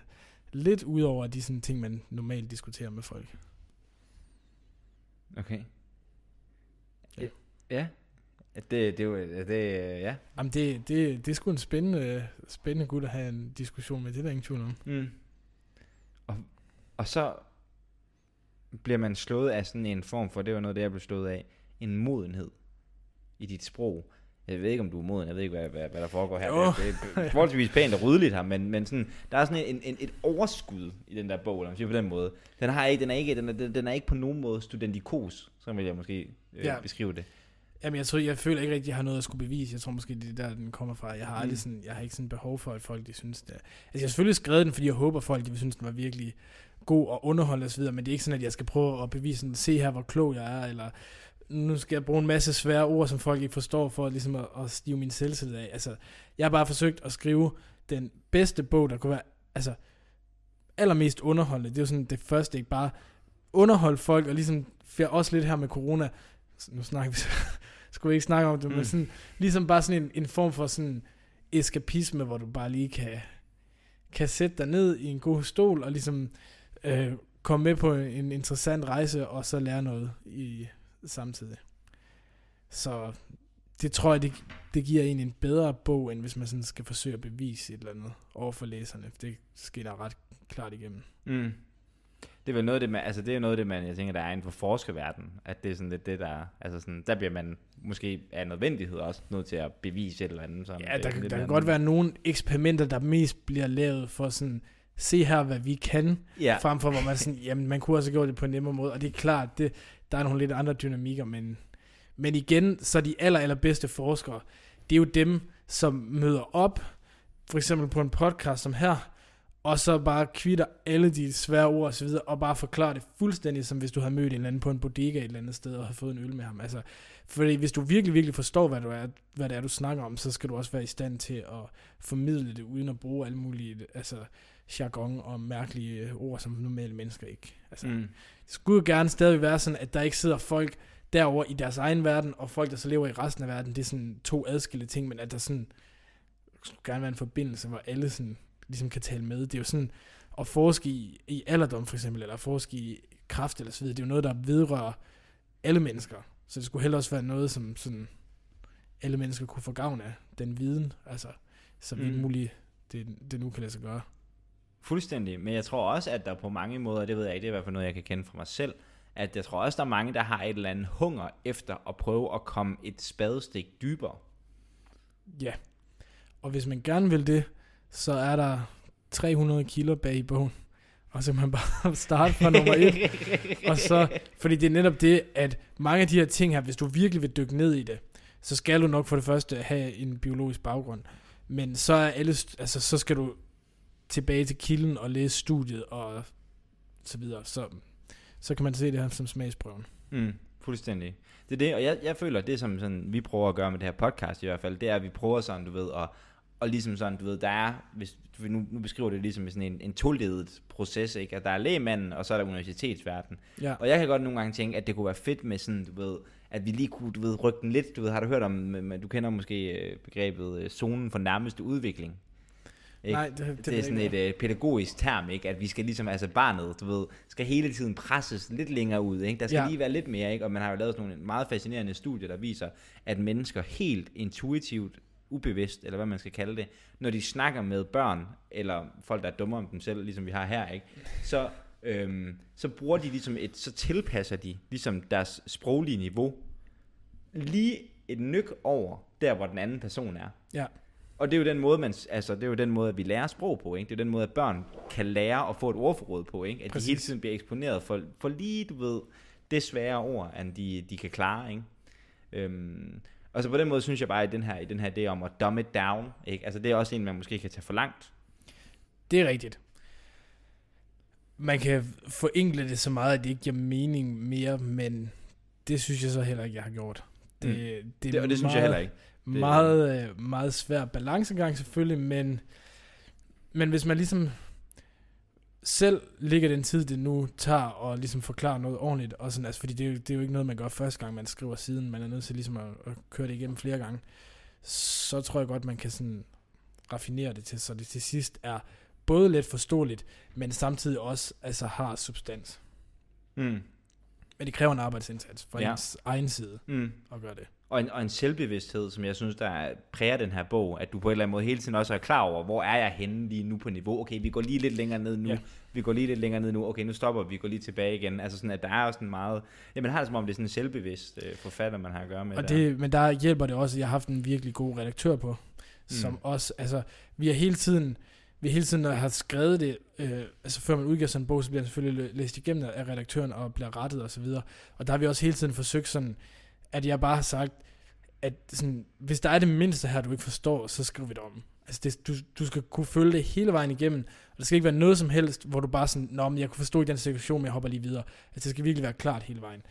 S2: lidt ud over de sådan ting, man normalt diskuterer med folk.
S1: Okay.
S2: Ja.
S1: Ja. Det, det, er jo, det, ja.
S2: Jamen det, det, det er sgu en spændende, spændende gut at have en diskussion med, det er der ingen tvivl om.
S1: Mm. Og, og så bliver man slået af sådan en form for, det var noget, det jeg blev slået af, en modenhed i dit sprog. Jeg ved ikke, om du er moden, jeg ved ikke, hvad, hvad, hvad der foregår her.
S2: Jo.
S1: Det er forholdsvis pænt og ryddeligt her, men, men sådan, der er sådan en, en, et overskud i den der bog, lad mig sige på den måde. Den, har ikke, den, er ikke, den, er, den er ikke på nogen måde studentikos, så vil jeg måske øh,
S2: Ja.
S1: beskrive det.
S2: Jamen, jeg tror, jeg føler ikke rigtig, at jeg har noget at skulle bevise. Jeg tror måske, det er der, den kommer fra. Jeg har aldrig
S1: Mm.
S2: sådan, jeg har ikke sådan behov for, at folk de synes det. er- Altså, jeg har selvfølgelig skrevet den, fordi jeg håber, folk de synes, den var virkelig god og underholdende osv., men det er ikke sådan, at jeg skal prøve at bevise sådan, se her, hvor klog jeg er, eller nu skal jeg bruge en masse svære ord, som folk ikke forstår, for ligesom at, at stive min selvtillid af. Altså, jeg har bare forsøgt at skrive den bedste bog, der kunne være, altså, allermest underholdende. Det er jo sådan det første, ikke bare underholde folk, og ligesom, for også lidt her med corona, nu snakker vi skulle vi ikke snakke om det, mm. Men sådan, ligesom bare sådan en, en form for sådan eskapisme, hvor du bare lige kan, kan sætte dig ned i en god stol, og ligesom øh, komme med på en interessant rejse, og så lære noget i samtidig. Så det tror jeg, det, det giver en en bedre bog, end hvis man sådan skal forsøge at bevise et eller andet over for læserne. Det skinner ret klart igennem.
S1: Mm. Det er vel noget af det, man, altså det er noget af det, man, jeg tænker, der er inden for forskerverdenen, at det er sådan lidt det, der, altså sådan, der bliver man måske af nødvendighed også nødt til at bevise et eller andet. Sådan,
S2: Ja, der,
S1: er
S2: kan- der kan godt være nogle eksperimenter, der mest bliver lavet for sådan, se her, hvad vi kan,
S1: Ja,
S2: frem for, hvor man sådan, jamen, man kunne også have gjort det på en nemmere måde, og det er klart, det, der er nogle lidt andre dynamikker, men, men igen, så de aller, allerbedste forskere, det er jo dem, som møder op, for eksempel på en podcast som her, og så bare kvitter alle de svære ord og så videre, og bare forklarer det fuldstændig, som hvis du havde mødt en eller anden på en bodega et eller andet sted, og havde fået en øl med ham. Altså, fordi hvis du virkelig, virkelig forstår, hvad, du er, hvad det er, du snakker om, så skal du også være i stand til at formidle det, uden at bruge alle mulige altså, jargon og mærkelige ord, som normale mennesker ikke. Altså, mm. Det skulle jo gerne stadig være sådan, at der ikke sidder folk derover i deres egen verden, og folk, der så lever i resten af verden, det er sådan to adskilte ting, men at der sådan skulle gerne være en forbindelse, hvor alle sådan ligesom kan tale med. Det er jo sådan at forske i, i alderdom for eksempel, eller forske i kraft eller så videre, det er jo noget, der vedrører alle mennesker. Så det skulle heller også være noget, som sådan alle mennesker kunne få gavn af, den viden, altså så vidt
S1: Mm.
S2: muligt det, det nu kan lade sig gøre.
S1: Fuldstændig, men jeg tror også, at der på mange måder, det ved jeg ikke, det er i hvert fald noget, jeg kan kende fra mig selv, at jeg tror også, der er mange, der har et eller andet hunger efter at prøve at komme et spadestik dybere.
S2: Ja, og hvis man gerne vil det, så er der 300 kilo bag i bogen, og så kan man bare starte fra nummer et, og så, fordi det er netop det, at mange af de her ting her, hvis du virkelig vil dykke ned i det, så skal du nok for det første have en biologisk baggrund, men så er alle, altså så skal du tilbage til kilden og læse studiet og så videre, så, så kan man se det her som smagsprøven.
S1: Mm, fuldstændig. Det er det, og jeg, jeg føler, det som sådan, vi prøver at gøre med det her podcast i hvert fald, det er, at vi prøver sådan, du ved, at, og ligesom sådan, du ved, der er, hvis, nu, nu beskriver det ligesom sådan en, en toledet proces, ikke? At der er lægemanden, og så er der universitetsverden.
S2: Ja,
S1: Og jeg kan godt nogle gange tænke, at det kunne være fedt med sådan, du ved, at vi lige kunne, du ved, rykke den lidt, du ved, har du hørt om, du kender måske øh, begrebet øh, zonen for nærmeste udvikling? Ikke?
S2: nej, det, det,
S1: Det, er sådan et øh, pædagogisk term, ikke? At vi skal ligesom, altså barnet, du ved, skal hele tiden presses lidt længere ud, ikke? Der skal
S2: ja.
S1: lige være lidt mere, ikke? Og man har jo lavet sådan nogle meget fascinerende studier, der viser, at mennesker helt intuitivt, ubevidst, eller hvad man skal kalde det, når de snakker med børn, eller folk, der er dummere om dem selv, ligesom vi har her, ikke? Så, øhm, så bruger de ligesom et, så tilpasser de ligesom deres sproglige niveau, lige et nyk over, der hvor den anden person er.
S2: ja,
S1: Og det er jo den måde, man, altså, det er jo den måde, at vi lærer sprog på, ikke? Det er den måde, at børn kan lære at få et ordforråd på, ikke? At
S2: Præcis.
S1: de hele tiden bliver eksponeret for, for lige, du ved, det svære ord, end de, de kan klare, ikke? Øhm, og så på den måde synes jeg bare, at den her, i den her idé om at dumb it down, ikke? Altså det er også en, man måske kan tage for langt.
S2: Det er rigtigt. Man kan forenkle det så meget, at det ikke giver mening mere, men det synes jeg så heller ikke, jeg har gjort. Det, mm. det,
S1: Det, og det synes jeg heller ikke. Det-
S2: Meget, øh, meget svær balancegang selvfølgelig, men, men hvis man ligesom selv ligger den tid, det nu tager, og ligesom forklare noget ordentligt, og sådan, altså, fordi det er, jo, det er jo ikke noget, man gør første gang, man skriver siden, man er nødt til ligesom at, at køre det igennem flere gange, så tror jeg godt, man kan sådan raffinere det til, så det til sidst er både let forståeligt, men samtidig også altså har substans.
S1: Mm.
S2: Men det kræver en arbejdsindsats fra. Ja. ens egen side
S1: Mm.
S2: at gøre det.
S1: Og en, og en selvbevidsthed, som jeg synes, der er- præger den her bog, at du på en eller anden måde hele tiden også er klar over, hvor er jeg henne lige nu på niveau. Okay, vi går lige lidt længere ned nu.
S2: Ja.
S1: Vi går lige lidt længere ned nu. Okay, nu stopper vi, går lige tilbage igen. Altså sådan, at der er også en meget... Ja, man har det som om, det er sådan en selvbevidst øh, forfatter, man har at gøre med.
S2: Og
S1: der.
S2: det, men der hjælper det også, at jeg har haft en virkelig god redaktør på, som
S1: Mm.
S2: også, altså, vi har hele tiden, vi hele tiden, når jeg har skrevet det, øh, altså før man udgiver sådan en bog, så bliver den selvfølgelig læ- læst igennem af redaktøren og bliver rettet og så videre. Og der har vi også hele tiden forsøgt sådan, at jeg bare har sagt, at sådan, hvis der er det mindste her, du ikke forstår, så skriv det om. Altså det, du, du skal kunne følge det hele vejen igennem, og der skal ikke være noget som helst, hvor du bare sådan, Nå, men jeg kunne forstå i den situation, men jeg hopper lige videre. Altså det skal virkelig være klart hele vejen.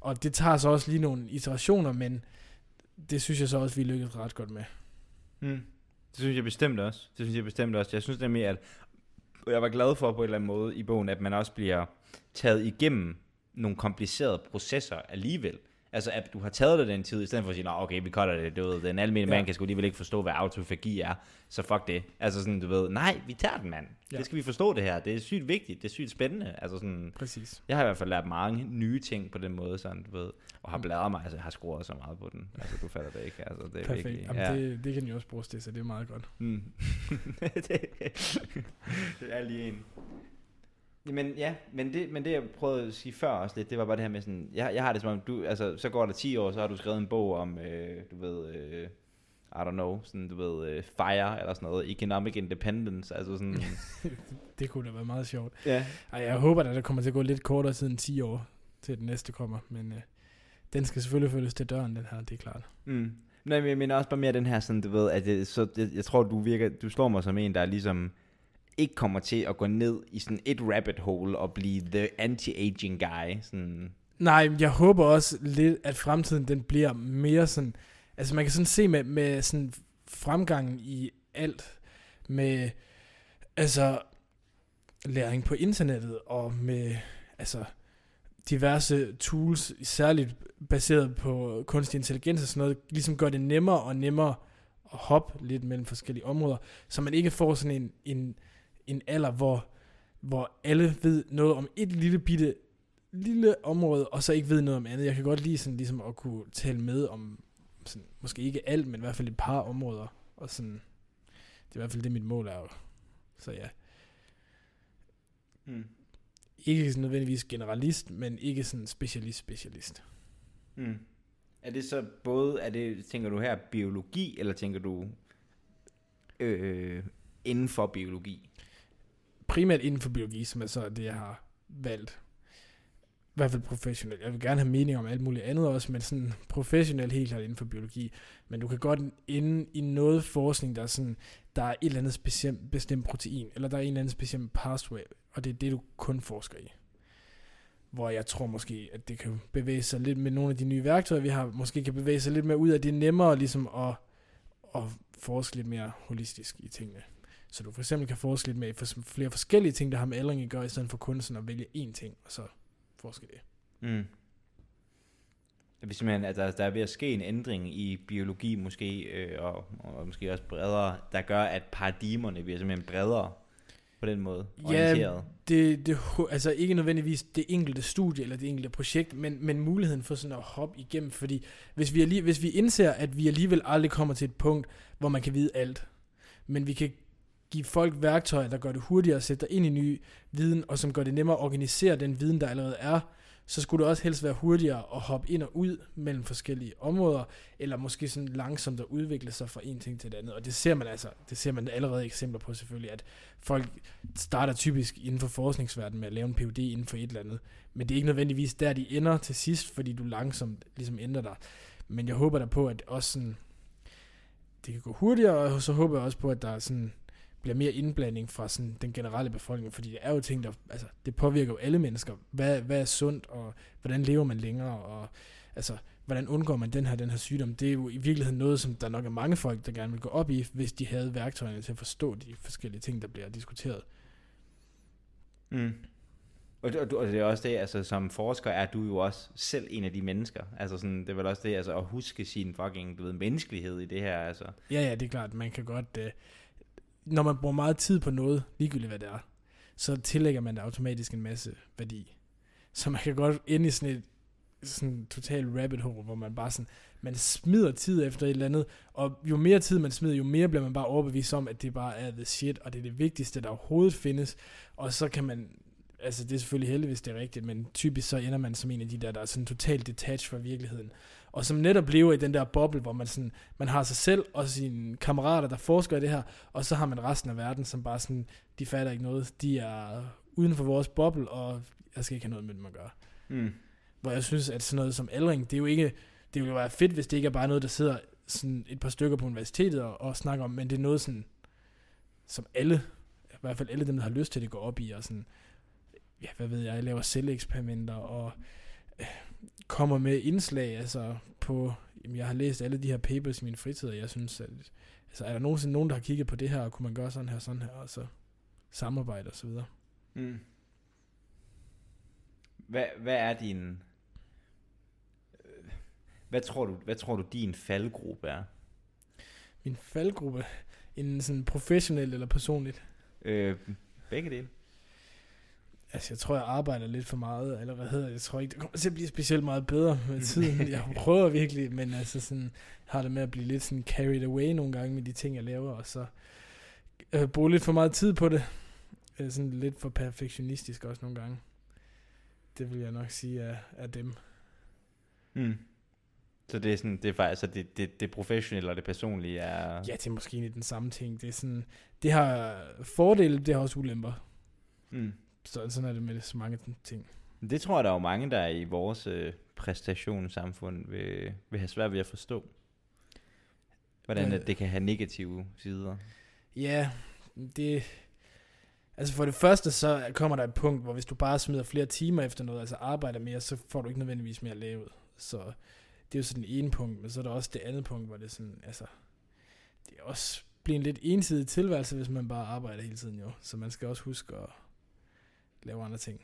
S2: Og det tager så også lige nogle iterationer, men det synes jeg så også, vi lykkedes ret godt med.
S1: Mm. Det synes jeg bestemt også. Det synes jeg bestemt også. Jeg synes nemlig, at jeg var glad for på en eller anden måde i bogen, at man også bliver taget igennem nogle komplicerede processer alligevel. Altså, at du har taget dig den tid, i stedet for at sige, Nå, okay, vi cutter det, du ved, den almindelige ja. mand kan sgu alligevel ikke forstå, hvad autofagi er, så fuck det. Altså sådan, du ved, nej, vi tager den, mand. Ja. Det skal vi forstå det her. Det er sygt vigtigt, det er sygt spændende. Altså sådan,
S2: Præcis.
S1: jeg har i hvert fald lært mange nye ting på den måde, sådan, du ved, og har bladret mig, altså jeg har scoret så meget på den. Altså, du fatter det ikke. Altså, det er
S2: Perfekt.
S1: virkelig,
S2: Jamen, det, det kan jo også bruges til, så det er meget godt.
S1: Mm. det, det er lige en. Men ja, men det, men det jeg prøvede at sige før også lidt, det var bare det her med sådan, jeg, jeg har det som om, du, altså, så går der 10 år, så har du skrevet en bog om, øh, du ved, øh, I don't know, sådan, du ved, øh, FIRE eller sådan noget, Economic Independence, altså sådan.
S2: det kunne da være meget sjovt.
S1: ja.
S2: Ej, jeg håber at der kommer til at gå lidt kortere siden 10 år, til den næste kommer, men øh, den skal selvfølgelig følges til døren, den her, det er klart.
S1: Mm. Nej, men jeg mener også bare mere den her sådan, du ved, at jeg, så, jeg, jeg tror, du virker, du slår mig som en, der er ligesom, ikke kommer til at gå ned i sådan et rabbit hole og blive the anti-aging guy. Sådan.
S2: Nej, jeg håber også lidt, at fremtiden den bliver mere sådan... Altså man kan sådan se med, med sådan fremgangen i alt, med altså læring på internettet og med altså diverse tools, særligt baseret på kunstig intelligens og sådan noget, ligesom gør det nemmere og nemmere at hoppe lidt mellem forskellige områder, så man ikke får sådan en, en en alder, hvor, hvor alle ved noget om et lille bitte lille område, og så ikke ved noget om andet. Jeg kan godt lide sådan ligesom at kunne tale med om, sådan, måske ikke alt, men i hvert fald et par områder. Og sådan, det er i hvert fald det, mit mål er. Så ja.
S1: Mm.
S2: Ikke sådan nødvendigvis generalist, men ikke sådan specialist-specialist.
S1: Mm. Er det så både, er det, tænker du her biologi, eller tænker du øh, inden for biologi?
S2: Primært inden for biologi, som er så det, jeg har valgt. I hvert fald professionelt. Jeg vil gerne have mening om alt muligt andet også, men sådan professionelt helt klart inden for biologi. Men du kan godt inde i noget forskning, der er sådan, der er et eller andet specielt, bestemt protein, eller der er en eller anden bestemt pathway, og det er det, du kun forsker i. Hvor jeg tror måske, at det kan bevæge sig lidt med nogle af de nye værktøjer, vi har, måske kan bevæge sig lidt mere ud af det nemmere ligesom at, at forske lidt mere holistisk i tingene. Så du for eksempel kan forske lidt med for flere forskellige ting, der har med aldring at gøre, i stedet for kun sådan at vælge én ting, og så forske det.
S1: Mm. Det er simpelthen, at der, der er ved at ske en ændring i biologi måske, øh, og, og måske også bredere, der gør, at paradigmerne bliver simpelthen bredere på den måde
S2: orienteret. Ja, det, det, altså ikke nødvendigvis det enkelte studie eller det enkelte projekt, men, men muligheden for sådan at hoppe igennem, fordi hvis vi, alligevel, hvis vi indser, at vi alligevel aldrig kommer til et punkt, hvor man kan vide alt, men vi kan give folk værktøjer, der gør det hurtigere at sætte dig ind i ny viden, og som gør det nemmere at organisere den viden, der allerede er, så skulle det også helst være hurtigere at hoppe ind og ud mellem forskellige områder, eller måske sådan langsomt at udvikle sig fra en ting til det andet. Og det ser man altså, det ser man allerede eksempler på selvfølgelig, at folk starter typisk inden for forskningsverdenen med at lave en PhD inden for et eller andet. Men det er ikke nødvendigvis der, de ender til sidst, fordi du langsomt ligesom ændrer dig. Men jeg håber da på, at også sådan, det kan gå hurtigere, og så håber jeg også på, at der er sådan bliver mere indblanding fra sådan den generelle befolkning, fordi det er jo ting, der, altså, det påvirker jo alle mennesker. Hvad, hvad er sundt, og hvordan lever man længere, og altså, hvordan undgår man den her, den her sygdom? Det er jo i virkeligheden noget, som der nok er mange folk, der gerne vil gå op i, hvis de havde værktøjerne til at forstå de forskellige ting, der bliver diskuteret.
S1: Mm. Og, og, og det er også det, altså som forsker er du jo også selv en af de mennesker. Altså sådan, det er vel også det, altså at huske sin fucking, du ved, menneskelighed i det her, altså.
S2: Ja, ja, det er klart, man kan godt, uh, når man bruger meget tid på noget, ligegyldigt hvad det er, så tillægger man det automatisk en masse værdi. Så man kan godt ende i sådan et sådan total rabbit hole, hvor man bare sådan, man smider tid efter et eller andet, og jo mere tid man smider, jo mere bliver man bare overbevist om, at det bare er the shit, og det er det vigtigste, der overhovedet findes, og så kan man altså det er selvfølgelig heldigt, hvis det er rigtigt, men typisk så ender man som en af de der, der er sådan totalt detached fra virkeligheden. Og som netop lever i den der boble, hvor man, sådan, man har sig selv og sine kammerater, der forsker i det her, og så har man resten af verden, som bare sådan, de fatter ikke noget. De er uden for vores boble, og jeg skal ikke have noget med dem at gøre.
S1: Mm.
S2: Hvor jeg synes, at sådan noget som aldring, det er jo ikke det ville jo være fedt, hvis det ikke er bare noget, der sidder sådan et par stykker på universitetet og, og snakker om, men det er noget sådan, som alle, i hvert fald alle dem, der har lyst til det, går op i, og sådan, ja, hvad ved jeg, jeg laver celleeksperimenter, og øh, kommer med indslag, altså på, jamen, jeg har læst alle de her papers i min fritid, og jeg synes, at, altså er der nogensinde nogen, der har kigget på det her, og kunne man gøre sådan her, sådan her, og så samarbejde og så videre.
S1: Mm. Hvad, hvad er din... øh, Hvad tror, du, hvad tror du, din faldgruppe er?
S2: Min faldgruppe, en sådan professionel eller personligt,
S1: Øh, begge dele.
S2: Altså, jeg tror, jeg arbejder lidt for meget, eller hvad hedder det? Jeg tror ikke, det kommer til at blive specielt meget bedre med tiden. Jeg prøver virkelig, men altså sådan, har det med at blive lidt sådan carried away nogle gange med de ting, jeg laver, og så øh, bruge lidt for meget tid på det. Øh, sådan lidt for perfektionistisk også nogle gange. Det vil jeg nok sige er, er dem.
S1: Mm. Så det er sådan, det er faktisk, så det, det, det professionelle og det personlige er...
S2: Ja, det er måske egentlig den samme ting. Det er sådan, det har fordele, det har også ulemper.
S1: Mm.
S2: Så sådan er det med så mange ting.
S1: Det tror jeg, der er jo mange, der i vores øh, præstationssamfund vil, vil have svært ved at forstå. Hvordan
S2: Øh.
S1: det kan have negative sider.
S2: Ja, det... Altså for det første, så kommer der et punkt, hvor hvis du bare smider flere timer efter noget, altså arbejder mere, så får du ikke nødvendigvis mere lavet. Så det er jo så den ene punkt, men så er der også det andet punkt, hvor det er sådan, altså... Det er også bliver en lidt ensidig tilværelse, hvis man bare arbejder hele tiden jo. Så man skal også huske at lave andre ting.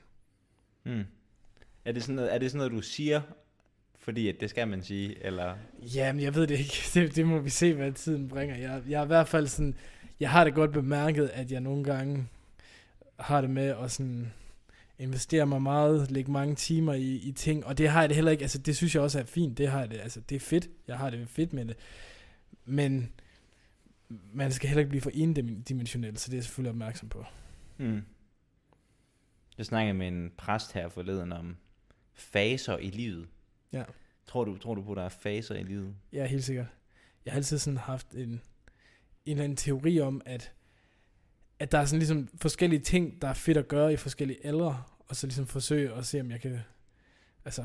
S1: Mm. Er, det sådan noget, er det sådan noget, du siger, fordi at det skal man sige, eller...
S2: Jamen, jeg ved det ikke. Det, det må vi se, hvad tiden bringer. Jeg, jeg er i hvert fald sådan... Jeg har det godt bemærket, at jeg nogle gange har det med at sådan investere mig meget, lægge mange timer i, i ting, og det har jeg det heller ikke, altså det synes jeg også er fint, det har jeg det, altså det er fedt, jeg har det fedt med det, men man skal heller ikke blive for endimensionel, så det er jeg selvfølgelig opmærksom på.
S1: Mm. Jeg snakkede med en præst her forleden om faser i livet.
S2: Ja.
S1: Tror du, tror du på, at der er faser i livet?
S2: Ja, helt sikkert. Jeg har altid sådan haft en, en eller anden teori om, at, at der er sådan ligesom forskellige ting, der er fedt at gøre i forskellige aldre, og så ligesom forsøge at se, om jeg kan, altså,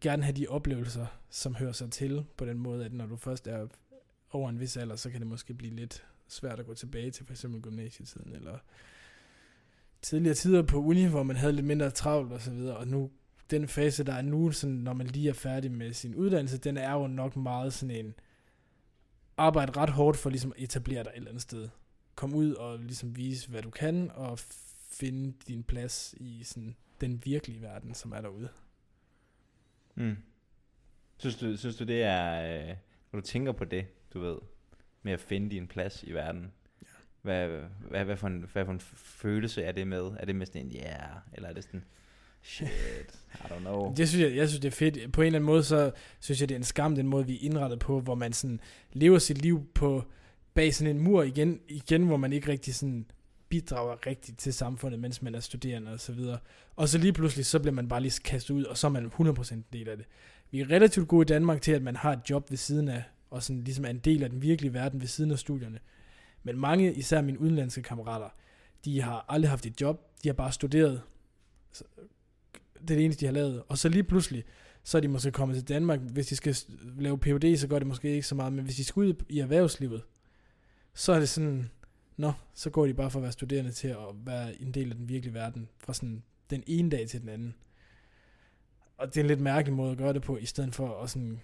S2: gerne have de oplevelser, som hører sig til, på den måde, at når du først er over en vis alder, så kan det måske blive lidt svært at gå tilbage til for eksempel gymnasietiden, eller tidligere tider på uni, hvor man havde lidt mindre travlt og så videre, og nu, den fase, der er nu, sådan, når man lige er færdig med sin uddannelse, den er jo nok meget sådan en, arbejde ret hårdt for ligesom at etablere dig et eller andet sted. Kom ud og ligesom vise, hvad du kan, og finde din plads i sådan den virkelige verden, som er derude.
S1: Mm. Synes, du, synes du, det er... Øh, når du tænker på det, du ved, med at finde din plads i verden, hvad, hvad, hvad, for en, hvad for en følelse er det med? Er det med sådan en, ja, yeah, eller er det sådan, shit, I don't know.
S2: Det synes jeg, jeg synes, det er fedt. På en eller anden måde, så synes jeg, det er en skam, den måde, vi er indrettet på, hvor man sådan lever sit liv på bag sådan en mur igen, igen hvor man ikke rigtig sådan bidrager rigtigt til samfundet, mens man er studerende og så videre. Og så lige pludselig, så bliver man bare lige kastet ud, og så er man 100% en del af det. Vi er relativt gode i Danmark til, at man har et job ved siden af, og sådan ligesom er en del af den virkelige verden ved siden af studierne. Men mange, især mine udenlandske kammerater, de har aldrig haft et job, de har bare studeret. Det er det eneste, de har lavet. Og så lige pludselig, så er de måske kommet til Danmark. Hvis de skal lave PhD, så gør det måske ikke så meget. Men hvis de skal ud i erhvervslivet, så er det sådan, nå, så går de bare fra at være studerende til at være en del af den virkelige verden. Fra sådan den ene dag til den anden. Og det er en lidt mærkelig måde at gøre det på, i stedet for at sådan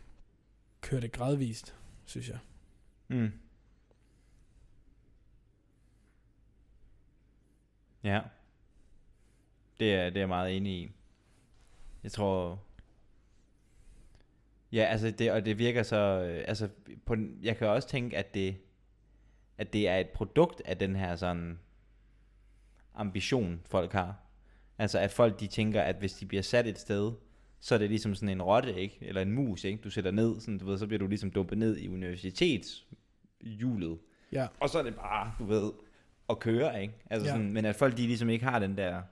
S2: køre det gradvist, synes jeg.
S1: Mm. Ja. Det er, det er jeg meget enig i. Jeg tror... Ja, altså det, og det virker så... øh, Altså, på, jeg kan også tænke, at det, at det er et produkt af den her sådan ambition, folk har. Altså, at folk de tænker, at hvis de bliver sat et sted, så er det ligesom sådan en rotte, ikke? Eller en mus, ikke? Du sætter ned, sådan, du ved, så bliver du ligesom dumpet ned i universitetshjulet.
S2: Ja,
S1: Og så er det bare, du ved, at køre, ikke? Altså
S2: Ja.
S1: sådan, men at folk, de ligesom ikke har den der,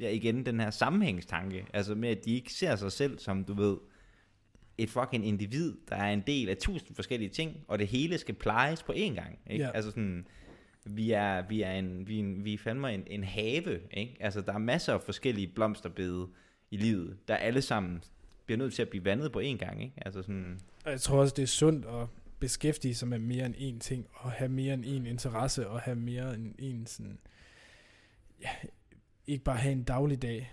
S1: ja igen, den her sammenhængstanke. Altså med, at de ikke ser sig selv som, du ved, et fucking individ, der er en del af tusind forskellige ting, og det hele skal plejes på én gang, ikke?
S2: Ja.
S1: Altså sådan, vi er, vi er, en, vi er, en, vi er fandme en, en have, ikke? Altså der er masser af forskellige blomsterbede i livet, der alle sammen bliver nødt til at blive vandet på én gang, ikke? Altså sådan,
S2: Og jeg tror også, det er sundt at beskæftige sig med mere end én ting, og have mere end én interesse, og have mere end én sådan, ja, ikke bare have en dagligdag,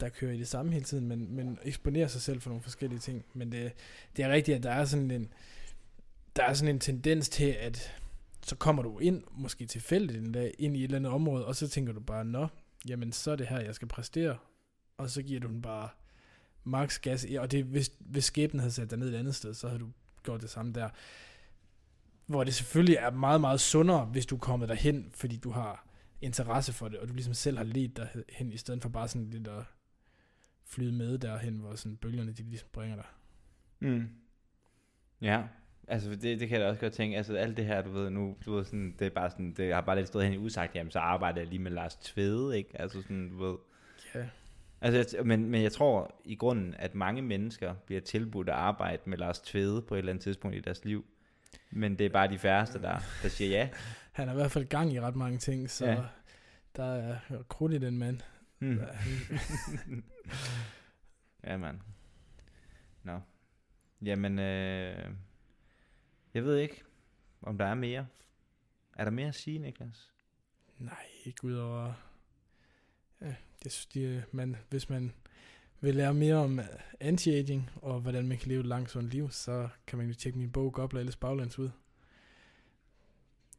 S2: der kører i det samme hele tiden, men, men eksponere sig selv for nogle forskellige ting. Men det, det er rigtigt, at der er sådan en, der er sådan en tendens til, at så kommer du ind, måske tilfældigt en dag, ind i et eller andet område, og så tænker du bare, nå, jamen så er det her, jeg skal præstere, og så giver du den bare max gas, og det, hvis, hvis skæbnen havde sat dig ned et andet sted, så havde du gjort det samme der. Hvor det selvfølgelig er meget, meget sundere, hvis du er kommet derhen, fordi du har interesse for det, og du ligesom selv har ledt dig hen, i stedet for bare sådan lidt at flyde med derhen, hvor sådan bølgerne de ligesom bringer dig.
S1: Mm. Ja, altså det, det kan jeg da også godt tænke, altså alt det her, du ved nu, du ved sådan, det er bare sådan, det har bare lidt stået hen i usagt, jamen så arbejder jeg lige med Lars Tvede, ikke? Altså sådan, du ved.
S2: Ja.
S1: Altså, men, men jeg tror i grunden, at mange mennesker bliver tilbudt at arbejde med Lars Tvede på et eller andet tidspunkt i deres liv. Men det er bare de færreste, der, der siger ja.
S2: Han har i hvert fald gang i ret mange ting, så
S1: Ja.
S2: der er krudt i den mand.
S1: Hmm. Ja, mand. Nå. Jamen, øh, jeg ved ikke, om der er mere. Er der mere at sige, Niklas?
S2: Nej, ikke udover... Ja, jeg synes, de, man, hvis man vil lære mere om øh, anti-aging, og hvordan man kan leve et langt sundt liv, så kan man jo tjekke min bog Gobler Elles Baglands ud.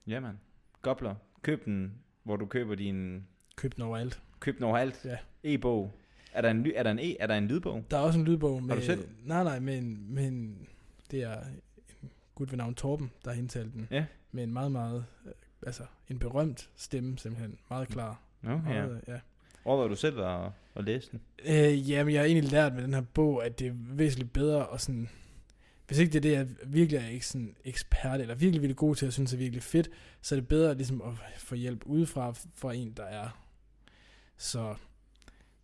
S1: Ja, mand. Gobler. Køb den, hvor du køber din...
S2: Køb den overalt.
S1: Køb den overalt.
S2: Ja.
S1: E-bog. Er der en, ly- er der en, e, er der en lydbog?
S2: Der er også en lydbog med...
S1: du selv?
S2: Nej, nej, men, men det er en gut ved navn Torben, der har indtalt den.
S1: Ja.
S2: Med en meget, meget... øh, Altså, en berømt stemme, simpelthen. Meget klar.
S1: Ja.
S2: Meget, ja.
S1: Overvejer du selv at, at læse den?
S2: Øh, jamen, jeg har egentlig lært med den her bog, at det er væsentligt bedre at sådan... Hvis ikke det er det, jeg virkelig er ikke sådan ekspert, eller virkelig, virkelig god til at synes er virkelig fedt, så er det bedre ligesom at få hjælp udefra fra en, der er. Så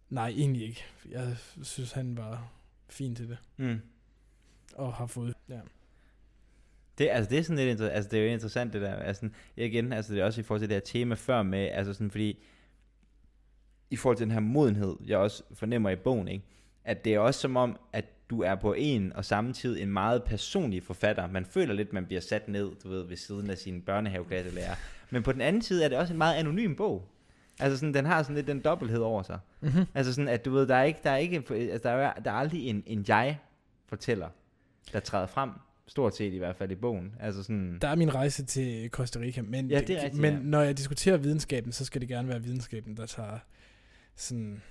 S2: nej, egentlig ikke. Jeg synes, han var fin til det,
S1: Mm.
S2: og har fået... Ja.
S1: Det, altså, det er sådan lidt inter- altså, det er jo interessant det der. Altså, igen, altså, det er også i forhold til det her tema før med, altså sådan, fordi i forhold til den her modenhed, jeg også fornemmer i bogen, ikke? at det er også som om, at du er på en og samme tid en meget personlig forfatter. Man føler lidt, man bliver sat ned, du ved, ved siden af sin børnehaveklasselærer. Men på den anden side er det også en meget anonym bog. Altså sådan, den har sådan lidt den dobbelthed over sig.
S2: Mm-hmm.
S1: Altså sådan, at du ved, der er ikke, der er ikke, altså der er, der er aldrig en, en jeg fortæller, der træder frem, stort set i hvert fald i bogen. Altså sådan,
S2: Der er min rejse til Costa Rica, men,
S1: Ja, det er rigtigt,
S2: men
S1: ja.
S2: når jeg diskuterer videnskaben, så skal det gerne være videnskaben, der tager sådan,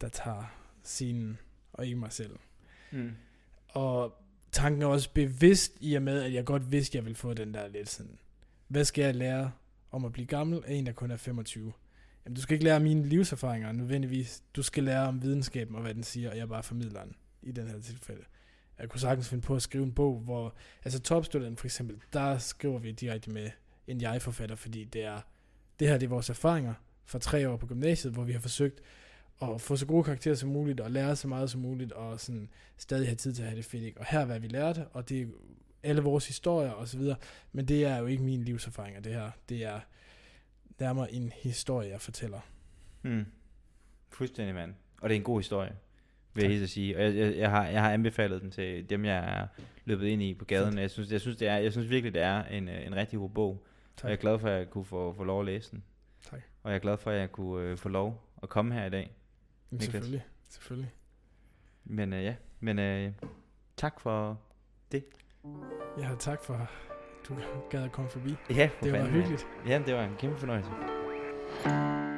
S2: der tager scenen, og ikke mig selv.
S1: mm.
S2: Og tanken er også bevidst i og med, at jeg godt vidste, at jeg ville få den der lidt sådan, hvad skal jeg lære om at blive gammel af en, der kun er 25? Jamen, du skal ikke lære mine livserfaringer nødvendigvis. Du skal lære om videnskaben og hvad den siger, og jeg er bare formidleren i den her tilfælde. Jeg kunne sagtens finde på at skrive en bog, hvor, altså topstudenten for eksempel, der skriver vi direkte med en jeg-forfatter, fordi det er, det her det er vores erfaringer fra tre år på gymnasiet, hvor vi har forsøgt at få så gode karakterer som muligt, og lære så meget som muligt, og sådan stadig have tid til at have det fedt. Ikke? Og her er, hvad vi lærte, og det er alle vores historier og så videre, men det er jo ikke min livserfaringer, det her. Det er nærmere en historie, jeg fortæller.
S1: Mm. Fuldstændig, mand. Og det er en god historie, vil jeg
S2: Tak.
S1: helt at sige. Og jeg, jeg, jeg, har, jeg har anbefalet den til dem, jeg er løbet ind i på gaden. Jeg synes, jeg synes, det er, jeg synes virkelig, det er en, øh, en rigtig god bog.
S2: Tak.
S1: Og jeg er glad for, at jeg kunne få, få lov at læse den. Og jeg er glad for, at jeg kunne øh, få lov at komme her i dag.
S2: Men selvfølgelig, selvfølgelig.
S1: Men øh, ja, men øh, tak for
S2: Jeg har tak for, at du gad at komme forbi.
S1: Ja, for
S2: Det var hyggeligt.
S1: Ja, det var en kæmpe fornøjelse.